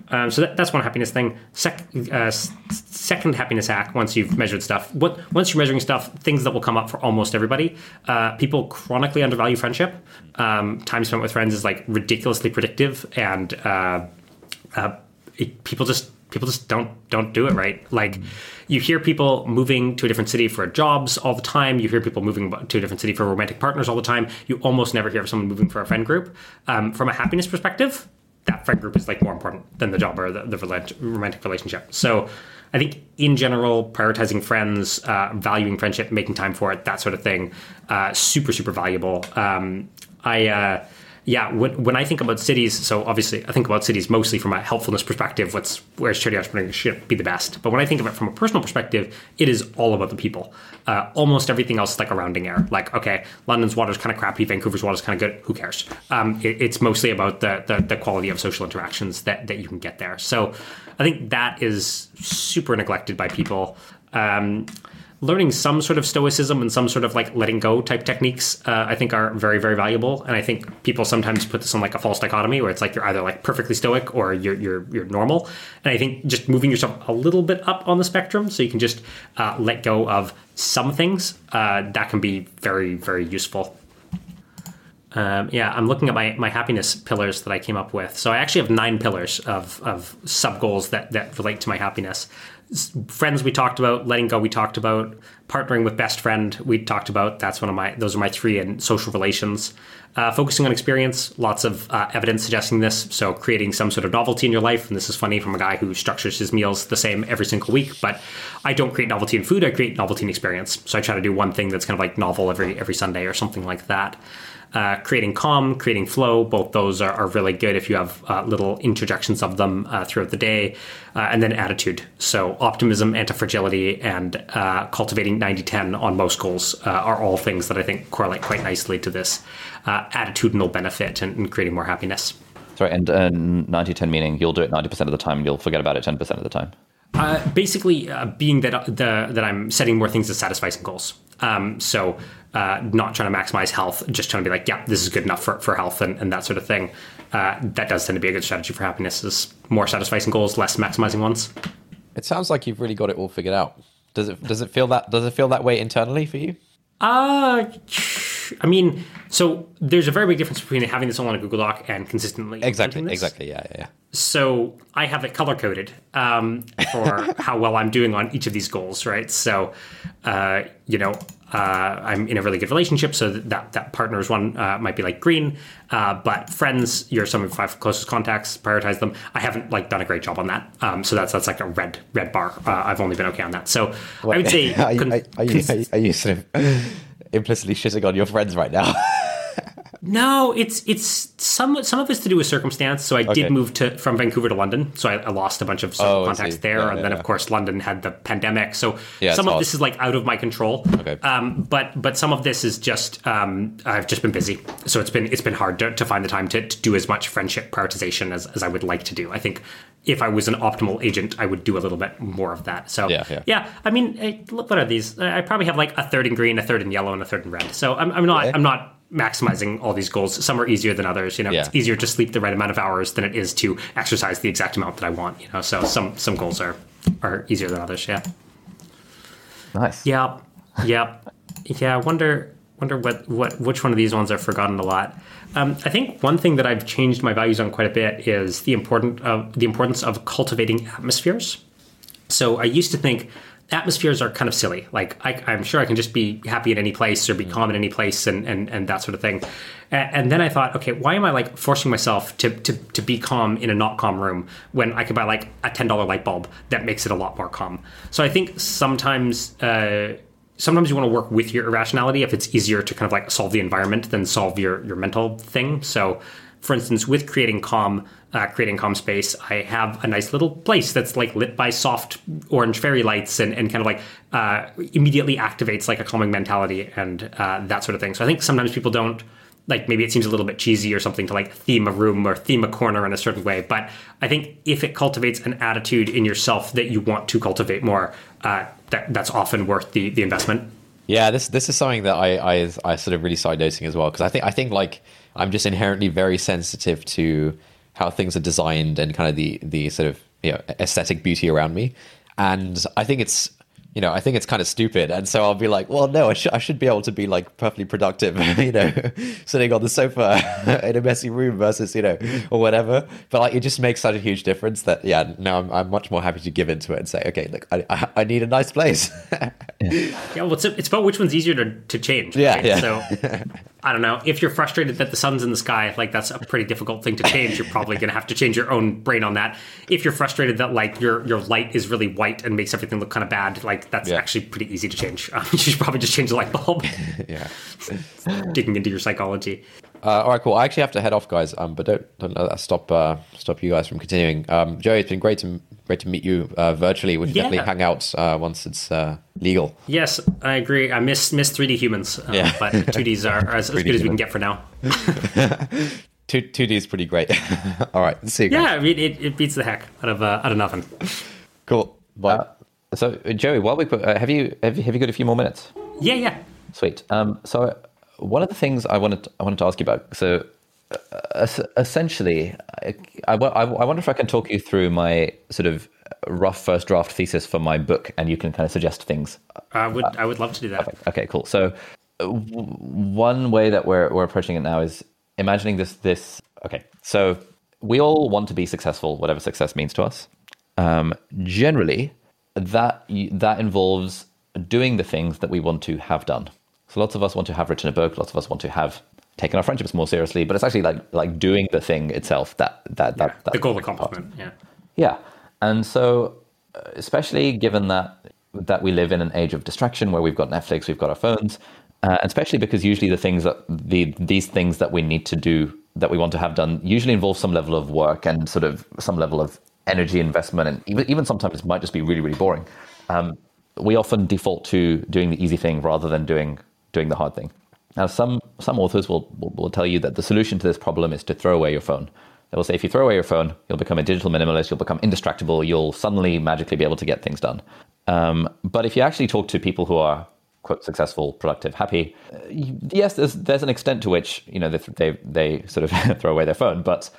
Um, so that, that's one happiness thing. Sec, uh, second happiness hack. Once you've measured stuff, what once you're measuring stuff, things that will come up for almost everybody. Uh, people chronically undervalue friendship. Um, time spent with friends is like ridiculously predictive, and uh, uh it, people just people just don't don't do it right. Like you hear people moving to a different city for jobs all the time. You hear people moving to a different city for romantic partners all the time. You almost never hear of someone moving for a friend group. Um, from a happiness perspective, that friend group is like more important than the job or the, the romantic relationship. So I think in general, prioritizing friends, uh, valuing friendship, making time for it, that sort of thing, uh, super super valuable. Um, I. Uh, yeah, when, when I think about cities, so obviously I think about cities mostly from a helpfulness perspective. What's where charity entrepreneurship be the best? But when I think of it from a personal perspective, it is all about the people. Uh, almost everything else is like a rounding error. Like, okay, London's water is kind of crappy, Vancouver's water is kind of good. Who cares? Um, it, it's mostly about the, the, the quality of social interactions that that you can get there. So I think that is super neglected by people. Um, learning some sort of stoicism and some sort of like letting go type techniques uh, i think are very very valuable. And i think people sometimes put this on like a false dichotomy where it's like you're either like perfectly stoic or you're you're, you're normal. And i think just moving yourself a little bit up on the spectrum so you can just uh, let go of some things uh, that can be very very useful. Um, yeah, I'm looking at my, my happiness pillars that I came up with. So I actually have nine pillars of, of sub goals that, that relate to my happiness friends we talked about letting go we talked about partnering with best friend we talked about. That's one of my those are my three and social relations. Uh, focusing on experience lots of uh, evidence suggesting this. So creating some sort of novelty in your life and this is funny from a guy who structures his meals the same every single week but i don't create novelty in food i create novelty in experience. So i try to do one thing that's kind of like novel every every sunday or something like that uh, creating calm, creating flow, both those are, are really good if you have uh, little interjections of them uh, throughout the day. Uh, and then attitude. So, optimism, anti fragility, and uh, cultivating 90 10 on most goals uh, are all things that I think correlate quite nicely to this attitudinal benefit and, and, creating more happiness. Sorry, and 90 10 meaning you'll do it 90% of the time and you'll forget about it 10% of the time. Uh, basically, uh, being that the that I'm setting more things to satisficing goals. Um, so uh, not trying to maximize health, just trying to be like, yeah, this is good enough for, for health and, and that sort of thing. Uh, that does tend to be a good strategy for happiness is more satisficing goals, less maximizing ones. It sounds like you've really got it all figured out. Does it does it feel that does it feel that way internally for you? Uh, I mean, so there's a very big difference between having this all on a Google Doc and consistently Exactly, this. exactly. Yeah, yeah, yeah. So I have it color coded um, for how well I'm doing on each of these goals, right? So, uh, you know, uh, I'm in a really good relationship, so that that partner's one uh, might be like green, uh, but friends, you're some of my five closest contacts. Prioritize them. I haven't like done a great job on that, um, so that's that's like a red red bar. Uh, I've only been okay on that. So I would say are, you, con- are, you, are, you, are you sort of implicitly shitting on your friends right now? No, it's it's some some of it's to do with circumstance. So I Okay. did move to from Vancouver to London, so I, I lost a bunch of social Oh, contacts there, Yeah, and yeah, then yeah. of course London had the pandemic. So Yeah, some of this is like out of my control. Okay. Um, but but some of this is just um, I've just been busy, so it's been it's been hard to, to find the time to, to do as much friendship prioritization as, as I would like to do. I think if I was an optimal agent, I would do a little bit more of that. So Yeah, yeah. I mean, look, what are these? I probably have like a third in green, a third in yellow, and a third in red. So I'm, I'm not Okay. I'm not maximizing all these goals. Some are easier than others. You know, Yeah. it's easier to sleep the right amount of hours than it is to exercise the exact amount that I want. You know, so some some goals are are easier than others. Yeah. Nice. Yeah. Yeah. Yeah. I wonder wonder what, what which one of these ones I've forgotten a lot. Um, I think one thing that I've changed my values on quite a bit is the important of the importance of cultivating atmospheres. So I used to think atmospheres are kind of silly. Like I, I'm sure I can just be happy in any place or be calm in any place and and, and that sort of thing. A- And then I thought, okay, why am I like forcing myself to to, to be calm in a not calm room when I could buy like a ten dollar light bulb that makes it a lot more calm? So I think sometimes. Uh, sometimes you want to work with your irrationality if it's easier to kind of like solve the environment than solve your your mental thing. So, for instance, with creating calm, uh, creating calm space, I have a nice little place that's like lit by soft orange fairy lights and, and kind of like uh, immediately activates like a calming mentality and uh, that sort of thing. So I think sometimes people don't like maybe it seems a little bit cheesy or something to like theme a room or theme a corner in a certain way. But I think if it cultivates an attitude in yourself that you want to cultivate more, uh, that that's often worth the the investment. Yeah, this this is something that I I, I sort of really started noticing as well because I think I think like I'm just inherently very sensitive to how things are designed and kind of the the sort of you know aesthetic beauty around me, and I think it's you know I think it's kind of stupid, and so I'll be like, well, no, I should I should be able to be like perfectly productive, you know, sitting on the sofa in a messy room versus you know or whatever, but like it just makes such a huge difference that yeah, now I'm I'm much more happy to give into it and say, okay, look, I I, I need a nice place. Yeah, well, it's, it's about which one's easier to, to change. Yeah, right? yeah. So, I don't know. If you're frustrated that the sun's in the sky, like that's a pretty difficult thing to change. You're probably going to have to change your own brain on that. If you're frustrated that like your your light is really white and makes everything look kind of bad, like that's Yeah. actually pretty easy to change. Um, you should probably just change the light bulb. yeah. Digging into your psychology. Uh, all right, cool. I actually have to head off, guys. Um, but don't don't let that stop uh, stop you guys from continuing. Um, Joey, it's been great to great to meet you uh, virtually. We should Yeah. definitely hang out uh, once it's uh, legal. Yes, I agree. I miss miss 3D humans, uh, Yeah. but 2Ds are, are as, as 3D good as we can get for now. Two two D is pretty great. all right, see you guys. Yeah, I mean, it, it beats the heck out of uh, out of nothing. Cool. Bye. Uh, so, uh, Joey, while we put, uh, have you have you, have you got a few more minutes? Yeah, yeah. Sweet. Um, so, one of the things I wanted I wanted to ask you about. So, uh, essentially, I, I, I wonder if I can talk you through my sort of rough first draft thesis for my book, and you can kind of suggest things. I would I would love to do that. Okay, cool. So, uh, w- one way that we're we're approaching it now is imagining this this. Okay, so we all want to be successful, whatever success means to us. Um, generally, that that involves doing the things that we want to have done. So, lots of us want to have written a book. Lots of us want to have taken our friendships more seriously. But it's actually like like doing the thing itself that that that, that The goal accomplishment. Yeah. yeah, and so uh, especially given that that we live in an age of distraction where we've got Netflix, we've got our phones, uh, and especially because usually the things that the these things that we need to do that we want to have done usually involve some level of work and sort of some level of energy investment, and even even sometimes it might just be really really boring. Um, we often default to doing the easy thing rather than doing doing the hard thing. Now, some some authors will, will will tell you that the solution to this problem is to throw away your phone. They will say if you throw away your phone, you'll become a digital minimalist, you'll become indestructible, you'll suddenly magically be able to get things done. Um, but if you actually talk to people who are quote successful, productive, happy, uh, yes, there's there's an extent to which you know they they, they sort of throw away their phone, but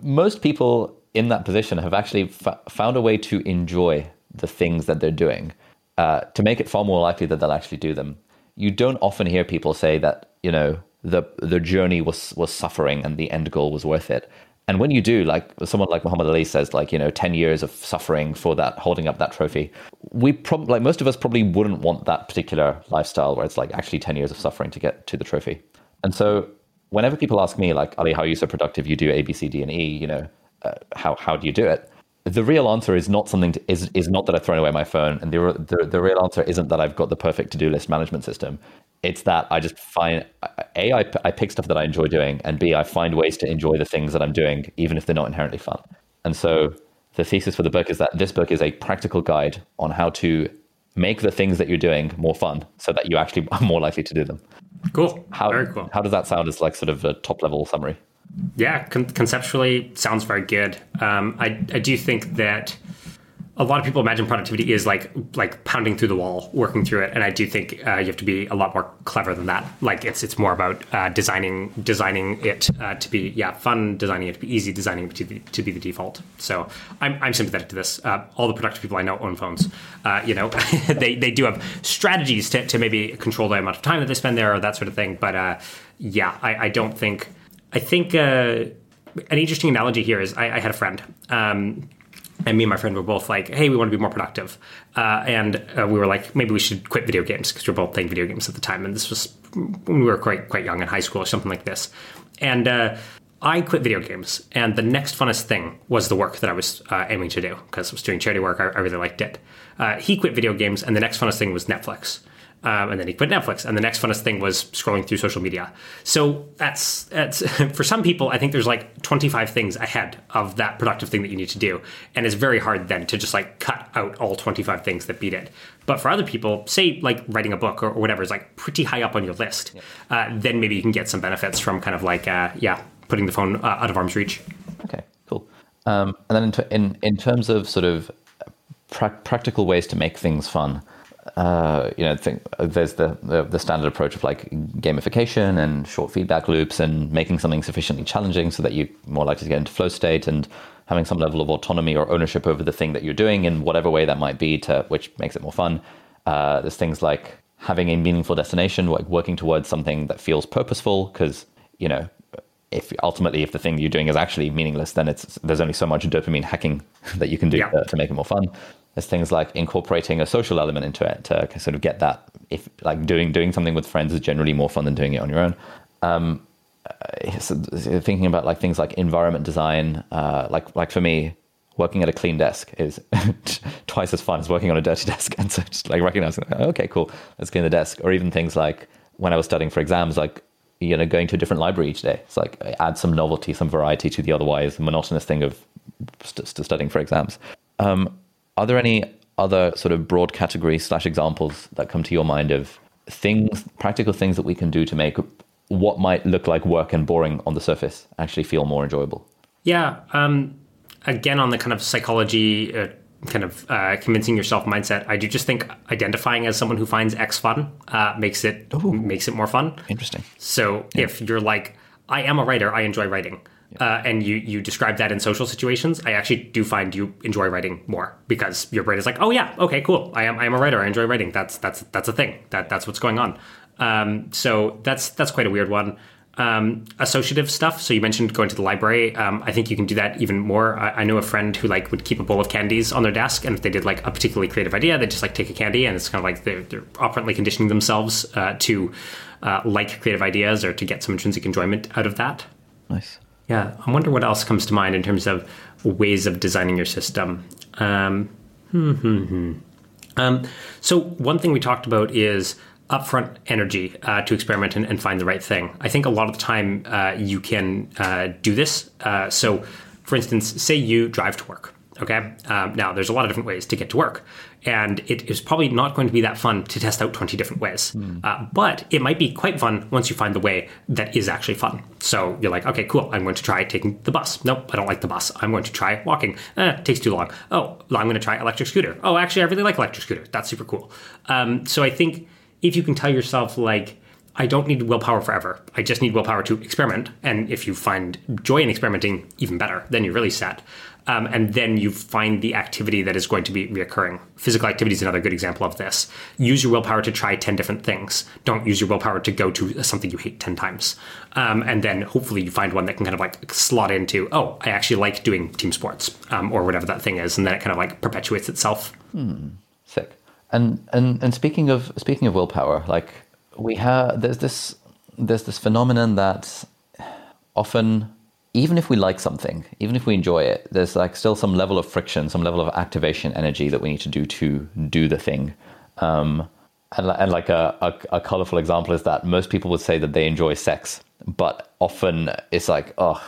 most people in that position have actually f- found a way to enjoy the things that they're doing uh, to make it far more likely that they'll actually do them. you don't often hear people say that you know the the journey was was suffering and the end goal was worth it. And when you do, like someone like Muhammad Ali says, like you know, ten years of suffering for that, holding up that trophy, we like most of us probably wouldn't want that particular lifestyle where it's like actually ten years of suffering to get to the trophy. And so, whenever people ask me, like Ali, how are you so productive? You do A, B, C, D, and E. You know, uh, how how do you do it? the real answer is not something to, is is not that I've thrown away my phone, and the, the the real answer isn't that I've got the perfect to do list management system. It's that I just find a I, I pick stuff that I enjoy doing, and b I find ways to enjoy the things that I'm doing, even if they're not inherently fun. And so the thesis for the book is that this book is a practical guide on how to make the things that you're doing more fun, so that you actually are more likely to do them. Cool. How, Very cool. How does that sound as like sort of a top level summary? Yeah, con- conceptually sounds very good. Um, I I do think that a lot of people imagine productivity is like like pounding through the wall, working through it, and I do think uh, you have to be a lot more clever than that. Like it's it's more about uh, designing designing it uh, to be yeah fun, designing it to be easy, designing it to be to be the default. So I'm I'm sympathetic to this. Uh, all the productive people I know own phones. Uh, you know, they they do have strategies to to maybe control the amount of time that they spend there or that sort of thing. But uh, yeah, I, I don't think I think uh, an interesting analogy here is I, I had a friend. Um, and me and my friend were both like, "Hey, we want to be more productive," uh, and uh, we were like, "Maybe we should quit video games because we are both playing video games at the time." And this was when we were quite quite young in high school or something like this. And uh, I quit video games, and the next funnest thing was the work that I was uh, aiming to do because I was doing charity work. I, I really liked it. Uh, he quit video games, and the next funnest thing was Netflix. Um, and then he quit Netflix. And the next funnest thing was scrolling through social media. So that's that's for some people. I think there's like 25 things ahead of that productive thing that you need to do, and it's very hard then to just like cut out all 25 things that beat it. But for other people, say like writing a book or, or whatever is like pretty high up on your list, yeah. uh, then maybe you can get some benefits from kind of like uh, yeah, putting the phone uh, out of arm's reach. Okay, cool. Um, and then in, t- in in terms of sort of pra- practical ways to make things fun uh, you know, think there's the, the, the standard approach of like gamification and short feedback loops and making something sufficiently challenging so that you're more likely to get into flow state and having some level of autonomy or ownership over the thing that you're doing in whatever way that might be, to which makes it more fun. Uh, there's things like having a meaningful destination, like working towards something that feels purposeful, because you know if ultimately if the thing you're doing is actually meaningless, then it's there's only so much dopamine hacking that you can do yeah. to, to, make it more fun. Things like incorporating a social element into it to sort of get that. If like doing doing something with friends is generally more fun than doing it on your own. Um, uh, so thinking about like things like environment design, uh, like like for me, working at a clean desk is twice as fun as working on a dirty desk. And so just like recognizing, okay, cool, let's clean the desk. Or even things like when I was studying for exams, like you know, going to a different library each day. It's like add some novelty, some variety to the otherwise monotonous thing of st- studying for exams. Um, are there any other sort of broad categories slash examples that come to your mind of things, practical things that we can do to make what might look like work and boring on the surface actually feel more enjoyable? Yeah. Um, again, on the kind of psychology uh, kind of uh, convincing yourself mindset. I do just think identifying as someone who finds X fun uh, makes it Ooh. makes it more fun. Interesting. So yeah. if you're like, I am a writer, I enjoy writing. Uh, and you you describe that in social situations, I actually do find you enjoy writing more because your brain is like, oh yeah, okay, cool. I am I am a writer. I enjoy writing. That's that's that's a thing. That that's what's going on. Um, so that's that's quite a weird one um, associative stuff. So you mentioned going to the library. Um, I think you can do that even more. I, I, know a friend who like would keep a bowl of candies on their desk, and if they did like a particularly creative idea, they just like take a candy, and it's kind of like they're, they're operantly conditioning themselves uh, to uh, like creative ideas or to get some intrinsic enjoyment out of that. Nice. Yeah, I wonder what else comes to mind in terms of ways of designing your system. Um, hmm, hmm, hmm. Um, so one thing we talked about is upfront energy uh, to experiment and, and, find the right thing. I think a lot of the time uh, you can uh, do this. Uh, so, for instance, say you drive to work. Okay. Um, now, there's a lot of different ways to get to work, and it is probably not going to be that fun to test out 20 different ways. Mm. but it might be quite fun once you find the way that is actually fun. So you're like, okay, cool. I'm going to try taking the bus. Nope, I don't like the bus. I'm going to try walking. Eh, it takes too long. Oh, I'm going to try electric scooter. Oh, actually, I really like electric scooter. That's super cool. Um, so I think if you can tell yourself like I don't need willpower forever. I just need willpower to experiment. And if you find joy in experimenting, even better. Then you're really set. Um, and then you find the activity that is going to be reoccurring. Physical activity is another good example of this. Use your willpower to try 10 different things. Don't use your willpower to go to something you hate 10 times. Um, and then hopefully you find one that can kind of like slot into, oh, I actually like doing team sports um, or whatever that thing is. And then it kind of like perpetuates itself. Hmm. Sick. And, and, and speaking of, speaking of willpower, like we have, there's this, there's this phenomenon that often even if we like something, even if we enjoy it, there's like still some level of friction, some level of activation energy that we need to do to do the thing. Um, and, and, like a, a, a, colorful example is that most people would say that they enjoy sex, but often it's like, oh,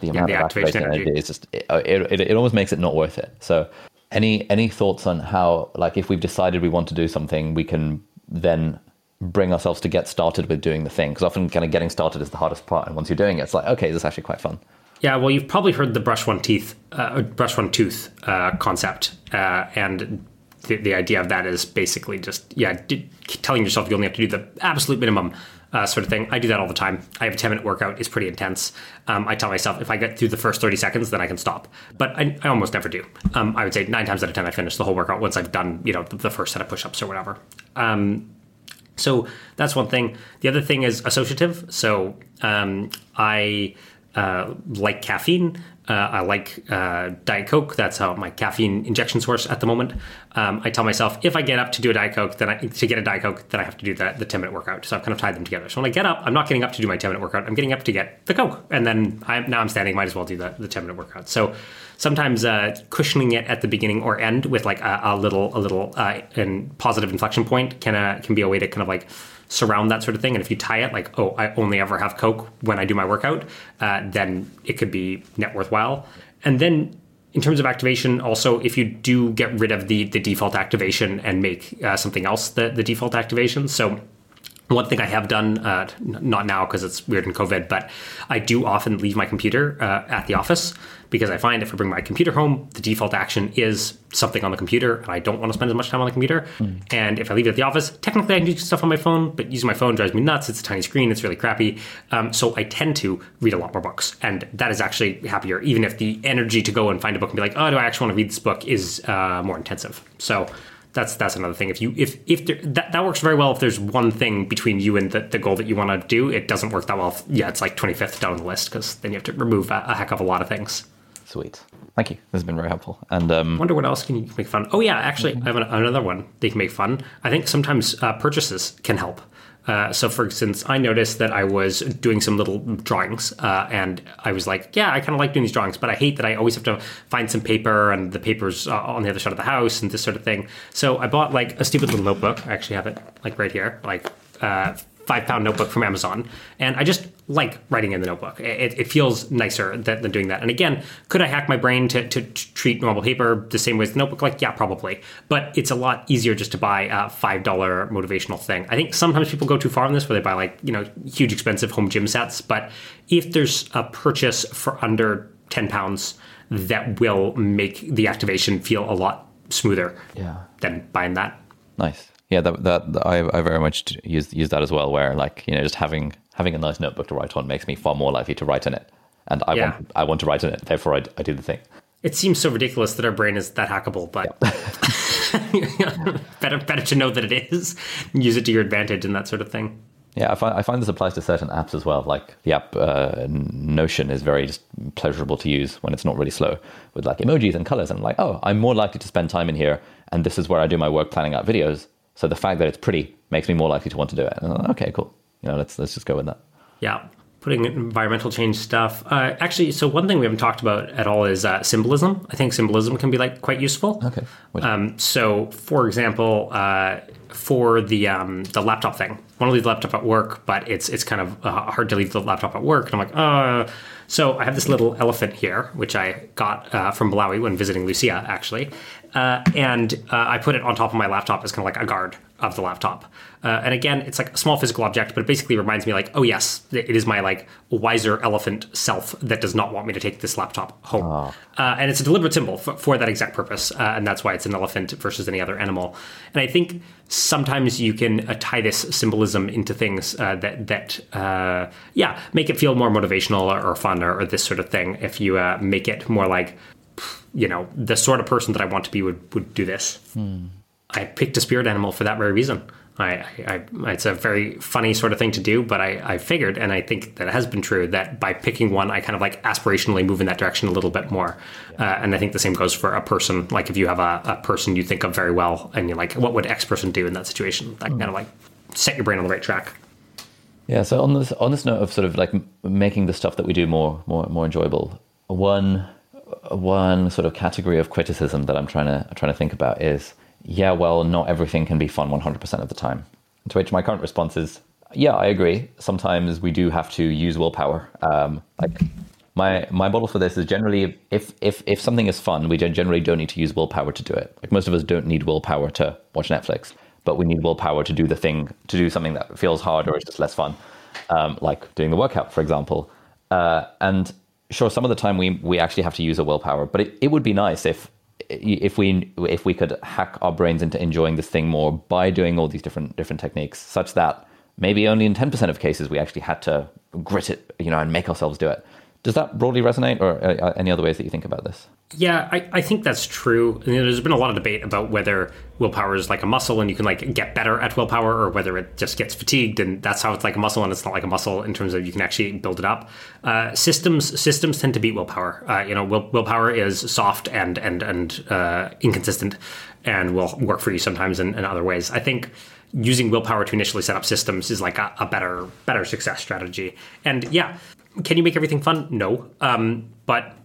the amount yeah, the of activation, energy. energy is just it, it, it almost makes it not worth it. So, any any thoughts on how like if we've decided we want to do something, we can then bring ourselves to get started with doing the thing because often kind of getting started is the hardest part and once you're doing it it's like okay this is actually quite fun. Yeah well you've probably heard the brush one teeth uh, brush one tooth uh, concept uh, and the, the, idea of that is basically just yeah d- telling yourself you only have to do the absolute minimum uh, sort of thing. I do that all the time. I have a 10 minute workout it's pretty intense. Um, i tell myself if i get through the first 30 seconds then i can stop. But i, I almost never do. Um, i would say nine times out of ten i finish the whole workout once i've done you know the, the first set of push-ups or whatever. Um, so that's one thing. The other thing is associative. So um, I uh, like caffeine. Uh, I like uh, Diet Coke. That's how my caffeine injection source at the moment. Um, I tell myself if I get up to do a Diet Coke, then I, to get a Diet Coke, then I have to do the, the 10 minute workout. So I've kind of tied them together. So when I get up, I'm not getting up to do my 10 minute workout. I'm getting up to get the Coke. And then I'm, now I'm standing, might as well do the, the 10 minute workout. So sometimes uh, cushioning it at the beginning or end with like a, a little, a little uh, positive inflection point can, uh, can be a way to kind of like surround that sort of thing. And if you tie it like, oh, I only ever have Coke when I do my workout, uh, then it could be net worthwhile. And then in terms of activation, also, if you do get rid of the, the default activation and make uh, something else the, the default activation. So one thing I have done, uh, not now because it's weird in COVID, but I do often leave my computer uh, at the office because I find if I bring my computer home, the default action is something on the computer, and I don't want to spend as much time on the computer. Mm. And if I leave it at the office, technically I can do stuff on my phone, but using my phone drives me nuts. It's a tiny screen, it's really crappy. Um, so I tend to read a lot more books, and that is actually happier, even if the energy to go and find a book and be like, oh, do I actually want to read this book is uh, more intensive. So that's that's another thing. If you if if there, that that works very well if there's one thing between you and the, the goal that you want to do, it doesn't work that well. If, yeah, it's like 25th down the list because then you have to remove a, a, heck of a lot of things. Sweet, thank you. This has been very helpful. And um, wonder what else can you make fun? Oh yeah, actually, I have an, another one they can make fun. I think sometimes uh, purchases can help. Uh, so, for instance, I noticed that I was doing some little drawings, uh, and I was like, "Yeah, I kind of like doing these drawings, but I hate that I always have to find some paper, and the paper's uh, on the other side of the house, and this sort of thing." So, I bought like a stupid little notebook. I actually have it like right here, like uh, five pound notebook from Amazon, and I just like writing in the notebook. It, it feels nicer than, than, doing that. And again, could I hack my brain to, to, treat normal paper the same way as the notebook? Like, yeah, probably. But it's a lot easier just to buy a five dollar motivational thing. I think sometimes people go too far on this, where they buy like you know huge expensive home gym sets. But if there's a purchase for under ten pounds, that will make the activation feel a lot smoother. Yeah. Than buying that. Nice yeah, that, that I, I very much use use that as well. Where like you know, just having having a nice notebook to write on makes me far more likely to write in it, and I yeah. want I want to write in it. Therefore, I, I do the thing. It seems so ridiculous that our brain is that hackable, but yeah. better better to know that it is. Use it to your advantage and that sort of thing. Yeah, I find I find this applies to certain apps as well. Like the app uh, Notion is very just pleasurable to use when it's not really slow with like emojis and colors. And I'm like, oh, I'm more likely to spend time in here, and this is where I do my work planning out videos so the fact that it's pretty makes me more likely to want to do it. Like, okay, cool. You know, let's let's just go with that. Yeah, putting environmental change stuff. Uh, actually, so one thing we haven't talked about at all is uh, symbolism. I think symbolism can be like quite useful. Okay. Um, so, for example, uh, for the um, the laptop thing, I want to leave the laptop at work, but it's it's kind of uh, hard to leave the laptop at work, and I'm like, uh. So I have this little elephant here, which I got uh, from Malawi when visiting Lucia, actually, uh, and uh, I put it on top of my laptop as kind of like a guard of the laptop. Uh, and again, it's like a small physical object, but it basically reminds me like, oh yes, it is my like wiser elephant self that does not want me to take this laptop home. Oh. and it's a deliberate symbol for, for that exact purpose, uh, and that's why it's an elephant versus any other animal. And I think sometimes you can uh, tie this symbolism into things uh, that that uh, yeah make it feel more motivational or, or fun or, or, this sort of thing. If you uh, make it more like you know the sort of person that I want to be would would do this. Hmm. I picked a spirit animal for that very reason. I, I, I, it's a very funny sort of thing to do, but I, I figured, and I think that it has been true, that by picking one, I kind of like aspirationally move in that direction a little bit more. Uh, and I think the same goes for a person. Like if you have a, a, person you think of very well, and you're like, what would X person do in that situation? That mm. kind of like set your brain on the right track. Yeah. So on this on this note of sort of like making the stuff that we do more more more enjoyable, one one sort of category of criticism that I'm trying to trying to think about is yeah, well, not everything can be fun 100% of the time. To which my current response is, yeah, I agree. Sometimes we do have to use willpower. Um, like my my model for this is generally if if if something is fun, we generally don't need to use willpower to do it. Like most of us don't need willpower to watch Netflix, but we need willpower to do the thing to do something that feels hard or is just less fun, um, like doing the workout, for example. Uh, and sure, some of the time we we actually have to use a willpower, but it, it would be nice if if we if we could hack our brains into enjoying this thing more by doing all these different different techniques, such that maybe only in ten percent of cases we actually had to grit it, you know, and make ourselves do it. Does that broadly resonate, or uh, any other ways that you think about this? Yeah, I, I think that's true. You there's been a lot of debate about whether willpower is like a muscle and you can like get better at willpower, or whether it just gets fatigued and that's how it's like a muscle and it's not like a muscle in terms of you can actually build it up. Uh, systems systems tend to beat willpower. Uh, you know, will, willpower is soft and and and uh, inconsistent, and will work for you sometimes in, in other ways. I think using willpower to initially set up systems is like a, a, better better success strategy. And yeah, can you make everything fun? No. Um, but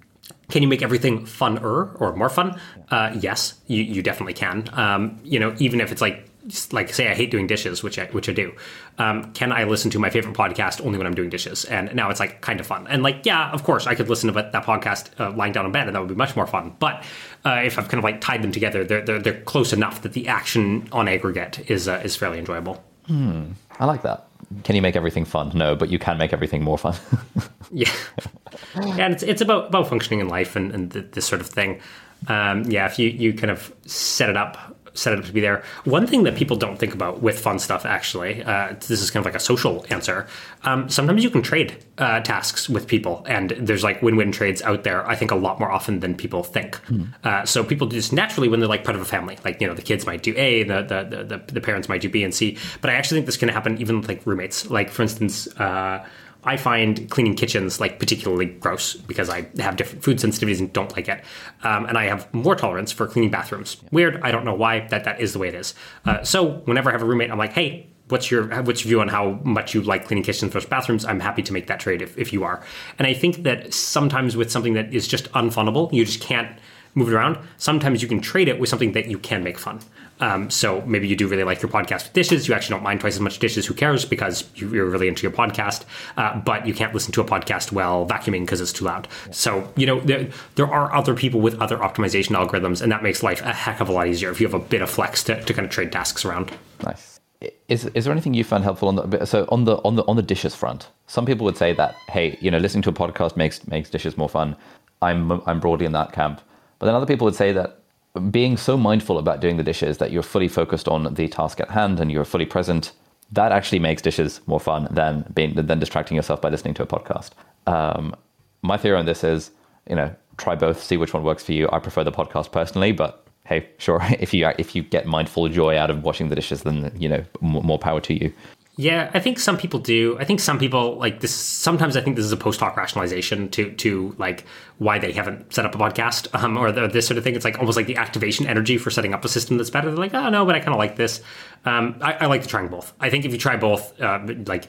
can you make everything funner or more fun? Uh, yes, you, you definitely can. Um, you know, even if it's like like say I hate doing dishes, which I which I do. Um, can I listen to my favorite podcast only when I'm doing dishes? And now it's like kind of fun. And like yeah, of course I could listen to that podcast uh, lying down in bed, and that would be much more fun. But uh, if I've kind of like tied them together, they're, they're they're close enough that the action on aggregate is uh, is fairly enjoyable. Hmm. I like that. Can you make everything fun? No, but you can make everything more fun. yeah, and it's it's about about functioning in life and, and this sort of thing. Um, yeah, if you you kind of set it up set it up to be there. One thing that people don't think about with fun stuff, actually, uh, this is kind of like a social answer. Um, sometimes you can trade uh, tasks with people, and there's like win-win trades out there. I think a lot more often than people think. Hmm. Uh, so people do this naturally when they're like part of a family. Like you know, the kids might do A, the the the, the parents might do B and C. But I actually think this can happen even with like roommates. Like for instance uh, I find cleaning kitchens like particularly gross because I have different food sensitivities and don't like it, um, and I have more tolerance for cleaning bathrooms. Weird. I don't know why that that is the way it is. Uh, so whenever I have a roommate, I'm like, hey. What's your what's your view on how much you like cleaning kitchens versus bathrooms? I'm happy to make that trade if, if you are. And I think that sometimes with something that is just unfunnable, you just can't move it around. Sometimes you can trade it with something that you can make fun. Um, so maybe you do really like your podcast with dishes. You actually don't mind twice as much dishes. Who cares? Because you, are really into your podcast. Uh, but you can't listen to a podcast while vacuuming because it's too loud. So you know there, there are other people with other optimization algorithms, and that makes life a heck of a lot easier if you have a bit of flex to, to kind of trade tasks around. Nice. Is, is there anything you found helpful on the so on the on the on the dishes front? Some people would say that hey, you know, listening to a podcast makes makes dishes more fun. I'm I'm broadly in that camp. But then other people would say that being so mindful about doing the dishes that you're fully focused on the task at hand and you're fully present, that actually makes dishes more fun than being than distracting yourself by listening to a podcast. Um, my theory on this is, you know, try both, see which one works for you. I prefer the podcast personally, but hey, sure, if you if you get mindful joy out of washing the dishes, then you know more power to you. Yeah, I think some people do. I think some people like this. Sometimes I think this is a post hoc rationalization to to like why they haven't set up a podcast um, or the, this sort of thing. It's like almost like the activation energy for setting up a system that's better. They're like, oh no, but I kind of like this. Um, I, I, like to try both. I think if you try both, uh, like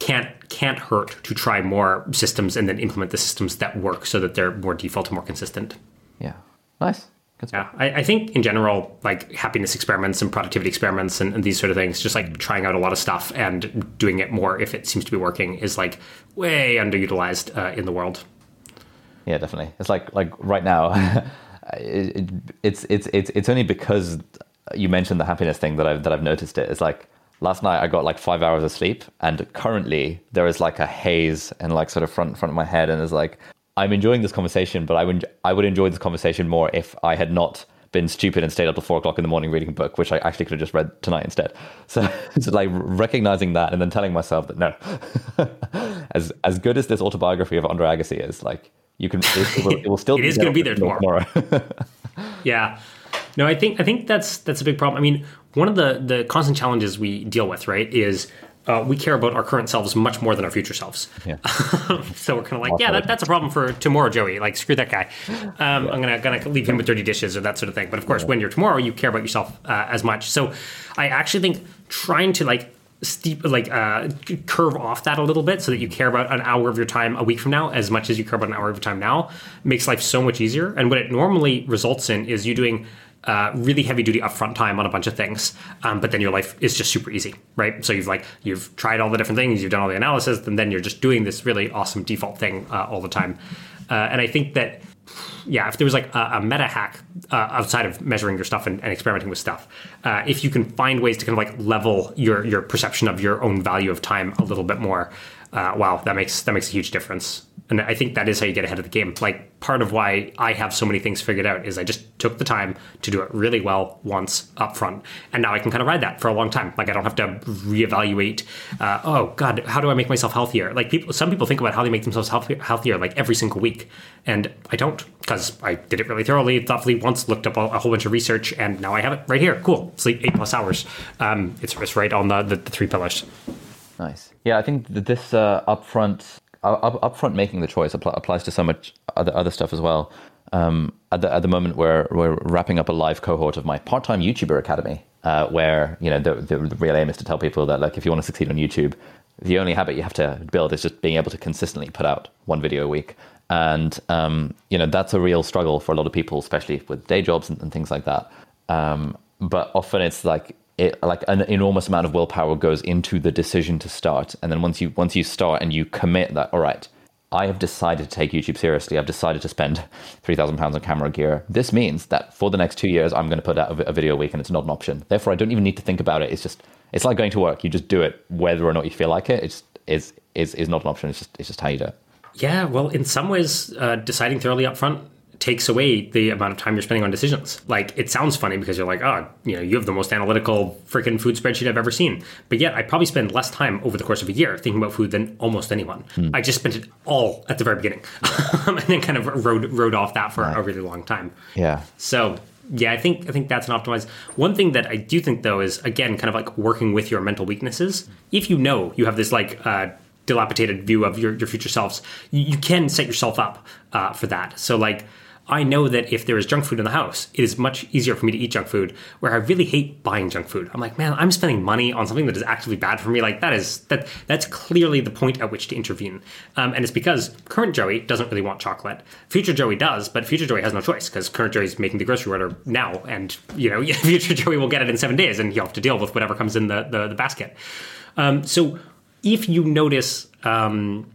can't can't hurt to try more systems and then implement the systems that work so that they're more default and more consistent. Yeah, nice. Yeah, I, I, think in general, like happiness experiments and productivity experiments and, and, these sort of things, just like trying out a lot of stuff and doing it more if it seems to be working is like way underutilized uh, in the world. Yeah, definitely. It's like like right now, it, it, it's it's it's it's only because you mentioned the happiness thing that I've that I've noticed it. It's like last night I got like five hours of sleep, and currently there is like a haze and like sort of front front of my head, and it's like I'm enjoying this conversation, but I would I would enjoy this conversation more if I had not been stupid and stayed up till four o'clock in the morning reading a book, which I actually could have just read tonight instead. So it's like recognizing that and then telling myself that no, as as good as this autobiography of Andre Agassi is, like you can, it, will, it will still it is going to be there tomorrow. tomorrow. yeah. No, I think I think that's that's a big problem. I mean, one of the the constant challenges we deal with, right, is uh, we care about our current selves much more than our future selves. Yeah. so we're kind of like, yeah, that, that's a problem for tomorrow, Joey. Like, screw that guy. Um, yeah. I'm gonna gonna leave him with dirty dishes or that sort of thing. But of course, yeah. when you're tomorrow, you care about yourself uh, as much. So I actually think trying to like steep like uh, curve off that a little bit so that you care about an hour of your time a week from now as much as you care about an hour of your time now makes life so much easier and what it normally results in is you doing uh, really heavy duty upfront time on a bunch of things, um, but then your life is just super easy, right? So you've like you've tried all the different things, you've done all the analysis, and then you're just doing this really awesome default thing uh, all the time. Uh, and I think that yeah, if there was like a, a meta hack uh, outside of measuring your stuff and, and experimenting with stuff, uh, if you can find ways to kind of like level your your perception of your own value of time a little bit more, uh, wow, that makes that makes a huge difference and I think that is how you get ahead of the game. Like part of why I have so many things figured out is I just took the time to do it really well once up front, and now I can kind of ride that for a long time. Like I don't have to reevaluate. Uh, oh God, how do I make myself healthier? Like people, some people think about how they make themselves healthier, healthier like every single week, and I don't because I did it really thoroughly, thoughtfully once, looked up a, a, whole bunch of research, and now I have it right here. Cool, sleep eight plus hours. Um, it's, it's right on the, the, the three pillars. Nice. Yeah, I think this uh, upfront up, upfront making the choice applies to so much other other stuff as well. Um, at the at the moment, we're we're wrapping up a live cohort of my part time YouTuber academy, uh, where you know the, the, the real aim is to tell people that like if you want to succeed on YouTube, the only habit you have to build is just being able to consistently put out one video a week. And um, you know that's a real struggle for a lot of people, especially with day jobs and, and things like that. Um, but often it's like it, like an enormous amount of willpower goes into the decision to start. And then once you once you start and you commit that all right i have decided to take youtube seriously. I've decided to spend 3000 pounds on camera gear. This means that for the next two years i'm going to put out a, video a week and it's not an option. Therefore i don't even need to think about it. It's just it's like going to work. You just do it whether or not you feel like it. It's is is is not an option. It's just it's just how you do it. Yeah well in some ways uh, deciding thoroughly upfront takes away the amount of time you're spending on decisions. Like it sounds funny because you're like, oh, you know, you have the most analytical freaking food spreadsheet I've ever seen. But yet I probably spend less time over the course of a year thinking about food than almost anyone. Mm. I just spent it all at the very beginning and then kind of rode rode off that for right. a really long time. Yeah. So yeah, I think I think that's an optimized. One thing that I do think though is again kind of like working with your mental weaknesses. If you know you have this like uh, dilapidated view of your, your future selves, you, you can set yourself up uh, for that. So like I know that if there is junk food in the house, it is much easier for me to eat junk food. Where I really hate buying junk food. I'm like, man, I'm spending money on something that is actively bad for me. Like that is that that's clearly the point at which to intervene. Um, and it's because current Joey doesn't really want chocolate. Future Joey does, but future Joey has no choice because current Joey's making the grocery order now, and you know, future Joey will get it in seven days, and he'll have to deal with whatever comes in the the, the basket. Um, so if you notice. Um,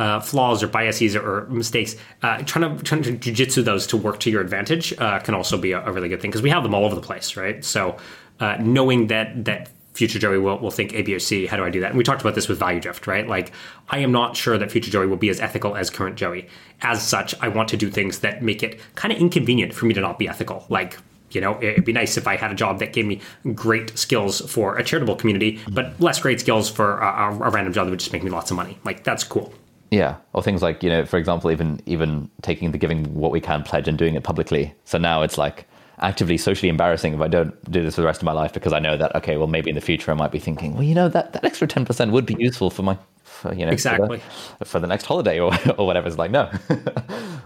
uh, flaws or biases or, mistakes, uh, trying to trying to jujitsu those to work to your advantage uh, can also be a, a, really good thing because we have them all over the place, right? So uh, knowing that that future Joey will, will think A, B, or C, how do I do that? And we talked about this with value drift, right? Like I am not sure that future Joey will be as ethical as current Joey. As such, I want to do things that make it kind of inconvenient for me to not be ethical, like you know it'd be nice if i had a job that gave me great skills for a charitable community but less great skills for a, a, random job that would just make me lots of money like that's cool yeah, or things like you know, for example, even even taking the giving what we can pledge and doing it publicly. So now it's like actively socially embarrassing if I don't do this for the rest of my life because I know that okay, well maybe in the future I might be thinking, well, you know, that that extra ten percent would be useful for my, for, you know, exactly for the, for the, next holiday or or whatever. It's like no,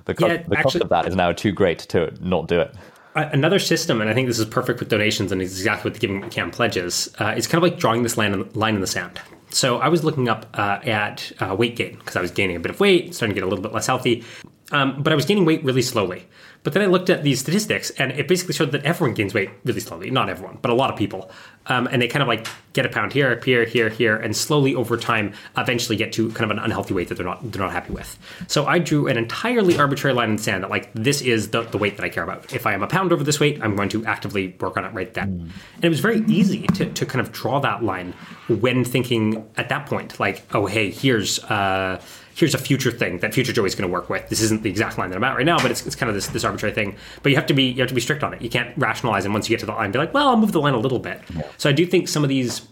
the, cost, yeah, the cost of that is now too great to not do it another system, and I think this is perfect with donations and exactly what the Giving Can pledges, uh, is kind of like drawing this line in, line in the sand. So I was looking up uh, at uh, weight gain because I was gaining a bit of weight, starting to get a little bit less healthy. Um, but I was gaining weight really slowly. But then I looked at these statistics, and it basically showed that everyone gains weight really slowly. Not everyone, but a lot of people. Um, and they kind of like get a pound here, here, here, here, and slowly over time, eventually get to kind of an unhealthy weight that they're not they're not happy with. So I drew an entirely arbitrary line in the sand that like this is the, the weight that I care about. If I am a pound over this weight, I'm going to actively work on it right then. Mm. And it was very easy to, to kind of draw that line when thinking at that point, like, oh hey, here's uh, here's a future thing that future Joey is going to work with. This isn't the exact line that I'm at right now, but it's, it's kind of this, this arbitrary thing. But you have to be you have to be strict on it. You can't rationalize, and once you get to the line, be like, well, I'll move the line a little bit. So I do think some of these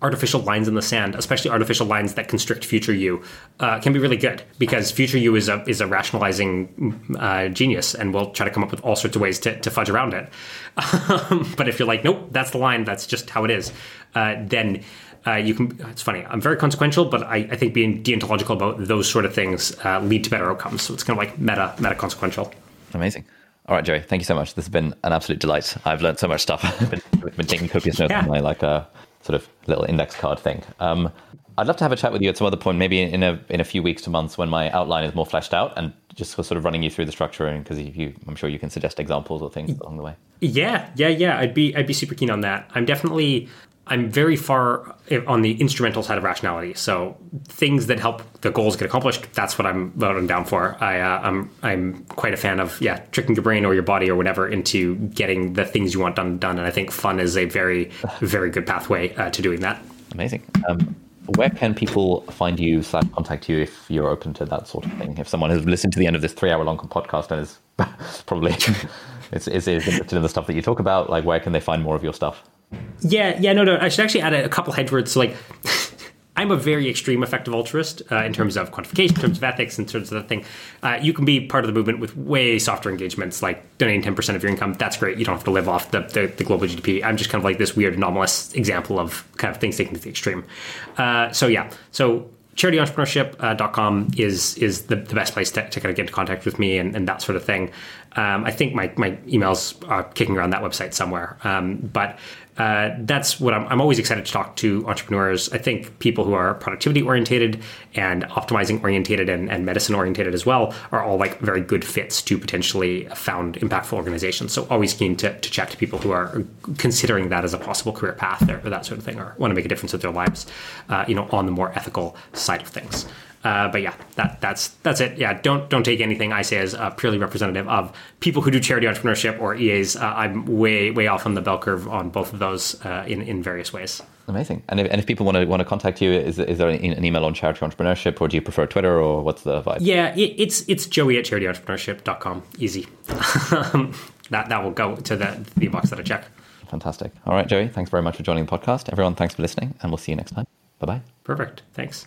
artificial lines in the sand, especially artificial lines that constrict future you, uh, can be really good because future you is a is a rationalizing uh, genius and will try to come up with all sorts of ways to, to fudge around it. Um, but if you're like, nope, that's the line, that's just how it is, uh, then. Uh, you can. It's funny. I'm very consequential, but I, I think being deontological about those sort of things uh, lead to better outcomes. So it's kind of like meta, meta consequential. Amazing. All right, Joey. thank you so much. This has been an absolute delight. I've learned so much stuff. I've been, been taking copious notes Yeah. on my like uh, sort of little index card thing. Um, I'd love to have a chat with you at some other point, maybe in a in a few weeks to months when my outline is more fleshed out, and just sort of running you through the structure. And because you, I'm sure you can suggest examples or things along the way. Yeah, yeah, yeah. I'd be I'd be super keen on that. I'm definitely I'm very far on the instrumental side of rationality. So things that help the goals get accomplished. That's what I'm I'm down for. I uh, I'm I'm quite a fan of yeah tricking your brain or your body or whatever into getting the things you want done done. And I think fun is a very very good pathway uh, to doing that. Amazing. Um, where can people find you slash contact you if you're open to that sort of thing? If someone has listened to the end of this three hour long podcast and is probably is interested in the stuff that you talk about, like where can they find more of your stuff? Yeah, yeah, no, no. I should actually add a, a couple head words. So, like, I'm a very extreme effective altruist uh, in terms of quantification, in terms of ethics, in terms of that thing. Uh, you can be part of the movement with way softer engagements, like donating 10% of your income. That's great. You don't have to live off the, the, the global GDP. I'm just kind of like this weird anomalous example of kind of things taken to the extreme. Uh, so, yeah. So, charityentrepreneurship.com is is the, the best place to, to kind of get into contact with me and, and that sort of thing. Um, I think my, my emails are kicking around that website somewhere. Um, but uh, that's what I'm, I'm always excited to talk to entrepreneurs. I think people who are productivity orientated and optimizing orientated and, and medicine orientated as well are all like very good fits to potentially found impactful organizations. So always keen to, to chat to people who are considering that as a possible career path or, or that sort of thing, or want to make a difference with their lives, uh, you know, on the more ethical side of things. Uh, but yeah, that that's that's it. Yeah, don't don't take anything I say as uh, purely representative of people who do charity entrepreneurship or EAs. Uh, I'm way way off on the bell curve on both of those uh, in in various ways. Amazing. And if, and if people want to want to contact you, is, is there an, email on charity entrepreneurship, or do you prefer Twitter, or what's the vibe? Yeah, it, it's it's Joey at charityentrepreneurship.com. Easy. that that will go to the the box that I check. Fantastic. All right, Joey. Thanks very much for joining the podcast. Everyone, thanks for listening, and we'll see you next time. Bye bye. Perfect. Thanks.